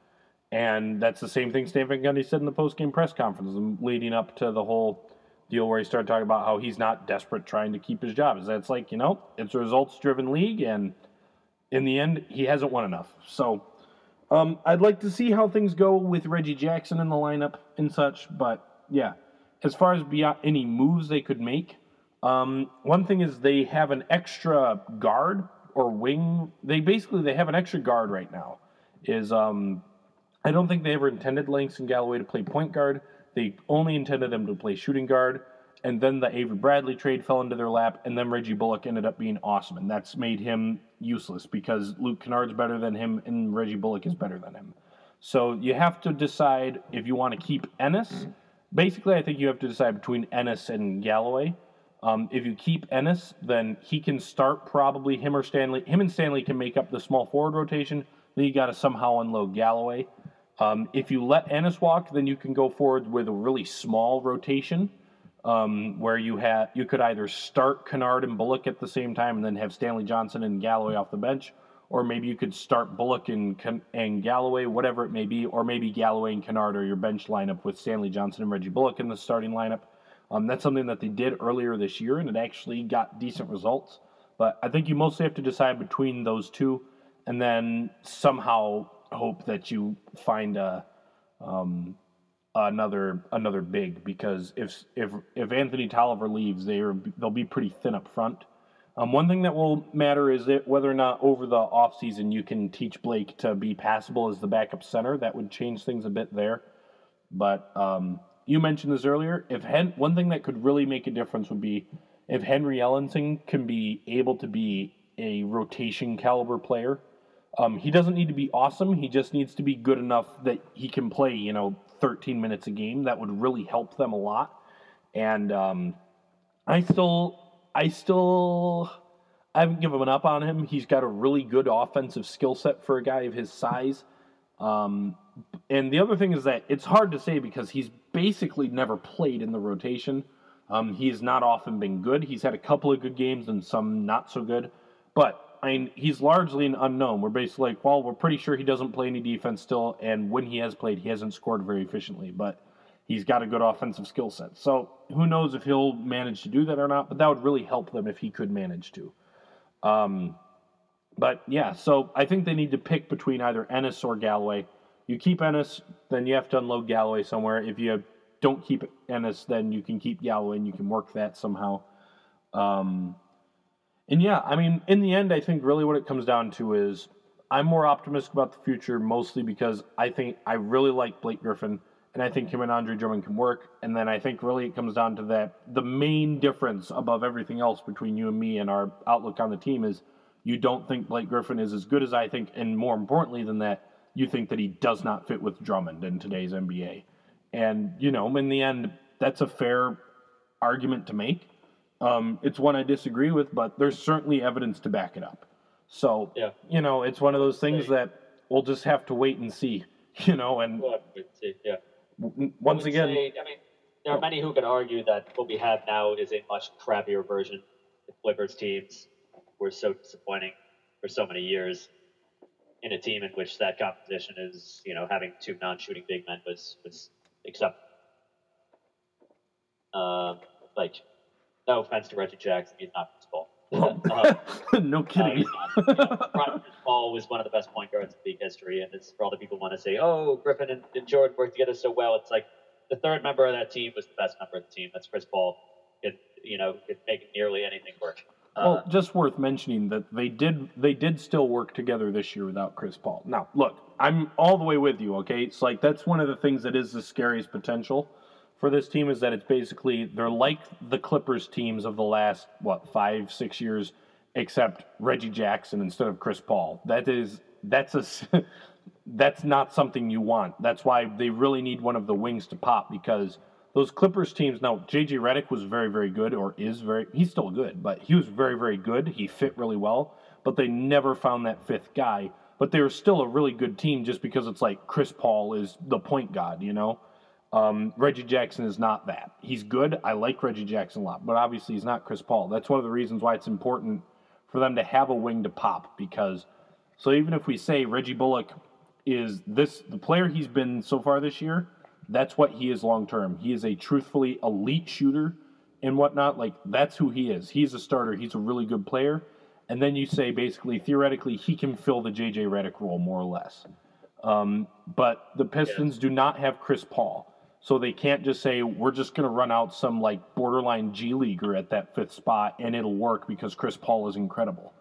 And that's the same thing Stan Van Gundy said in the post game press conference leading up to the whole deal where he started talking about how he's not desperate trying to keep his job. Is that's like, you know, it's a results driven league and in the end he hasn't won enough. So um, I'd like to see how things go with Reggie Jackson in the lineup and such, but yeah. As far as beyond any moves they could make, um, one thing is they have an extra guard or wing. They basically they have an extra guard right now. Is um, I don't think they ever intended Langston Galloway to play point guard. They only intended him to play shooting guard. And then the Avery Bradley trade fell into their lap, and then Reggie Bullock ended up being awesome, and that's made him useless because Luke Kennard's better than him, and Reggie Bullock is better than him. So you have to decide if you want to keep Ennis. Basically, I think you have to decide between Ennis and Galloway. Um, if you keep Ennis, then he can start probably him or Stanley. Him and Stanley can make up the small forward rotation. Then you got to somehow unload Galloway. Um, if you let Ennis walk, then you can go forward with a really small rotation, um, where you have you could either start Kennard and Bullock at the same time, and then have Stanley Johnson and Galloway off the bench, or maybe you could start Bullock and and Galloway, whatever it may be, or maybe Galloway and Kennard are your bench lineup with Stanley Johnson and Reggie Bullock in the starting lineup. Um, that's something that they did earlier this year, and it actually got decent results. But I think you mostly have to decide between those two, and then somehow hope that you find a um, another another big because if if if Anthony Tolliver leaves, they are they'll be pretty thin up front. Um, one thing that will matter is that whether or not over the offseason you can teach Blake to be passable as the backup center. That would change things a bit there. But um, you mentioned this earlier. If Hen- one thing that could really make a difference would be if Henry Ellenson can be able to be a rotation caliber player. Um, he doesn't need to be awesome. He just needs to be good enough that he can play, you know, 13 minutes a game. That would really help them a lot. And um, I still, I still, I haven't given up on him. He's got a really good offensive skill set for a guy of his size. Um, and the other thing is that it's hard to say because he's basically never played in the rotation. Um, has not often been good. He's had a couple of good games and some not so good. But I mean, he's largely an unknown. We're basically like, well, we're pretty sure he doesn't play any defense still, and when he has played, he hasn't scored very efficiently, but he's got a good offensive skill set. So who knows if he'll manage to do that or not, but that would really help them if he could manage to. Um, but yeah, so I think they need to pick between either Ennis or Galloway. You keep Ennis, then you have to unload Galloway somewhere. If you don't keep Ennis, then you can keep Galloway and you can work that somehow. Um, and yeah, I mean, in the end, I think really what it comes down to is I'm more optimistic about the future, mostly because I think I really like Blake Griffin, and I think him and Andre Drummond can work. And then I think really it comes down to that the main difference above everything else between you and me and our outlook on the team is you don't think Blake Griffin is as good as I think, and more importantly than that, you think that he does not fit with Drummond in today's NBA. And, you know, in the end, that's a fair argument to make. Um, it's one I disagree with, but there's certainly evidence to back it up. So, Yeah. you know, it's one of those things that we'll just have to wait and see, you know, and Well, see, yeah. w- once again, say- I mean, there are many who could argue that what we have now is a much crappier version. The Clippers teams were so disappointing for so many years. In a team in which that composition is, you know, having two non-shooting big men was was acceptable. Um, like, no offense to Reggie Jackson, he's not Chris Paul. Uh, no uh, kidding. not. You know, Brian Chris Paul was one of the best point guards in league history, and it's for all the people who want to say, "Oh, Griffin and, and Jordan worked together so well." It's like the third member of that team was the best member of the team. That's Chris Paul. It, you know, could make nearly anything work. Uh, Well, just worth mentioning that they did they did still work together this year without Chris Paul. Now, look, I'm all the way with you. Okay, it's like that's one of the things that is the scariest potential for this team is that it's basically they're like the Clippers teams of the last what five six years, except Reggie Jackson instead of Chris Paul. That is that's a that's not something you want. That's why they really need one of the wings to pop because those Clippers teams. Now, JJ Redick was very, very good, or is very. He's still good, but he was very, very good. He fit really well, but they never found that fifth guy. But they were still a really good team just because it's like Chris Paul is the point god, you know. Um, Reggie Jackson is not that. He's good. I like Reggie Jackson a lot, but obviously he's not Chris Paul. That's one of the reasons why it's important for them to have a wing to pop because. So even if we say Reggie Bullock is this the player he's been so far this year, that's what he is long term. He is a truthfully elite shooter and whatnot. Like that's who he is. He's a starter. He's a really good player. And then you say basically theoretically he can fill the JJ Redick role more or less. Um, but the Pistons do not have Chris Paul. So they can't just say we're just going to run out some like borderline G leaguer at that fifth spot and it'll work because Chris Paul is incredible.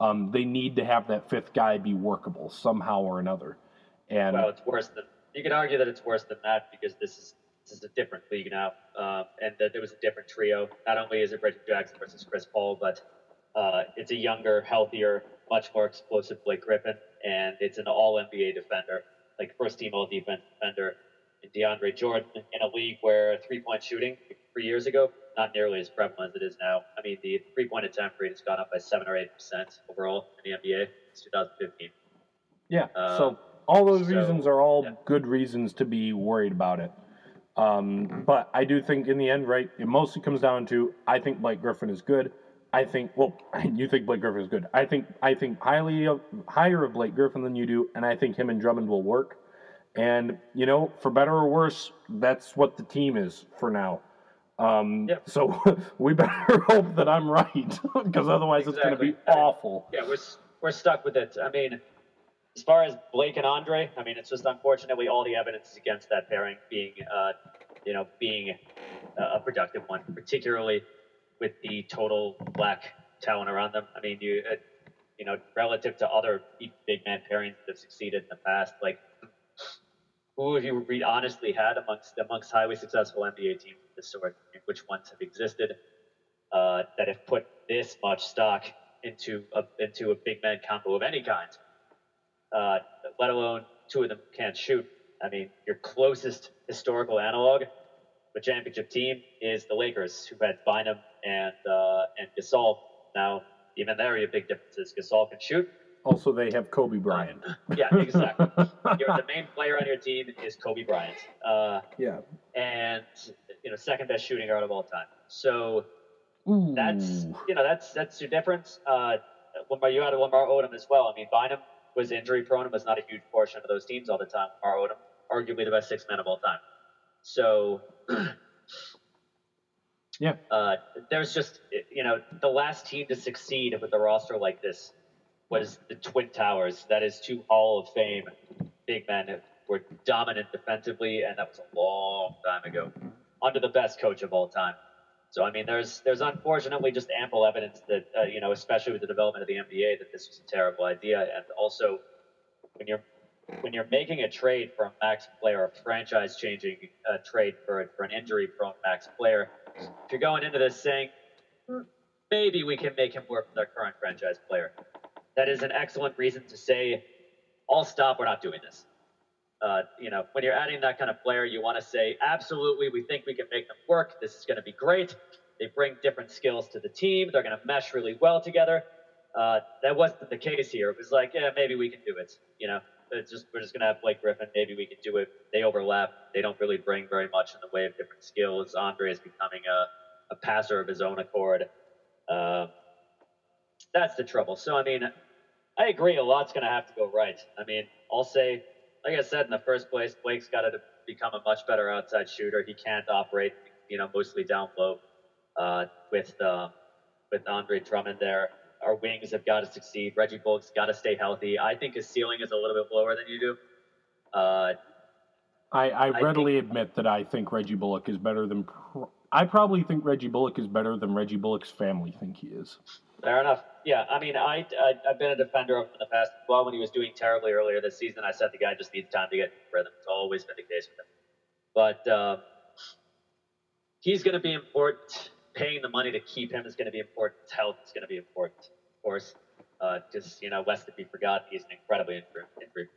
Um, they need to have that fifth guy be workable somehow or another. And well, it's worse than you can argue that it's worse than that because this is this is a different league now, um, and that there was a different trio. Not only is it Reggie Jackson versus Chris Paul, but uh, it's a younger, healthier, much more explosive Blake Griffin, and it's an All NBA defender, like first team All Defense defender, DeAndre Jordan in a league where three point shooting three years ago not nearly as prevalent as it is now. I mean, the three point attempt rate has gone up by seven or eight percent overall in the NBA since 2015. Yeah. so Um, all those so, reasons are all yeah. good reasons to be worried about it. Um, but I do think in the end, right, it mostly comes down to I think Blake Griffin is good. I think well, you think Blake Griffin is good. I think I think highly of, higher of Blake Griffin than you do, and I think him and Drummond will work. And you know, for better or worse, that's what the team is for now. Um, Yep. So we better hope that I'm right, because otherwise it's going to be awful. Yeah, we're we're stuck with it. I mean, as far as Blake and Andre, I mean, it's just unfortunately all the evidence is against that pairing being, uh, you know, being a productive one, particularly with the total lack talent around them. I mean, you, uh, you know, relative to other big man pairings that have succeeded in the past, like who have you re- honestly had amongst amongst highly successful NBA teams of this sort? and Which ones have existed uh, that have put this much stock into a into a big man combo of any kind? Uh, let alone two of them can't shoot. I mean, your closest historical analog, the championship team, is the Lakers, who had Bynum and uh, and Gasol. Now, even there, you have big differences. Gasol can shoot. Also, they have Kobe Bryant. Yeah, exactly. You're, the main player on your team is Kobe Bryant. Uh, yeah. and you know second best shooting guard of all time. So Ooh. that's you know that's that's your difference. Uh, Lamar, you had Lamar Odom as well. I mean, Bynum was injury prone and was not a huge portion of those teams all the time. Lamar Odom, arguably the best six man of all time. So Yeah. uh, there's just you know the last team to succeed with a roster like this was the Twin Towers. That is two Hall of Fame big men who were dominant defensively, and that was a long time ago, under the best coach of all time. So I mean, there's there's unfortunately just ample evidence that uh, you know, especially with the development of the NBA, that this was a terrible idea, and also when you're when you're making a trade for a max player, a franchise changing uh, trade for for an injury prone max player, if you're going into this saying "Hmm, maybe we can make him work with our current franchise player, that is an excellent reason to say, "I'll stop. We're not doing this." Uh, you know, when you're adding that kind of player, you want to say, absolutely, we think we can make them work. This is going to be great. They bring different skills to the team. They're going to mesh really well together. Uh, that wasn't the case here. It was like, yeah, maybe we can do it. You know, it's just we're just going to have Blake Griffin. Maybe we can do it. They overlap. They don't really bring very much in the way of different skills. Andre is becoming a, a passer of his own accord. Uh, that's the trouble. So, I mean, I agree. A lot's going to have to go right. I mean, I'll say, like I said in the first place, Blake's got to become a much better outside shooter. He can't operate, you know, mostly down low. Uh, with uh, with Andre Drummond there, our wings have got to succeed. Reggie Bullock's got to stay healthy. I think his ceiling is a little bit lower than you do. Uh, I, I I readily admit that I think Reggie Bullock is better than. Pr- I probably think Reggie Bullock is better than Reggie Bullock's family think he is. Fair enough. Yeah, I mean, I, I I've been a defender of him in the past. Well, when he was doing terribly earlier this season, I said the guy just needs time to get rhythm. It's always been the case with him. But uh, he's going to be important. Paying the money to keep him is going to be important. His health is going to be important, of course. Because you know, lest it be forgotten, he's an incredibly injury.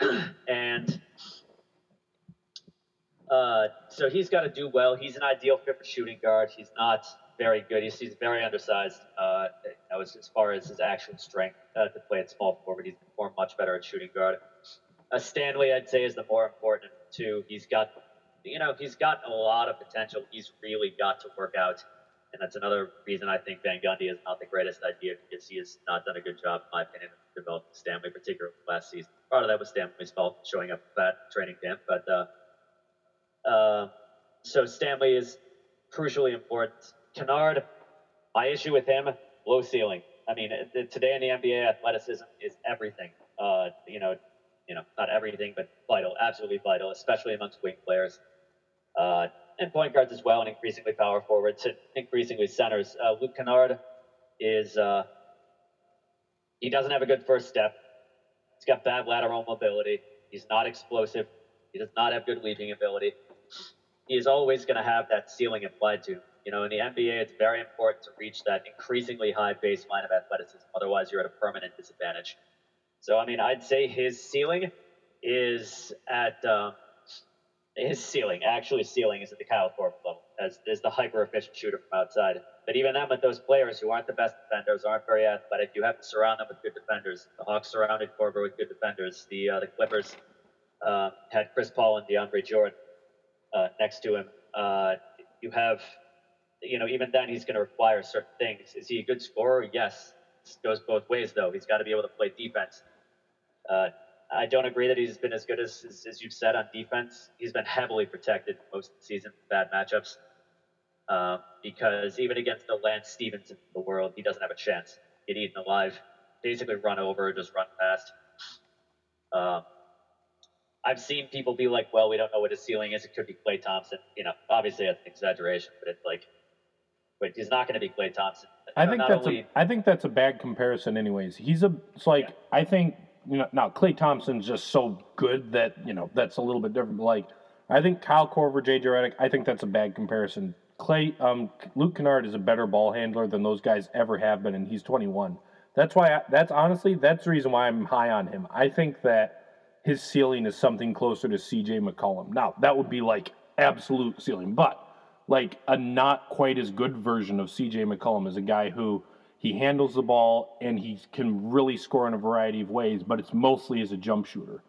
injury. and uh, so he's got to do well. He's an ideal fit for shooting guard. He's not very good. He's, he's very undersized. Uh, as, far as his actual strength uh, to play at small forward, he's performed much better at shooting guard. Uh, Stanley, I'd say, is the more important two. He's got, you know, he's got a lot of potential. He's really got to work out, and that's another reason I think Van Gundy is not the greatest idea because he has not done a good job, in my opinion, of developing Stanley, particularly last season. Part of that was Stanley's fault, showing up at training camp, but. Uh, uh, so Stanley is crucially important. Kennard, my issue with him, low ceiling. I mean, today in the NBA, athleticism is everything. Uh, you know, you know, not everything, but vital, absolutely vital, especially amongst wing players, uh, and point guards as well, and increasingly power forwards, increasingly centers. Uh, Luke Kennard is uh, he doesn't have a good first step. He's got bad lateral mobility. He's not explosive. He does not have good leaping ability. He is always going to have that ceiling applied to. him. You know, in the NBA, it's very important to reach that increasingly high baseline of athleticism. Otherwise, you're at a permanent disadvantage. So, I mean, I'd say his ceiling is at um, his ceiling. Actually, ceiling is at the Kyle Korver level, as is the hyper efficient shooter from outside. But even then, with those players who aren't the best defenders, aren't very athletic, you have to surround them with good defenders. The Hawks surrounded Korver with good defenders. The uh, the Clippers uh, had Chris Paul and DeAndre Jordan uh, next to him. Uh, you have, you know, even then he's going to require certain things. Is he a good scorer? Yes. It goes both ways though. He's got to be able to play defense. Uh, I don't agree that he's been as good as, as, as you've said on defense. He's been heavily protected most of the season, bad matchups. Uh, because even against the Lance Stevens of the world, he doesn't have a chance. Get eaten alive, basically run over, just run past. Um, I've seen people be like, "Well, we don't know what his ceiling is. It could be Klay Thompson." You know, obviously that's an exaggeration, but it's like, but he's not going to be Klay Thompson. I You know, think that's only- a I think that's a bad comparison. Anyways, he's a it's like I think you know now Klay Thompson's just so good that you know that's a little bit different. But like I think Kyle Korver, JJ Redick, I think that's a bad comparison. Clay, um, Luke Kennard is a better ball handler than those guys ever have been, and he's 21. That's why. I, that's honestly that's the reason why I'm high on him. I think that his ceiling is something closer to CJ McCollum. Now that would be like absolute ceiling, but like a not quite as good version of CJ McCollum is a guy who he handles the ball and he can really score in a variety of ways, but it's mostly as a jump shooter.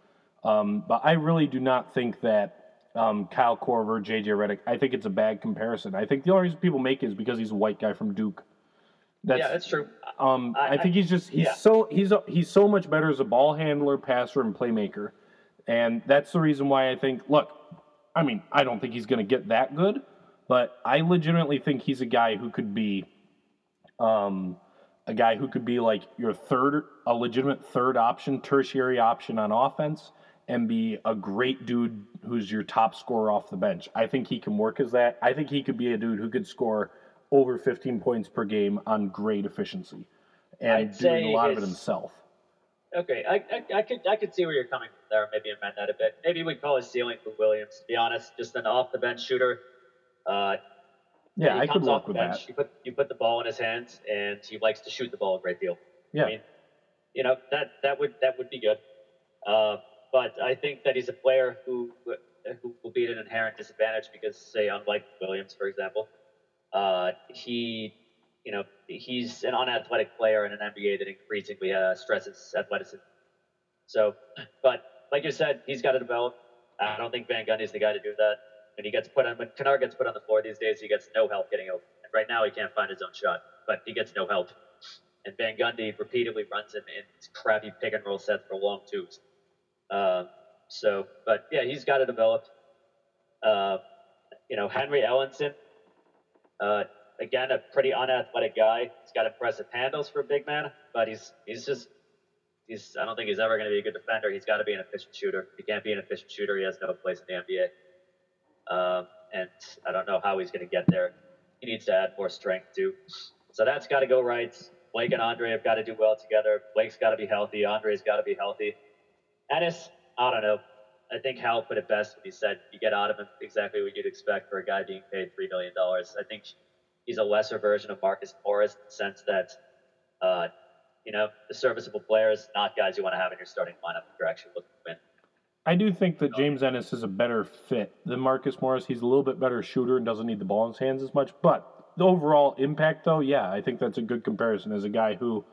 Um, but I really do not think that um, Kyle Korver, JJ Redick. I think it's a bad comparison. I think the only reason people make it is because he's a white guy from Duke. That's, yeah, that's true. um, I, I- think he's just he's yeah. so he's a, he's so much better as a ball handler, passer, and playmaker, and that's the reason why I think. Look, I mean, I don't think he's going to get that good, but I legitimately think he's a guy who could be, um, a guy who could be like your third, a legitimate third option, tertiary option on offense, and be a great dude who's your top scorer off the bench. I think he can work as that. I think he could be a dude who could score over 15 points per game on great efficiency and I'd doing a lot of it himself. Okay, I, I, I could I could see where you're coming from there. Maybe amend that a bit. Maybe we call his ceiling for Williams. To be honest, just an off the bench shooter. Uh, Yeah, he I could comes off work the with bench. that. You put you put the ball in his hands, and he likes to shoot the ball a great deal. Yeah. I mean, you know that that would that would be good. Uh, but I think that he's a player who who will be at an inherent disadvantage because, say, unlike Williams, for example, uh, he you know he's an unathletic player in an NBA that increasingly uh, stresses athleticism. So, but like you said, he's got to develop. I don't think Van Gundy's the guy to do that. When he gets put on, when Kennard gets put on the floor these days, he gets no help getting open. And right now, he can't find his own shot, but he gets no help. And Van Gundy repeatedly runs him in crappy pick and roll sets for long twos. Uh, so, but yeah, he's got to develop. Uh, you know, Henry Ellenson, uh, again, a pretty unathletic guy. He's got impressive handles for a big man, but he's he's just he's I don't think he's ever going to be a good defender. He's got to be an efficient shooter. He can't be an efficient shooter, he has no place in the NBA. Um, and I don't know how he's going to get there. He needs to add more strength too. So that's got to go right. Blake and Andre have got to do well together. Blake's got to be healthy. Andre's got to be healthy. Ennis, I don't know. I think Hal put it best when he said you get out of him exactly what you'd expect for a guy being paid three million dollars. I think he's a lesser version of Marcus Morris in the sense that, uh, you know, the serviceable players, not guys you want to have in your starting lineup if you're actually looking to win. I do think that James Ennis is a better fit than Marcus Morris. He's a little bit better shooter and doesn't need the ball in his hands as much. But the overall impact, though, yeah, I think that's a good comparison as a guy who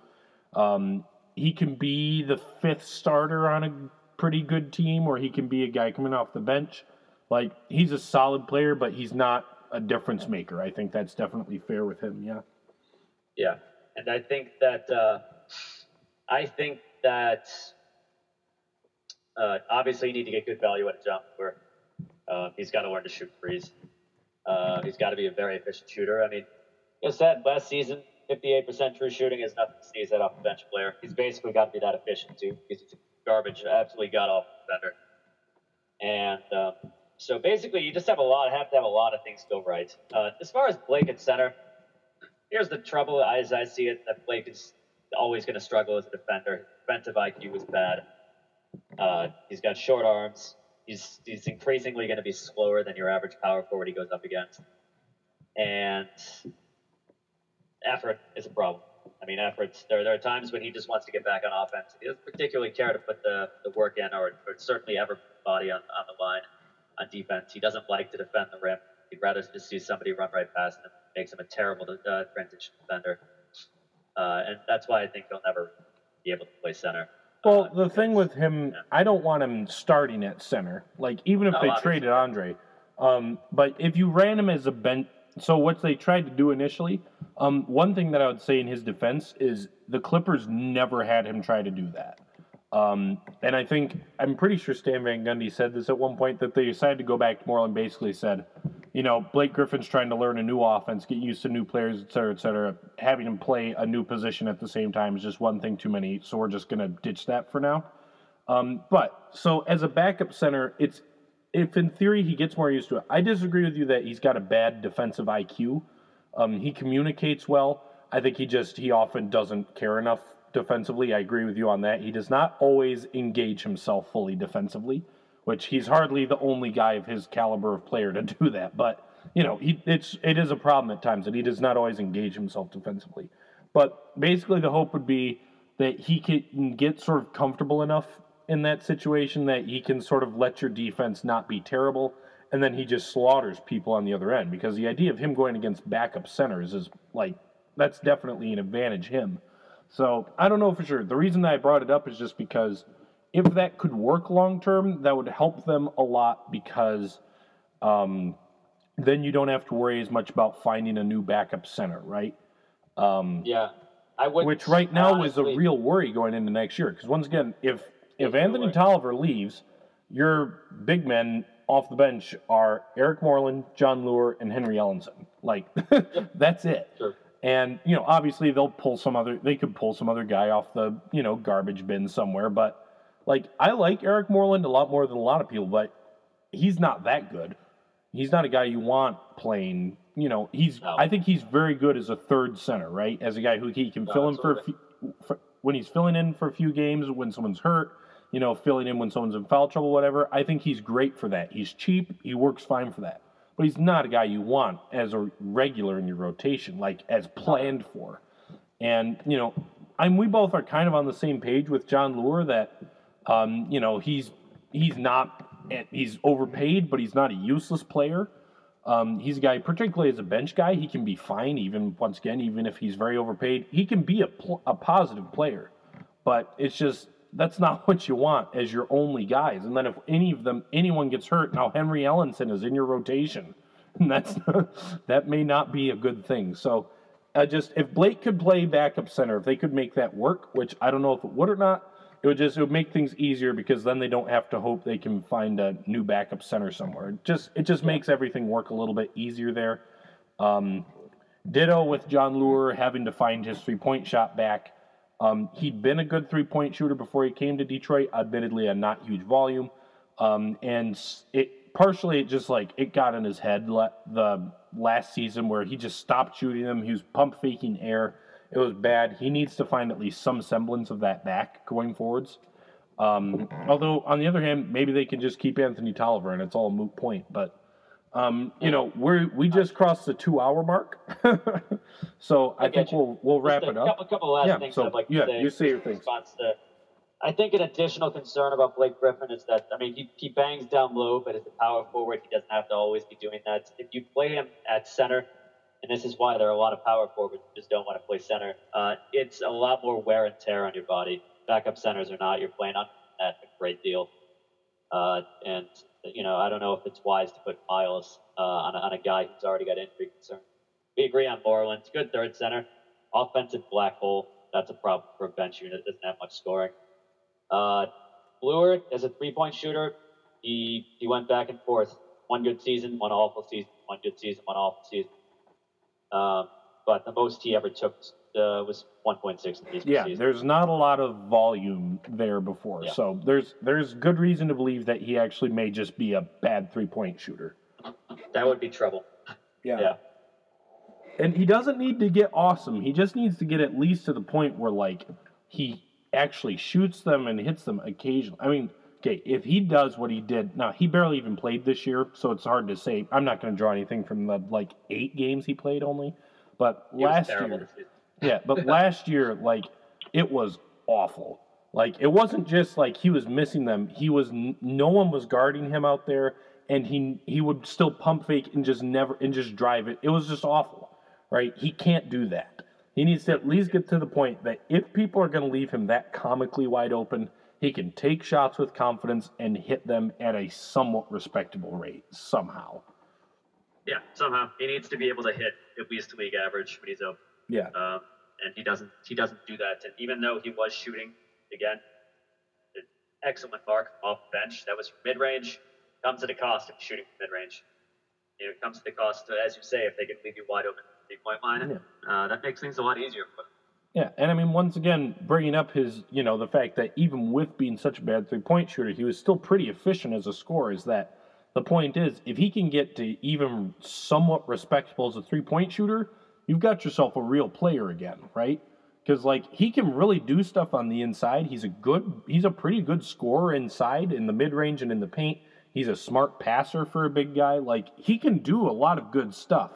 um, he can be the fifth starter on a pretty good team, or he can be a guy coming off the bench. Like he's a solid player, but he's not a difference maker. I think that's definitely fair with him. Yeah. Yeah, and I think that uh, I think that uh, obviously you need to get good value at a jump where uh, he's got to learn to shoot threes. Uh, he's got to be a very efficient shooter. I mean, like I said last season, 58% true shooting is nothing to sneeze at off the bench player. He's basically got to be that efficient too he's garbage, absolutely god awful defender. And um, so basically, you just have a lot, have to have a lot of things go right. Uh, as far as Blake at center, here's the trouble as I see it that Blake is always going to struggle as a defender. Defensive IQ is bad. Uh, he's got short arms. He's he's increasingly going to be slower than your average power forward he goes up against, and effort is a problem. I mean, efforts. There, there are times when he just wants to get back on offense. He doesn't particularly care to put the, the work in, or, or certainly ever body on, on the line on defense. He doesn't like to defend the rim. He'd rather just see somebody run right past him. Makes him a terrible uh, transition defender, uh, and that's why I think he'll never be able to play center. Well, the thing with him. I don't want him starting at center. Like even if No, they obviously. traded Andre, um, but if you ran him as a bench, so what they tried to do initially, um, one thing that I would say in his defense is the Clippers never had him try to do that. Um, and I think I'm pretty sure Stan Van Gundy said this at one point that they decided to go back to Moreland. Basically said, you know, Blake Griffin's trying to learn a new offense, get used to new players, et cetera, et cetera. Having him play a new position at the same time is just one thing too many. So we're just gonna ditch that for now. Um, but so as a backup center, it's if in theory he gets more used to it. I disagree with you that he's got a bad defensive IQ. Um, he communicates well. I think he just he often doesn't care enough defensively. I agree with you on that. He does not always engage himself fully defensively, which he's hardly the only guy of his caliber of player to do that. But you know, he it's it is a problem at times that he does not always engage himself defensively. But basically, the hope would be that he can get sort of comfortable enough in that situation that he can sort of let your defense not be terrible, and then he just slaughters people on the other end. Because the idea of him going against backup centers is like that's definitely an advantage him. So I don't know for sure. The reason that I brought it up is just because if that could work long term, that would help them a lot because um, then you don't have to worry as much about finding a new backup center, right? Um, Yeah, I would. which right now is a real worry going into next year. Because once again, if if Anthony. Tolliver leaves, your big men off the bench are Eric Moreland, Jon Leuer, and Henry Ellenson. Like that's it. Sure. And you know, obviously they'll pull some other. They could pull some other guy off the you know garbage bin somewhere. But like I like Eric Moreland a lot more than a lot of people, but he's not that good. He's not a guy you want playing. You know, he's. No. I think he's very good as a third center, right? As a guy who he can No, fill in for, a few, for when he's filling in for a few games when someone's hurt. You know, filling in when someone's in foul trouble, whatever. I think he's great for that. He's cheap. He works fine for that. But he's not a guy you want as a regular in your rotation, like as planned for. And you know, I'm we both are kind of on the same page with Jon Leuer that um, you know he's he's not he's overpaid, but he's not a useless player. Um, he's a guy, particularly as a bench guy, he can be fine. Even once again, even if he's very overpaid, he can be a pl- a positive player. But it's just that's not what you want as your only guys. And then if any of them anyone gets hurt, now Henry Ellenson is in your rotation. And that's that may not be a good thing. So I just if Blake could play backup center, if they could make that work, which I don't know if it would or not, it would just it would make things easier because then they don't have to hope they can find a new backup center somewhere. It just it just makes everything work a little bit easier there. Um, ditto with Jon Leuer having to find his three point shot back. Um, he'd been a good three point shooter before he came to Detroit, admittedly, a not huge volume. Um, and it partially it just like it got in his head le- the last season where he just stopped shooting them. He was pump faking air. It was bad. He needs to find at least some semblance of that back going forwards. Um, although on the other hand, maybe they can just keep Anthony Tolliver and it's all a moot point. But um, you know, we we just crossed the two hour mark, so I, I think you. we'll we'll wrap it up. Couple, couple last Yeah, things so, I'd like yeah, to say. you say your things. I think an additional concern about Blake Griffin is that I mean he, he bangs down low, but as a power forward, he doesn't have to always be doing that. If you play him at center, and this is why there are a lot of power forwards who just don't want to play center, uh, it's a lot more wear and tear on your body. Backup centers or not, you're playing on that a great deal. Uh, and you know, I don't know if it's wise to put Miles uh, on, a, on a guy who's already got injury concern. We agree on Moreland. Good third center. Offensive black hole. That's a problem for a bench unit. Doesn't have much scoring. Uh, Leuer is a three-point shooter. He he went back and forth. One good season, one awful season. One good season, one awful season. Um, but the most he ever took uh, was 1.6 in these Yeah, season. there's not a lot of volume there before, Yeah. so there's there's good reason to believe that he actually may just be a bad three point shooter. That would be trouble. Yeah. yeah And he doesn't need to get awesome. He just needs to get at least to the point where like he actually shoots them and hits them occasionally. I mean, okay, if he does what he did, now he barely even played this year, so it's hard to say. I'm not going to draw anything from the like eight games he played only, but last year. Yeah, but last year, like, it was awful. Like, it wasn't just like he was missing them. He was no one was guarding him out there, and he he would still pump fake and just never and just drive it. It was just awful, right? He can't do that. He needs to at least get to the point that if people are going to leave him that comically wide open, he can take shots with confidence and hit them at a somewhat respectable rate somehow. Yeah, somehow he needs to be able to hit at least league average when he's open, Yeah, um, and he doesn't. He doesn't do that. And even though he was shooting again, an excellent mark off the bench. That was mid range. Comes at a cost of shooting mid range. You know, it comes at the cost, as you say, if they can leave you wide open at the three point line, uh, that makes things a lot easier for them. Yeah, and I mean, once again, bringing up his, you know, the fact that even with being such a bad three point shooter, he was still pretty efficient as a scorer. Is that the point is, if he can get to even somewhat respectable as a three point shooter, you've got yourself a real player again, right? Because, like, he can really do stuff on the inside. He's a good, he's a pretty good scorer inside in the mid range and in the paint. He's a smart passer for a big guy. Like, he can do a lot of good stuff.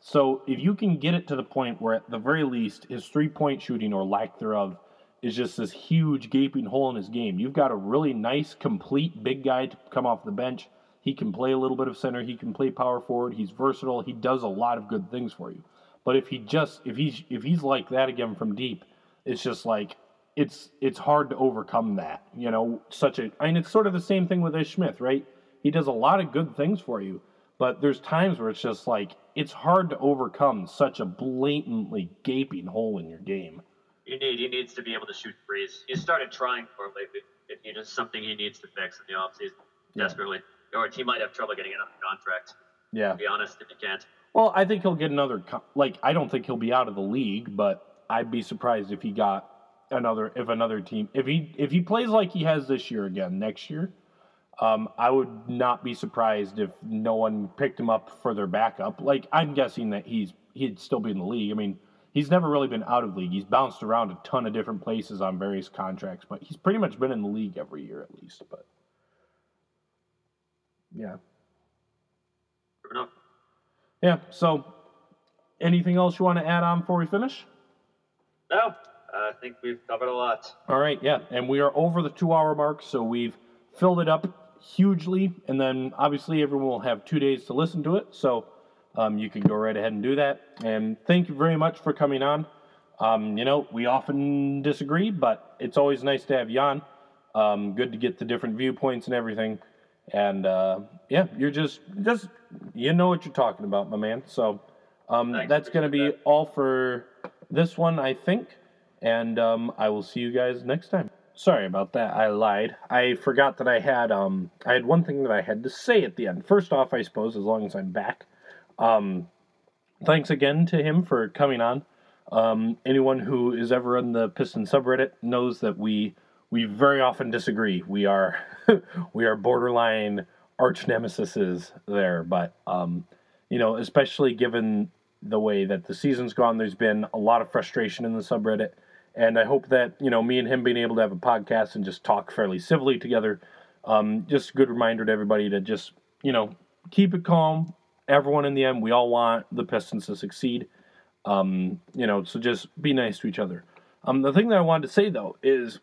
So if you can get it to the point where, at the very least, his three point shooting or lack thereof is just this huge gaping hole in his game, you've got a really nice, complete big guy to come off the bench. He can play a little bit of center. He can play power forward. He's versatile. He does a lot of good things for you. But if he just if he's if he's like that again from deep, it's just like it's it's hard to overcome that. You know, such a I mean it's sort of the same thing with Ish Smith, right? He does a lot of good things for you, but there's times where it's just like it's hard to overcome such a blatantly gaping hole in your game. You need he needs to be able to shoot threes. He started trying for it lately. It, it is something he needs to fix in the offseason Yeah. desperately, or he might have trouble getting another contract. Yeah. To be honest, if he can't. Well, I think he'll get another. Like, I don't think he'll be out of the league, but I'd be surprised if he got another. If another team, if he if he plays like he has this year again next year, um, I would not be surprised if no one picked him up for their backup. Like, I'm guessing that he's he'd still be in the league. I mean, he's never really been out of league. He's bounced around a ton of different places on various contracts, but he's pretty much been in the league every year at least. But yeah. Fair enough. Yeah. So, anything else you want to add on before we finish? No, I think we've covered a lot. All right. Yeah, and we are over the two-hour mark, so we've filled it up hugely, and then obviously everyone will have two days to listen to it. So, um, you can go right ahead and do that. And thank you very much for coming on. Um, you know, we often disagree, but it's always nice to have you on. Um, good to get the different viewpoints and everything. And uh, yeah, you're just just you know what you're talking about, my man. So um, Thanks, that's going to be appreciate all for this one, I think. And um, I will see you guys next time. Sorry about that. I lied. I forgot that I had um I had one thing that I had to say at the end. First off, I suppose as long as I'm back, um, thanks again to him for coming on. Um, anyone who is ever in the Piston subreddit knows that we we very often disagree. We are we are borderline arch nemesises there, but um, you know, especially given the way that the season's gone, there's been a lot of frustration in the subreddit, and I hope that you know me and him being able to have a podcast and just talk fairly civilly together. Um, just a good reminder to everybody to just you know keep it calm. Everyone in the end, we all want the Pistons to succeed. Um, you know, so just be nice to each other. Um, the thing that I wanted to say though is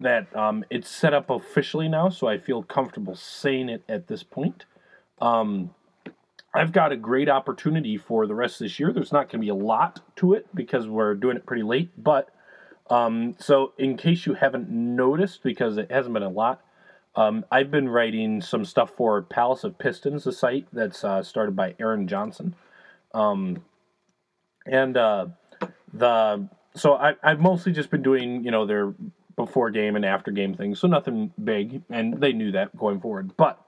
that um, it's set up officially now, so I feel comfortable saying it at this point. Um, I've got a great opportunity for the rest of this year. There's not going to be a lot to it because we're doing it pretty late, but um, so in case you haven't noticed, because it hasn't been a lot, um, I've been writing some stuff for Palace of Pistons, the site that's uh, started by Aaron Johnson. Um, and uh, the so I, I've mostly just been doing you know their before game and after game things, so nothing big, and they knew that going forward. But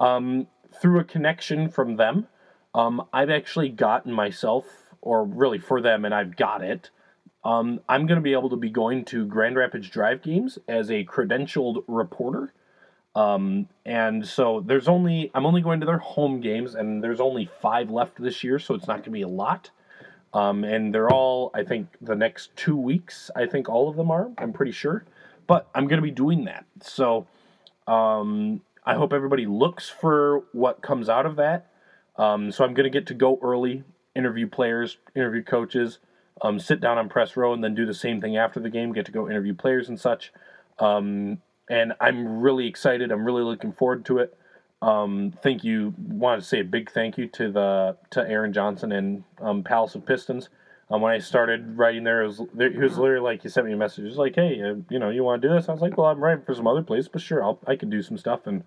um, through a connection from them, um, I've actually gotten myself, or really for them, and I've got it. Um, I'm going to be able to be going to Grand Rapids Drive games as a credentialed reporter. Um, and so there's only I'm only going to their home games, and there's only five left this year, so it's not going to be a lot. Um, and they're all, I think, the next two weeks. I think all of them are. I'm pretty sure. but I'm going to be doing that. So um, I hope everybody looks for what comes out of that. Um, so I'm going to get to go early, interview players, interview coaches, um, sit down on press row, and then do the same thing after the game. Get to go interview players and such. Um, and I'm really excited. I'm really looking forward to it. Um, thank you. Want to say a big thank you to the to Aaron Johnson and um, Palace of Pistons. Um, when I started writing there, it was, there, he was literally like, he sent me a message. He was like, hey, uh, you know, you want to do this? I was like, well, I'm writing for some other place, but sure, I'll, I can do some stuff. And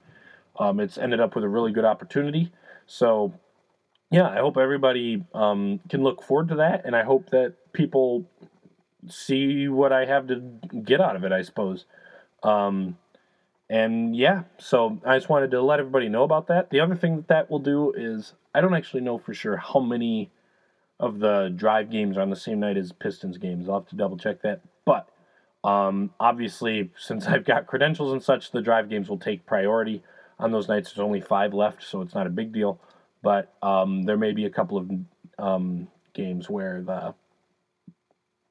um, it's ended up with a really good opportunity. So, yeah, I hope everybody um, can look forward to that. And I hope that people see what I have to get out of it, I suppose. Um, and yeah, so I just wanted to let everybody know about that. The other thing that that will do is I don't actually know for sure how many of the drive games are on the same night as Pistons games. I'll have to double check that. But um, obviously, since I've got credentials and such, the drive games will take priority on those nights. There's only five left, so it's not a big deal. But um, there may be a couple of um, games where the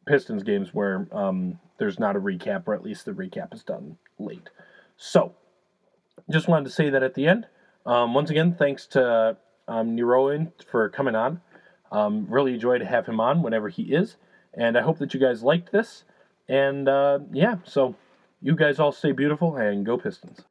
Pistons games where um, there's not a recap, or at least the recap is done late. So, just wanted to say that at the end. Um, once again, thanks to um, Neroin for coming on. Um, really enjoy to have him on whenever he is. And I hope that you guys liked this. And uh, yeah, so you guys all stay beautiful and go Pistons.